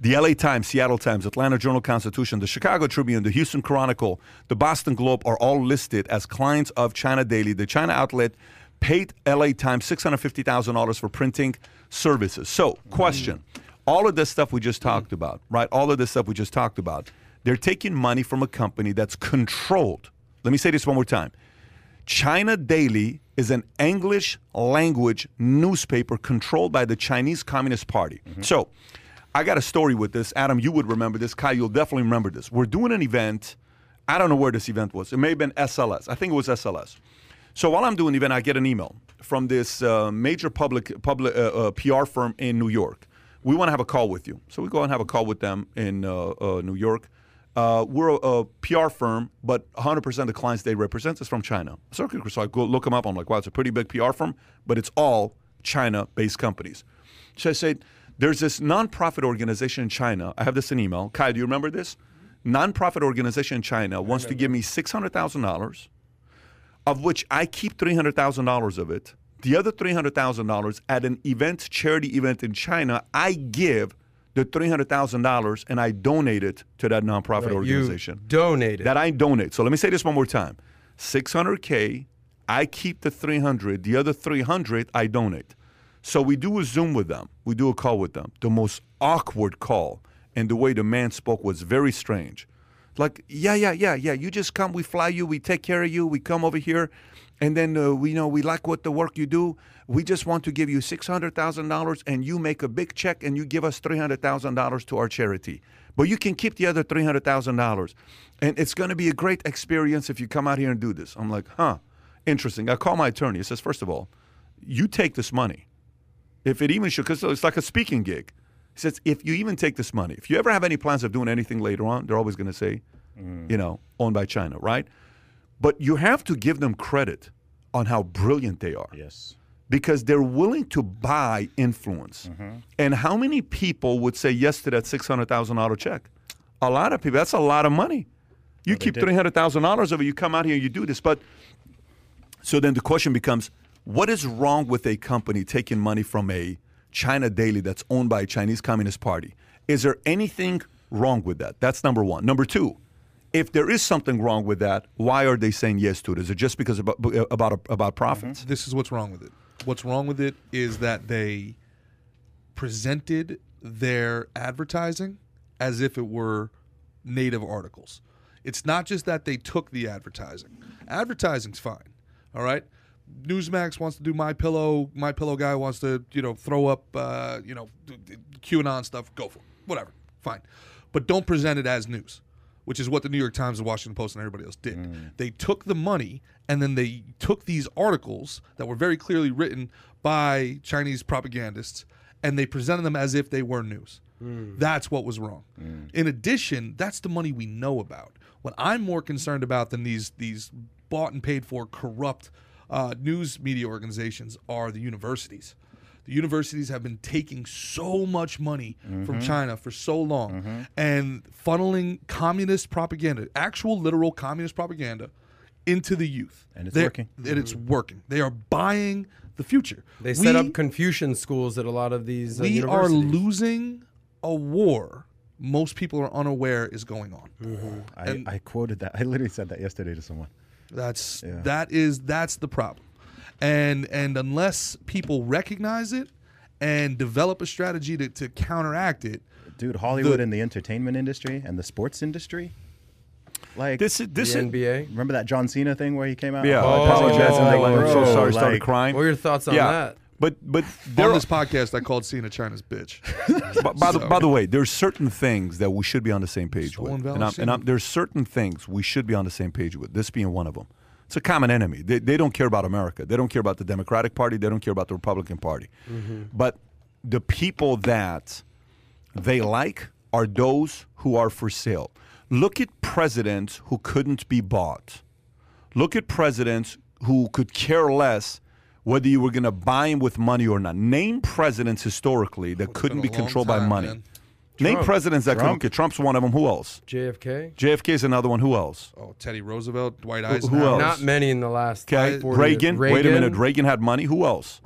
the LA Times, Seattle Times, Atlanta Journal Constitution, the Chicago Tribune, the Houston Chronicle, the Boston Globe are all listed as clients of China Daily. The China outlet paid LA Times $650,000 for printing services. So, question all of this stuff we just talked about, right? All of this stuff we just talked about, they're taking money from a company that's controlled. Let me say this one more time. China Daily is an English language newspaper controlled by the Chinese Communist Party. Mm-hmm. So, I got a story with this. Adam, you would remember this. Kai, you'll definitely remember this. We're doing an event. I don't know where this event was. It may have been SLS. I think it was SLS. So while I'm doing the event, I get an email from this uh, major public public uh, uh, PR firm in New York. We want to have a call with you. So we go and have a call with them in uh, uh, New York. Uh, we're a, a PR firm, but 100% of the clients they represent is from China. So, I go look them up. I'm like, wow, it's a pretty big PR firm, but it's all China-based companies. So I said, there's this nonprofit organization in China. I have this in email. Kai, do you remember this? Nonprofit organization in China wants to give me $600,000, of which I keep $300,000 of it. The other $300,000 at an event, charity event in China, I give the $300,000 and I donate it to that nonprofit organization You donated. that I donate. So let me say this one more time. 600K, I keep the 300, the other 300 I donate. So we do a Zoom with them. We do a call with them. The most awkward call and the way the man spoke was very strange. Like, yeah, yeah, yeah, yeah. You just come, we fly you, we take care of you, we come over here, and then uh, we you know we like what the work you do. We just want to give you six hundred thousand dollars, and you make a big check, and you give us three hundred thousand dollars to our charity. But you can keep the other three hundred thousand dollars, and it's going to be a great experience if you come out here and do this. I'm like, huh, interesting. I call my attorney. He says, first of all, you take this money if it even should, because it's like a speaking gig. He says, if you even take this money, if you ever have any plans of doing anything later on, they're always going to say, mm. you know, owned by China, right? But you have to give them credit on how brilliant they are Yes. because they're willing to buy influence. Mm-hmm. And how many people would say yes to that $600,000 check? A lot of people. That's a lot of money. You keep $300,000 of it, you come out here and you do this. But so then the question becomes what is wrong with a company taking money from a China Daily that's owned by Chinese Communist Party? Is there anything wrong with that? That's number one. Number two, If there is something wrong with that, why are they saying yes to it? Is it just because about about about profits? Mm-hmm. This is what's wrong with it. What's wrong with it is that they presented their advertising as if it were native articles. It's not just that they took the advertising. Advertising's fine. All right. Newsmax wants to do my pillow. My pillow guy wants to, you know, throw up, uh, you know, d- d- QAnon stuff. Go for it. Whatever. Fine. But don't present it as news, which is what the New York Times, the Washington Post, and everybody else did. Mm. They took the money and then they took these articles that were very clearly written by Chinese propagandists and they presented them as if they were news. Mm. That's what was wrong. Mm. In addition, that's the money we know about. What I'm more concerned about than these these bought and paid for corrupt uh, news media organizations are the universities. The universities have been taking so much money from China for so long and funneling communist propaganda, actual literal communist propaganda, into the youth. And it's They're- working. And it's working. They are buying the future. They set We- up Confucian schools at a lot of these. Uh, we are losing a war most people are unaware is going on. I, I quoted that. I literally said that yesterday to someone. That's Yeah. that is that's the problem. And and unless people recognize it and develop a strategy to, to counteract it, Dude, Hollywood and the entertainment industry and the sports industry. Like, This is this the is NBA. remember that John Cena thing where he came out? yeah. Oh, oh apologize and yeah, like, like, I'm so bro, sorry, started like- crying. What are your thoughts on yeah, that? But but there on this podcast I called Cena China's bitch. by, by, the, by the way, there's certain things that we should be on the same page Stolen with, and, I'm, and I'm, there's certain things we should be on the same page with. This being one of them. It's a common enemy. They, they don't care about America. They don't care about the Democratic Party. They don't care about the Republican Party. Mm-hmm. But the people that they like are those who are for sale. Look at presidents who couldn't be bought. Look at presidents who could care less whether you were going to buy him with money or not. Name presidents historically that couldn't be a long controlled by money. man. Name Trump. presidents that Trump. could. Okay, Trump's one of them. Who else? JFK. JFK is another one. Who else? Oh, Teddy Roosevelt, Dwight Eisenhower. who Eisenhower. else? Not many in the last. Okay, 40 Reagan. Wait a minute. Reagan had money. Who else?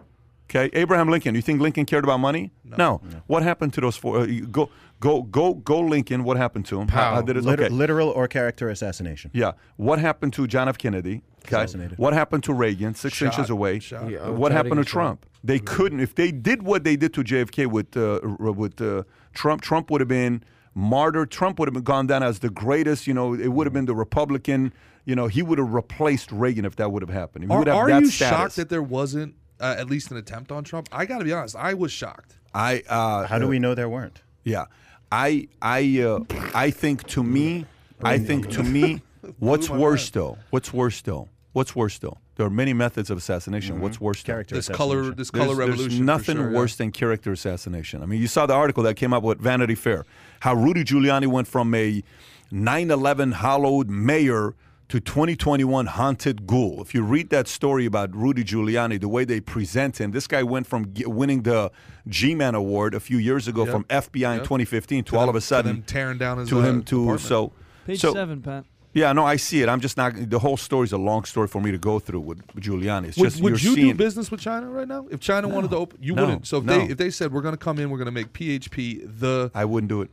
Okay, Abraham Lincoln. You think Lincoln cared about money? No. What happened to those four? Uh, go, go, go, go. Lincoln. What happened to him? How, Pow. how did it? Liter- okay. Literal or character assassination. Yeah. What happened to John F. Kennedy? Okay. Assassinated. What happened to Reagan? Six Shot. inches away. Shot. Yeah, what happened to get shot. Trump? They couldn't. If they did what they did to JFK with uh, with uh, Trump, Trump would have been martyred. Trump would have been gone down as the greatest. You know, it would have been the Republican. You know, he would have replaced Reagan if that would have happened. He Are, would have are that you status. shocked that there wasn't uh, at least an attempt on Trump? I got to be honest, I was shocked. I uh, How do we know there weren't? Yeah, I I uh, I think to me, I think to me, what's my worse though? What's worse though? What's worse though? There are many methods of assassination. What's worse? though? Character This color, this color there's revolution. for nothing sure, yeah. worse than character assassination. I mean, you saw the article that came up with Vanity Fair, how Rudy Giuliani went from a 9/11 hallowed mayor to 2021 haunted ghoul. If you read that story about Rudy Giuliani, the way they present him, this guy went from ge- winning the G-Man Award a few years ago from FBI in 2015 to, all of a them- to sudden tearing down his, to uh, him to apartment. so Page so, seven, Pat. Yeah, no, I see it. I'm just not. The whole story's a long story for me to go through with Giuliani. It's Would, just would you're you do business with China right now? If China wanted to open, you No. wouldn't. So if No. they if they said we're going to come in, we're going to make PHP the I wouldn't do it.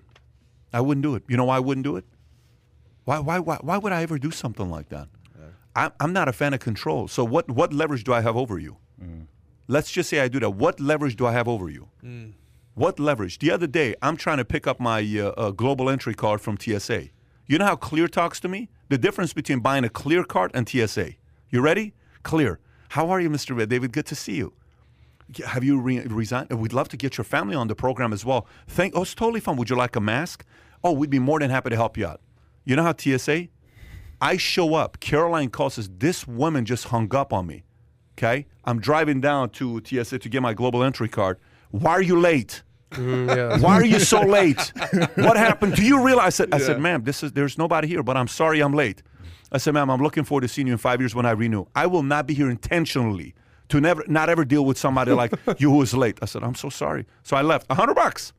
I wouldn't do it. You know why I wouldn't do it? Why, why, why, why would I ever do something like that? I'm, I'm not a fan of control. So what, what leverage do I have over you? Let's just say I do that. What leverage do I have over you? What leverage? The other day, I'm trying to pick up my uh, uh, global entry card from TSA. You know how Clear talks to me? The difference between buying a Clear card and TSA. You ready? Clear. How are you, Mr. Bet-David? Good to see you. Have you re- resigned? We'd love to get your family on the program as well. Thank. Oh, it's totally fun. Would you like a mask? Oh, we'd be more than happy to help you out. You know how TSA? I show up. Caroline calls says this woman just hung up on me. Okay, I'm driving down to TSA to get my global entry card. Why are you late? Mm, yeah. Why are you so late? what happened? Do you realize? I said, I said, ma'am, this is there's nobody here, but I'm sorry I'm late. I said, ma'am, I'm looking forward to seeing you in five years when I renew. I will not be here intentionally to never not ever deal with somebody like you who is late. I said, I'm so sorry. So I left. A hundred bucks.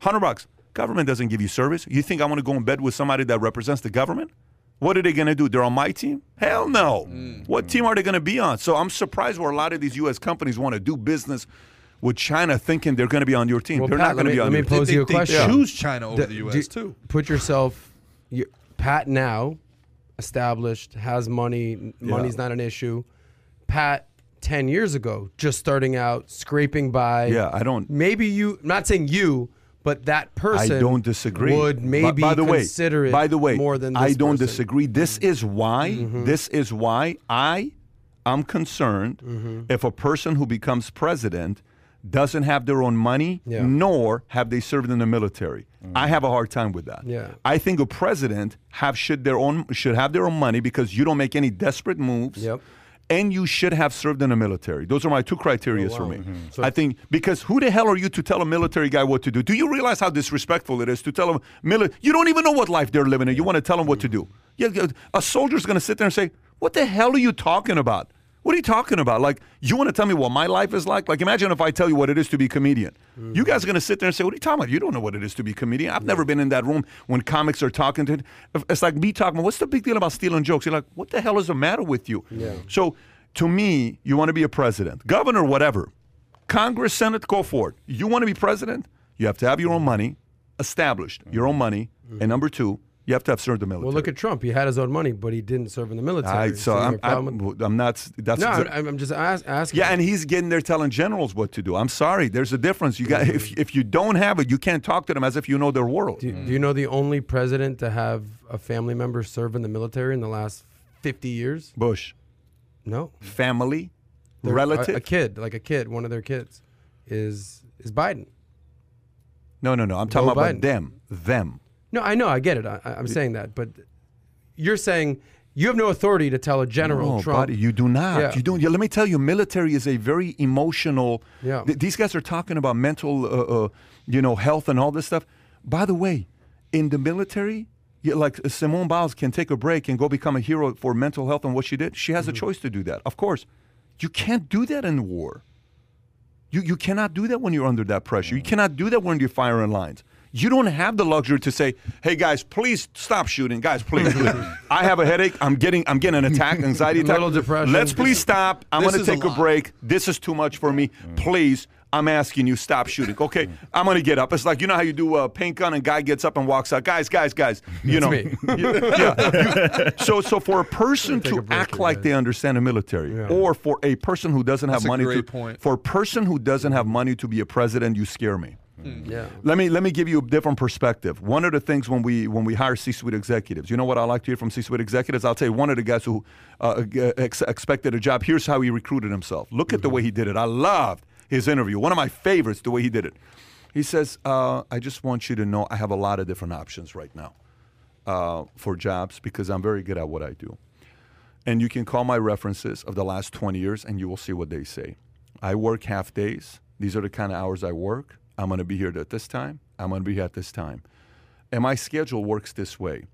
Hundred bucks. Government doesn't give you service. You think I want to go in bed with somebody that represents the government? What are they going to do? They're on my team? Hell no. Mm. What team are they going to be on? So I'm surprised where a lot of these U.S. companies want to do business with China thinking they're going to be on your team. Well, they're Pat, not going to be on let me pose team. you a they question. choose China over D- the do- U.S. too. Put yourself, you, Pat now, established, has money. n- Money's not an issue. Pat ten years ago, just starting out, scraping by. Yeah, I don't- Maybe you. I'm not saying you, but that person. I don't disagree. Would By- maybe by, the way, consider it. By the way, more than this I don't person. disagree. This is why. Mm-hmm. This is why I am concerned Mm-hmm. if a person who becomes president doesn't have their own money, Yeah. nor have they served in the military. I have a hard time with that. Yeah. I think a president have should their own should have their own money because you don't make any desperate moves. Yep. And you should have served in the military. Those are my two criteria oh, for wow. me. Mm-hmm. So- I think because who the hell are you to tell a military guy what to do? Do you realize how disrespectful it is to tell a mili- You don't even know what life they're living in. You want to tell them what to do. Yeah, a soldier's going to sit there and say, "What the hell are you talking about? What are you talking about? Like, you want to tell me what my life is like? Like, imagine if I tell you what it is to be a comedian. Mm. You guys are going to sit there and say, What are you talking about? You don't know what it is to be a comedian. I've never been in that room when comics are talking to It's like me talking, What's the big deal about stealing jokes? You're like, What the hell is the matter with you? Yeah. So, to me, you want to be a president, governor, whatever. Congress, Senate, go for it. You want to be president? You have to have your own money established, your own money. And number two, you have to have served the military. Well, look at Trump. He had his own money, but he didn't serve in the military. I, so I'm, my problem with- I'm, I'm not. That's no, exa- I'm, I'm just ask, asking. yeah, and he's getting there telling generals what to do. I'm sorry, there's a difference. You got mm-hmm. if if you don't have it, you can't talk to them as if you know their world. Do, do you know the only president to have a family member serve in the military in the last 50 years? Bush, No. family, They're- relative. A, a kid, like a kid, one of their kids, is is Biden. no, no, no. I'm talking Joe about Biden. them. Them. No, I know, I get it. I, I'm saying that, but you're saying you have no authority to tell a general No, Trump. buddy, you do not. Yeah. You don't. Yeah, let me tell you, military is a very emotional. Yeah. th- these guys are talking about mental, uh, uh, you know, health and all this stuff. By the way, in the military, yeah, like uh, Simone Biles can take a break and go become a hero for mental health and what she did. She has a choice to do that. Of course, you can't do that in war. You you cannot do that when you're under that pressure. You cannot do that when you're firing lines. You don't have the luxury to say, "Hey guys, please stop shooting. Guys, please. please. I have a headache. I'm getting I'm getting an attack, anxiety attack. Little depression. Let's please stop. I'm This going to take a, lot. break. This is too much for me. Please." I'm asking you, stop shooting. Okay, I'm gonna get up. It's like you know how you do a paint gun, and guy gets up and walks out. Guys, guys, guys. You know, me. yeah. you- so, so for a person Take a to act like guys. they understand the military, Yeah. or for a person who doesn't have That's a money to, point. for a person who doesn't have money to be a president, you scare me. Yeah. Let me let me give you a different perspective. One of the things when we when we hire C-suite executives, you know what I like to hear from C-suite executives. I'll tell you one of the guys who uh, ex- expected a job. Here's how he recruited himself. Look at the way he did it. I loved his interview. One of my favorites, the way he did it. He says, uh, "I just want you to know I have a lot of different options right now uh, for jobs because I'm very good at what I do." And you can call my references of the last 20 years and you will see what they say. I work half days. These are the kind of hours I work. I'm going to be here at this time. I'm going to be here at this time. And my schedule works this way.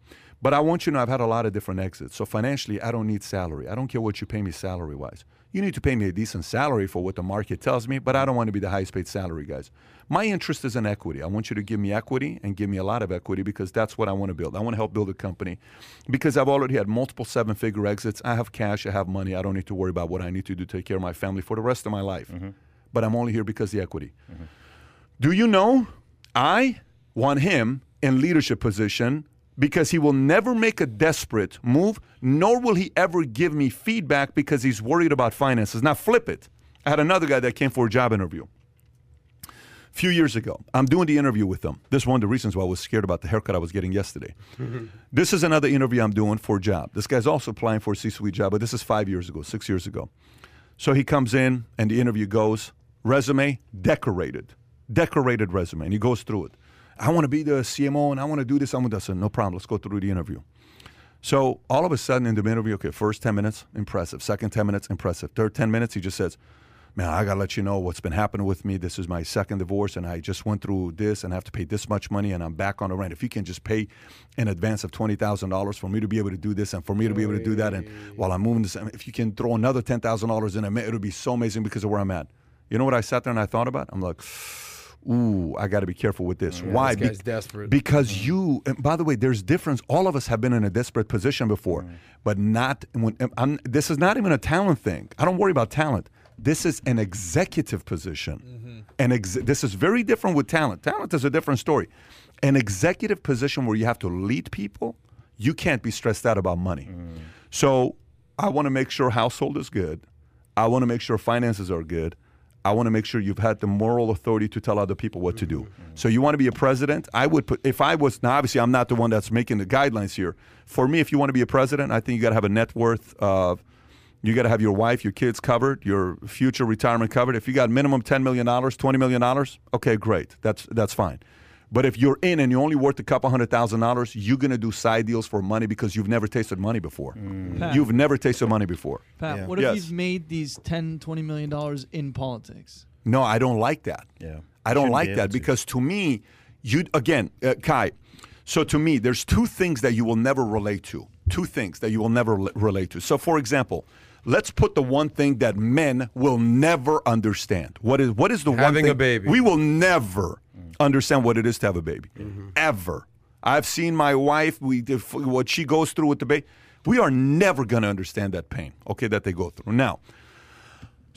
But I want you to know I've had a lot of different exits. So financially, I don't need salary. I don't care what you pay me salary wise. You need to pay me a decent salary for what the market tells me, but I don't want to be the highest paid salary guys. My interest is in equity. I want you to give me equity and give me a lot of equity because that's what I want to build. I want to help build a company because I've already had multiple seven figure exits. I have cash, I have money. I don't need to worry about what I need to do to take care of my family for the rest of my life. Mm-hmm. But I'm only here because of the equity. Mm-hmm. Do you know I want him in leadership position because he will never make a desperate move, nor will he ever give me feedback because he's worried about finances. Now flip it. I had another guy that came for a job interview a few years ago. I'm doing the interview with him. This is one of the reasons why I was scared about the haircut I was getting yesterday. this is another interview I'm doing for a job. This guy's also applying for a C-suite job, but this is five years ago, six years ago. So he comes in and the interview goes, resume decorated, decorated resume, and he goes through it. I want to be the CMO and I want to do this. I'm going to I said, no problem. Let's go through the interview. So all of a sudden in the interview, okay, first 10 minutes, impressive. Second 10 minutes, impressive. Third 10 minutes, he just says, man, I got to let you know what's been happening with me. This is my second divorce and I just went through this and I have to pay this much money and I'm back on the rent. If you can just pay in advance of $20,000 for me to be able to do this and for me to be able to do that and while I'm moving this, if you can throw another $10,000 in it'll be so amazing because of where I'm at. You know what I sat there and I thought about? I'm like, ooh, I got to be careful with this. Why? this guy's desperate. Because mm. you, and by the way, there's difference. All of us have been in a desperate position before, mm. but not when. I'm, this is not even a talent thing. I don't worry about talent. This is an executive position, mm-hmm. and ex- this is very different with talent. Talent is a different story. An executive position where you have to lead people, you can't be stressed out about money. Mm. So I want to make sure household is good. I want to make sure finances are good. I want to make sure you've had the moral authority to tell other people what to do. So you want to be a president? I would put if I was now obviously I'm not the one that's making the guidelines here. For me, if you want to be a president, I think you got to have a net worth of you got to have your wife, your kids covered, your future retirement covered. If you got minimum ten million dollars, twenty million dollars, okay, great. That's that's fine. But if you're in and you're only worth a couple hundred thousand dollars, you're gonna do side deals for money because you've never tasted money before. Mm. You've never tasted money before. Pat, Yeah. what if Yes. you've made these 10, 20 million dollars in politics? No, I don't like that. Yeah. I don't Shouldn't like be that to. because to me, you again, uh, Kai. So to me, there's two things that you will never relate to. Two things that you will never rela- relate to. So, for example, let's put the one thing that men will never understand. What is what is the one Having thing a baby. We will never understand what it is to have a baby, mm-hmm. ever. I've seen my wife. We what she goes through with the baby. We are never going to understand that pain. Okay, that they go through now.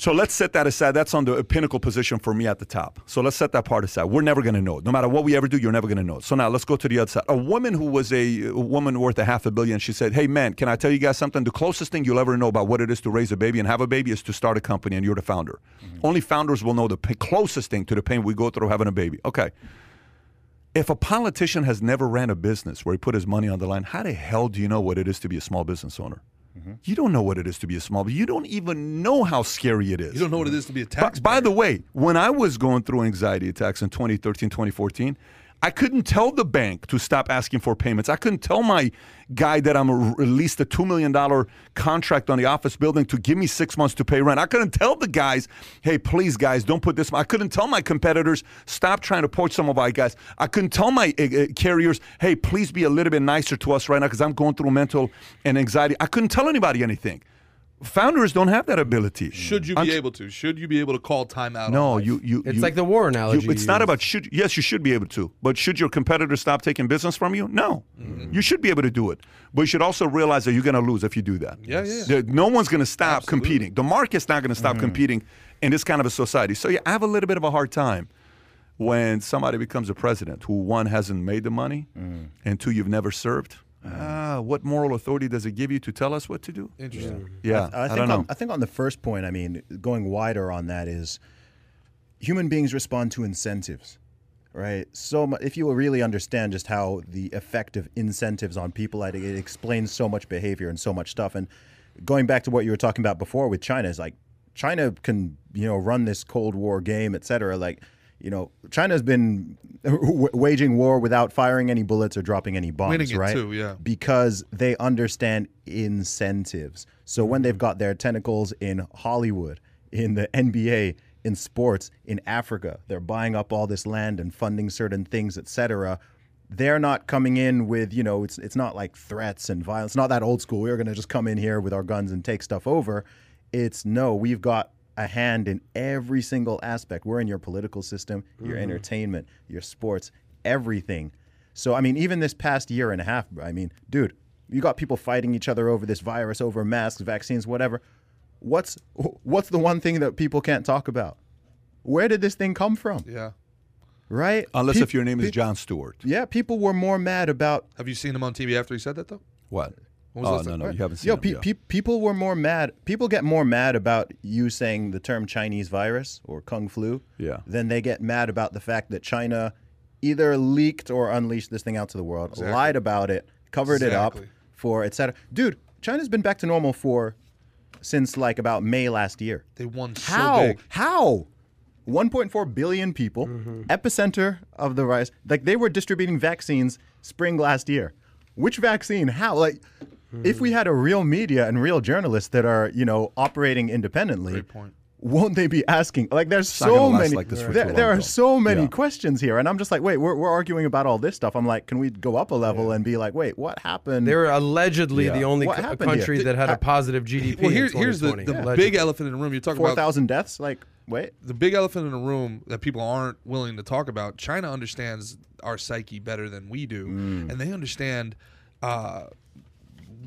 So let's set that aside. That's on the pinnacle position for me at the top. So let's set that part aside. We're never going to know. No matter what we ever do, you're never going to know. So now let's go to the other side. A woman who was a, a woman worth a half a billion, she said, Hey, man, can I tell you guys something? The closest thing you'll ever know about what it is to raise a baby and have a baby is to start a company and you're the founder. Mm-hmm. Only founders will know the pa- closest thing to the pain we go through having a baby. Okay. If a politician has never ran a business where he put his money on the line, how the hell do you know what it is to be a small business owner? Mm-hmm. You don't know what it is to be a small. You don't even know how scary it is. You don't know what it is to be a tax. by the way, when I was going through anxiety attacks in 2013, 2014, I couldn't tell the bank to stop asking for payments. I couldn't tell my guy that I'm released a $2 million contract on the office building to give me six months to pay rent. I couldn't tell the guys, hey, please, guys, don't put this. I couldn't tell my competitors, stop trying to poach some of our guys. I couldn't tell my uh, carriers, hey, please be a little bit nicer to us right now because I'm going through mental and anxiety. I couldn't tell anybody anything. Founders don't have that ability. Should you be Entre- able to? Should you be able to call timeout? on no, life? you you. It's you- like the war you- analogy. it's you not used. about should. Yes, you should be able to. But should your competitor stop taking business from you? No, Mm-hmm. you should be able to do it. But you should also realize that you're going to lose if you do that. Yeah, yeah. There- no one's going to stop Absolutely. competing. The market's not going to stop competing in this kind of a society. So yeah, I have a little bit of a hard time when somebody becomes a president who one hasn't made the money and two you've never served. Ah, what moral authority does it give you to tell us what to do? Interesting. Yeah, I, I, think don't know. On, I think on the first point, I mean, going wider on that is human beings respond to incentives, right? So mu- if you really understand just how the effect of incentives on people, it explains so much behavior and so much stuff. And going back to what you were talking about before with China is like China can you know run this Cold War game, et cetera. Like you know, China's been w- waging war without firing any bullets or dropping any bombs, right? too, yeah. because they understand incentives. So when they've got their tentacles in Hollywood, in the NBA, in sports, in Africa, they're buying up all this land and funding certain things, etc. They're not coming in with, you know, it's it's not like threats and violence. Not that old school. We're going to just come in here with our guns and take stuff over. It's no, we've got a hand in every single aspect. We're in your political system, your mm-hmm. entertainment, your sports, everything. So I mean, even this past year and a half, I mean, dude, you got people fighting each other over this virus, over masks, vaccines, whatever. What's what's the one thing that people can't talk about? Where did this thing come from? Yeah. Right? Unless Peop- if your name is Jon Stewart. Yeah, people were more mad about Have you seen him on TV after he said that though? What? Oh no, no, you haven't seen Yo, pe- pe- people were more mad. People get more mad about you saying the term Chinese virus or Kung flu Yeah. than they get mad about the fact that China either leaked or unleashed this thing out to the world, Exactly. lied about it, covered it up Exactly. for etc. Dude, China's been back to normal for since like about May last year. They won so How? big. How? 1.4 billion people, Mm-hmm. epicenter of the virus. Like they were distributing vaccines spring last year. Which vaccine? How? Like, if we had a real media and real journalists that are, you know, operating independently, won't they be asking? Like, there's not so many. like this there there long, are though. so many Yeah. questions here, and I'm just like, wait, we're, we're arguing about all this stuff. I'm like, can we go up a level and be like, wait, what happened? They're allegedly Yeah. the only co- happened here? country that had a positive GDP. Well, here, in here's the, the Allegedly. big elephant in the room. You talk Four about four thousand deaths. Like, wait, the big elephant in the room that people aren't willing to talk about. China understands our psyche better than we do, and they understand. Uh,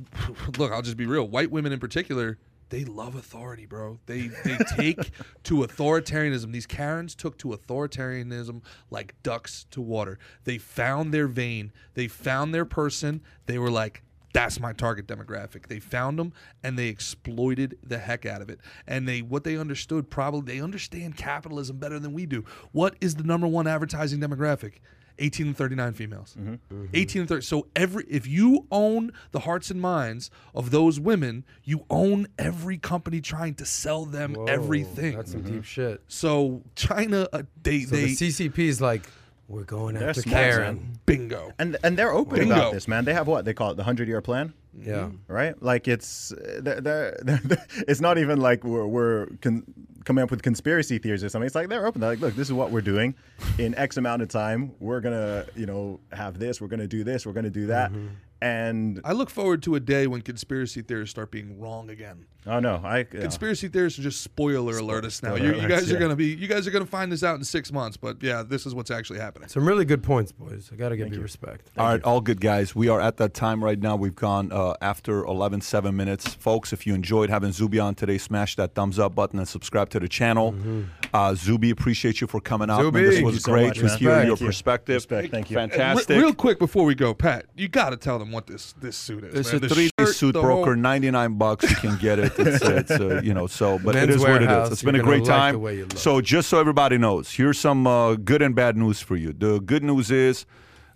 look, I'll just be real. White women in particular, they love authority, bro. They they take to authoritarianism. These Karens took to authoritarianism like ducks to water. They found their vein. They found their person. They were like, that's my target demographic. They found them and they exploited the heck out of it. And they what they understood probably they understand capitalism better than we do. What is the number one advertising demographic? 18 and 39 females. Mm-hmm. Mm-hmm. 18 and 30. So every if you own the hearts and minds of those women, you own every company trying to sell them Whoa, everything. That's some mm-hmm. deep shit. so China uh, they So they the CCP is like, we're going They're after smart, Karen. man. bingo. And and they're open Bingo. about this, man. They have what they call it, the hundred year plan. Yeah. Mm-hmm. right? Like it's uh, they're, they're, they're- it's not even like we're, we're con- coming up with conspiracy theories or something. It's like they're open. They're like, look, this is what we're doing. In X amount of time, we're gonna you know have this. We're gonna do this. We're gonna do that. Mm-hmm. And I look forward to a day when conspiracy theorists start being wrong again. oh no, I yeah. Conspiracy theorists are just spoiler alert us now. spoiler You, you guys alerts, are gonna be you guys are gonna find this out in six months. But yeah, this is what's actually happening. Some really good points, boys. I got to give you respect. All right, all good, guys. We are at that time right now. We've gone uh, after 11, 7 minutes. Folks, if you enjoyed having Zuby on today, smash that thumbs up button and subscribe to the channel. Uh, Zuby, appreciate you for coming out. man. Zuby. This was you so great much, to man. hear Respect. your you. perspective. Respect, thank you. And re- Fantastic. real quick before we go, Pat, you got to tell them what this this suit is. It's man. a The 3D suit the broker, whole- 99 bucks. You can get it. It's, uh, it's uh, you know, so, but it Men's is what Warehouse, is. It's you're been a great like time. the way you look. So, just so everybody knows, here's some uh, good and bad news for you. The good news is,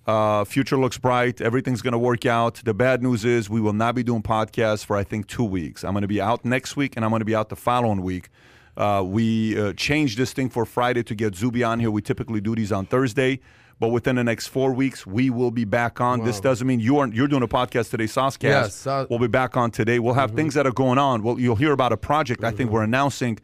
uh, future looks bright. Everything's going to work out. The bad news is, we will not be doing podcasts for I think two weeks. I'm going to be out next week, and I'm going to be out the following week. Uh, we uh, changed this thing for Friday to get Zuby on here. We typically do these on Thursday. But within the next four weeks, we will be back on. This doesn't mean you aren't. You're doing a podcast today, Saucecast. Yes, uh, we'll be back on today. We'll have things that are going on. Well, you'll hear about a project I think we're announcing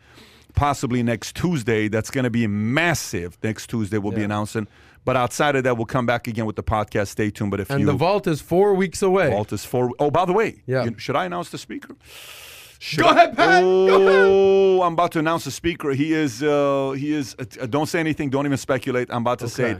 possibly next Tuesday. That's going to be massive. Next Tuesday we'll be announcing. But outside of that, we'll come back again with the podcast. Stay tuned. But if And you the vault is four weeks away. Vault is for. Oh, by the way, Yeah. you- should I announce the speaker? Should Go I- ahead, Pat. Go ahead. Oh, I'm about to announce the speaker. He is. Uh, he is. Uh, don't say anything. Don't even speculate. I'm about to say it.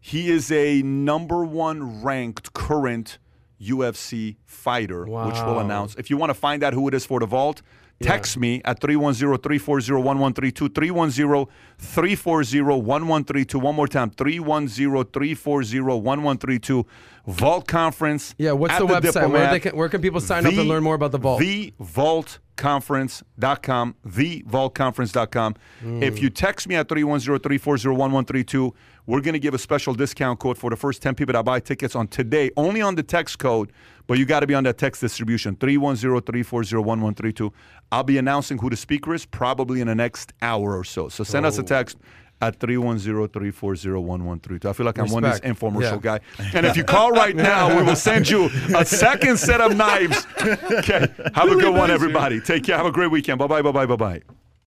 He is a number one ranked current UFC fighter, which we'll announce. If you want to find out who it is for the vault, text me at 310-340-1132. 310-340-1132. One more time. 310-340-1132. Vault Conference. Yeah, what's at the, website? Where, Diplomat. they can, where can people sign up and learn more about the vault? TheVaultConference.com. TheVaultConference.com. Hmm. If you text me at 310-340-1132, we're going to give a special discount code for the first 10 people that buy tickets on today, only on the text code, but you got to be on that text distribution, 310-340-1132. I'll be announcing who the speaker is probably in the next hour or so. So send us a Oh. text at 310-340-1132. I feel like I'm one of these infomercial Yeah. guy. And if you call right now, we will send you a second set of knives. Okay. Have a good one, everybody. Take care. Have a great weekend. Bye-bye, bye-bye, bye-bye.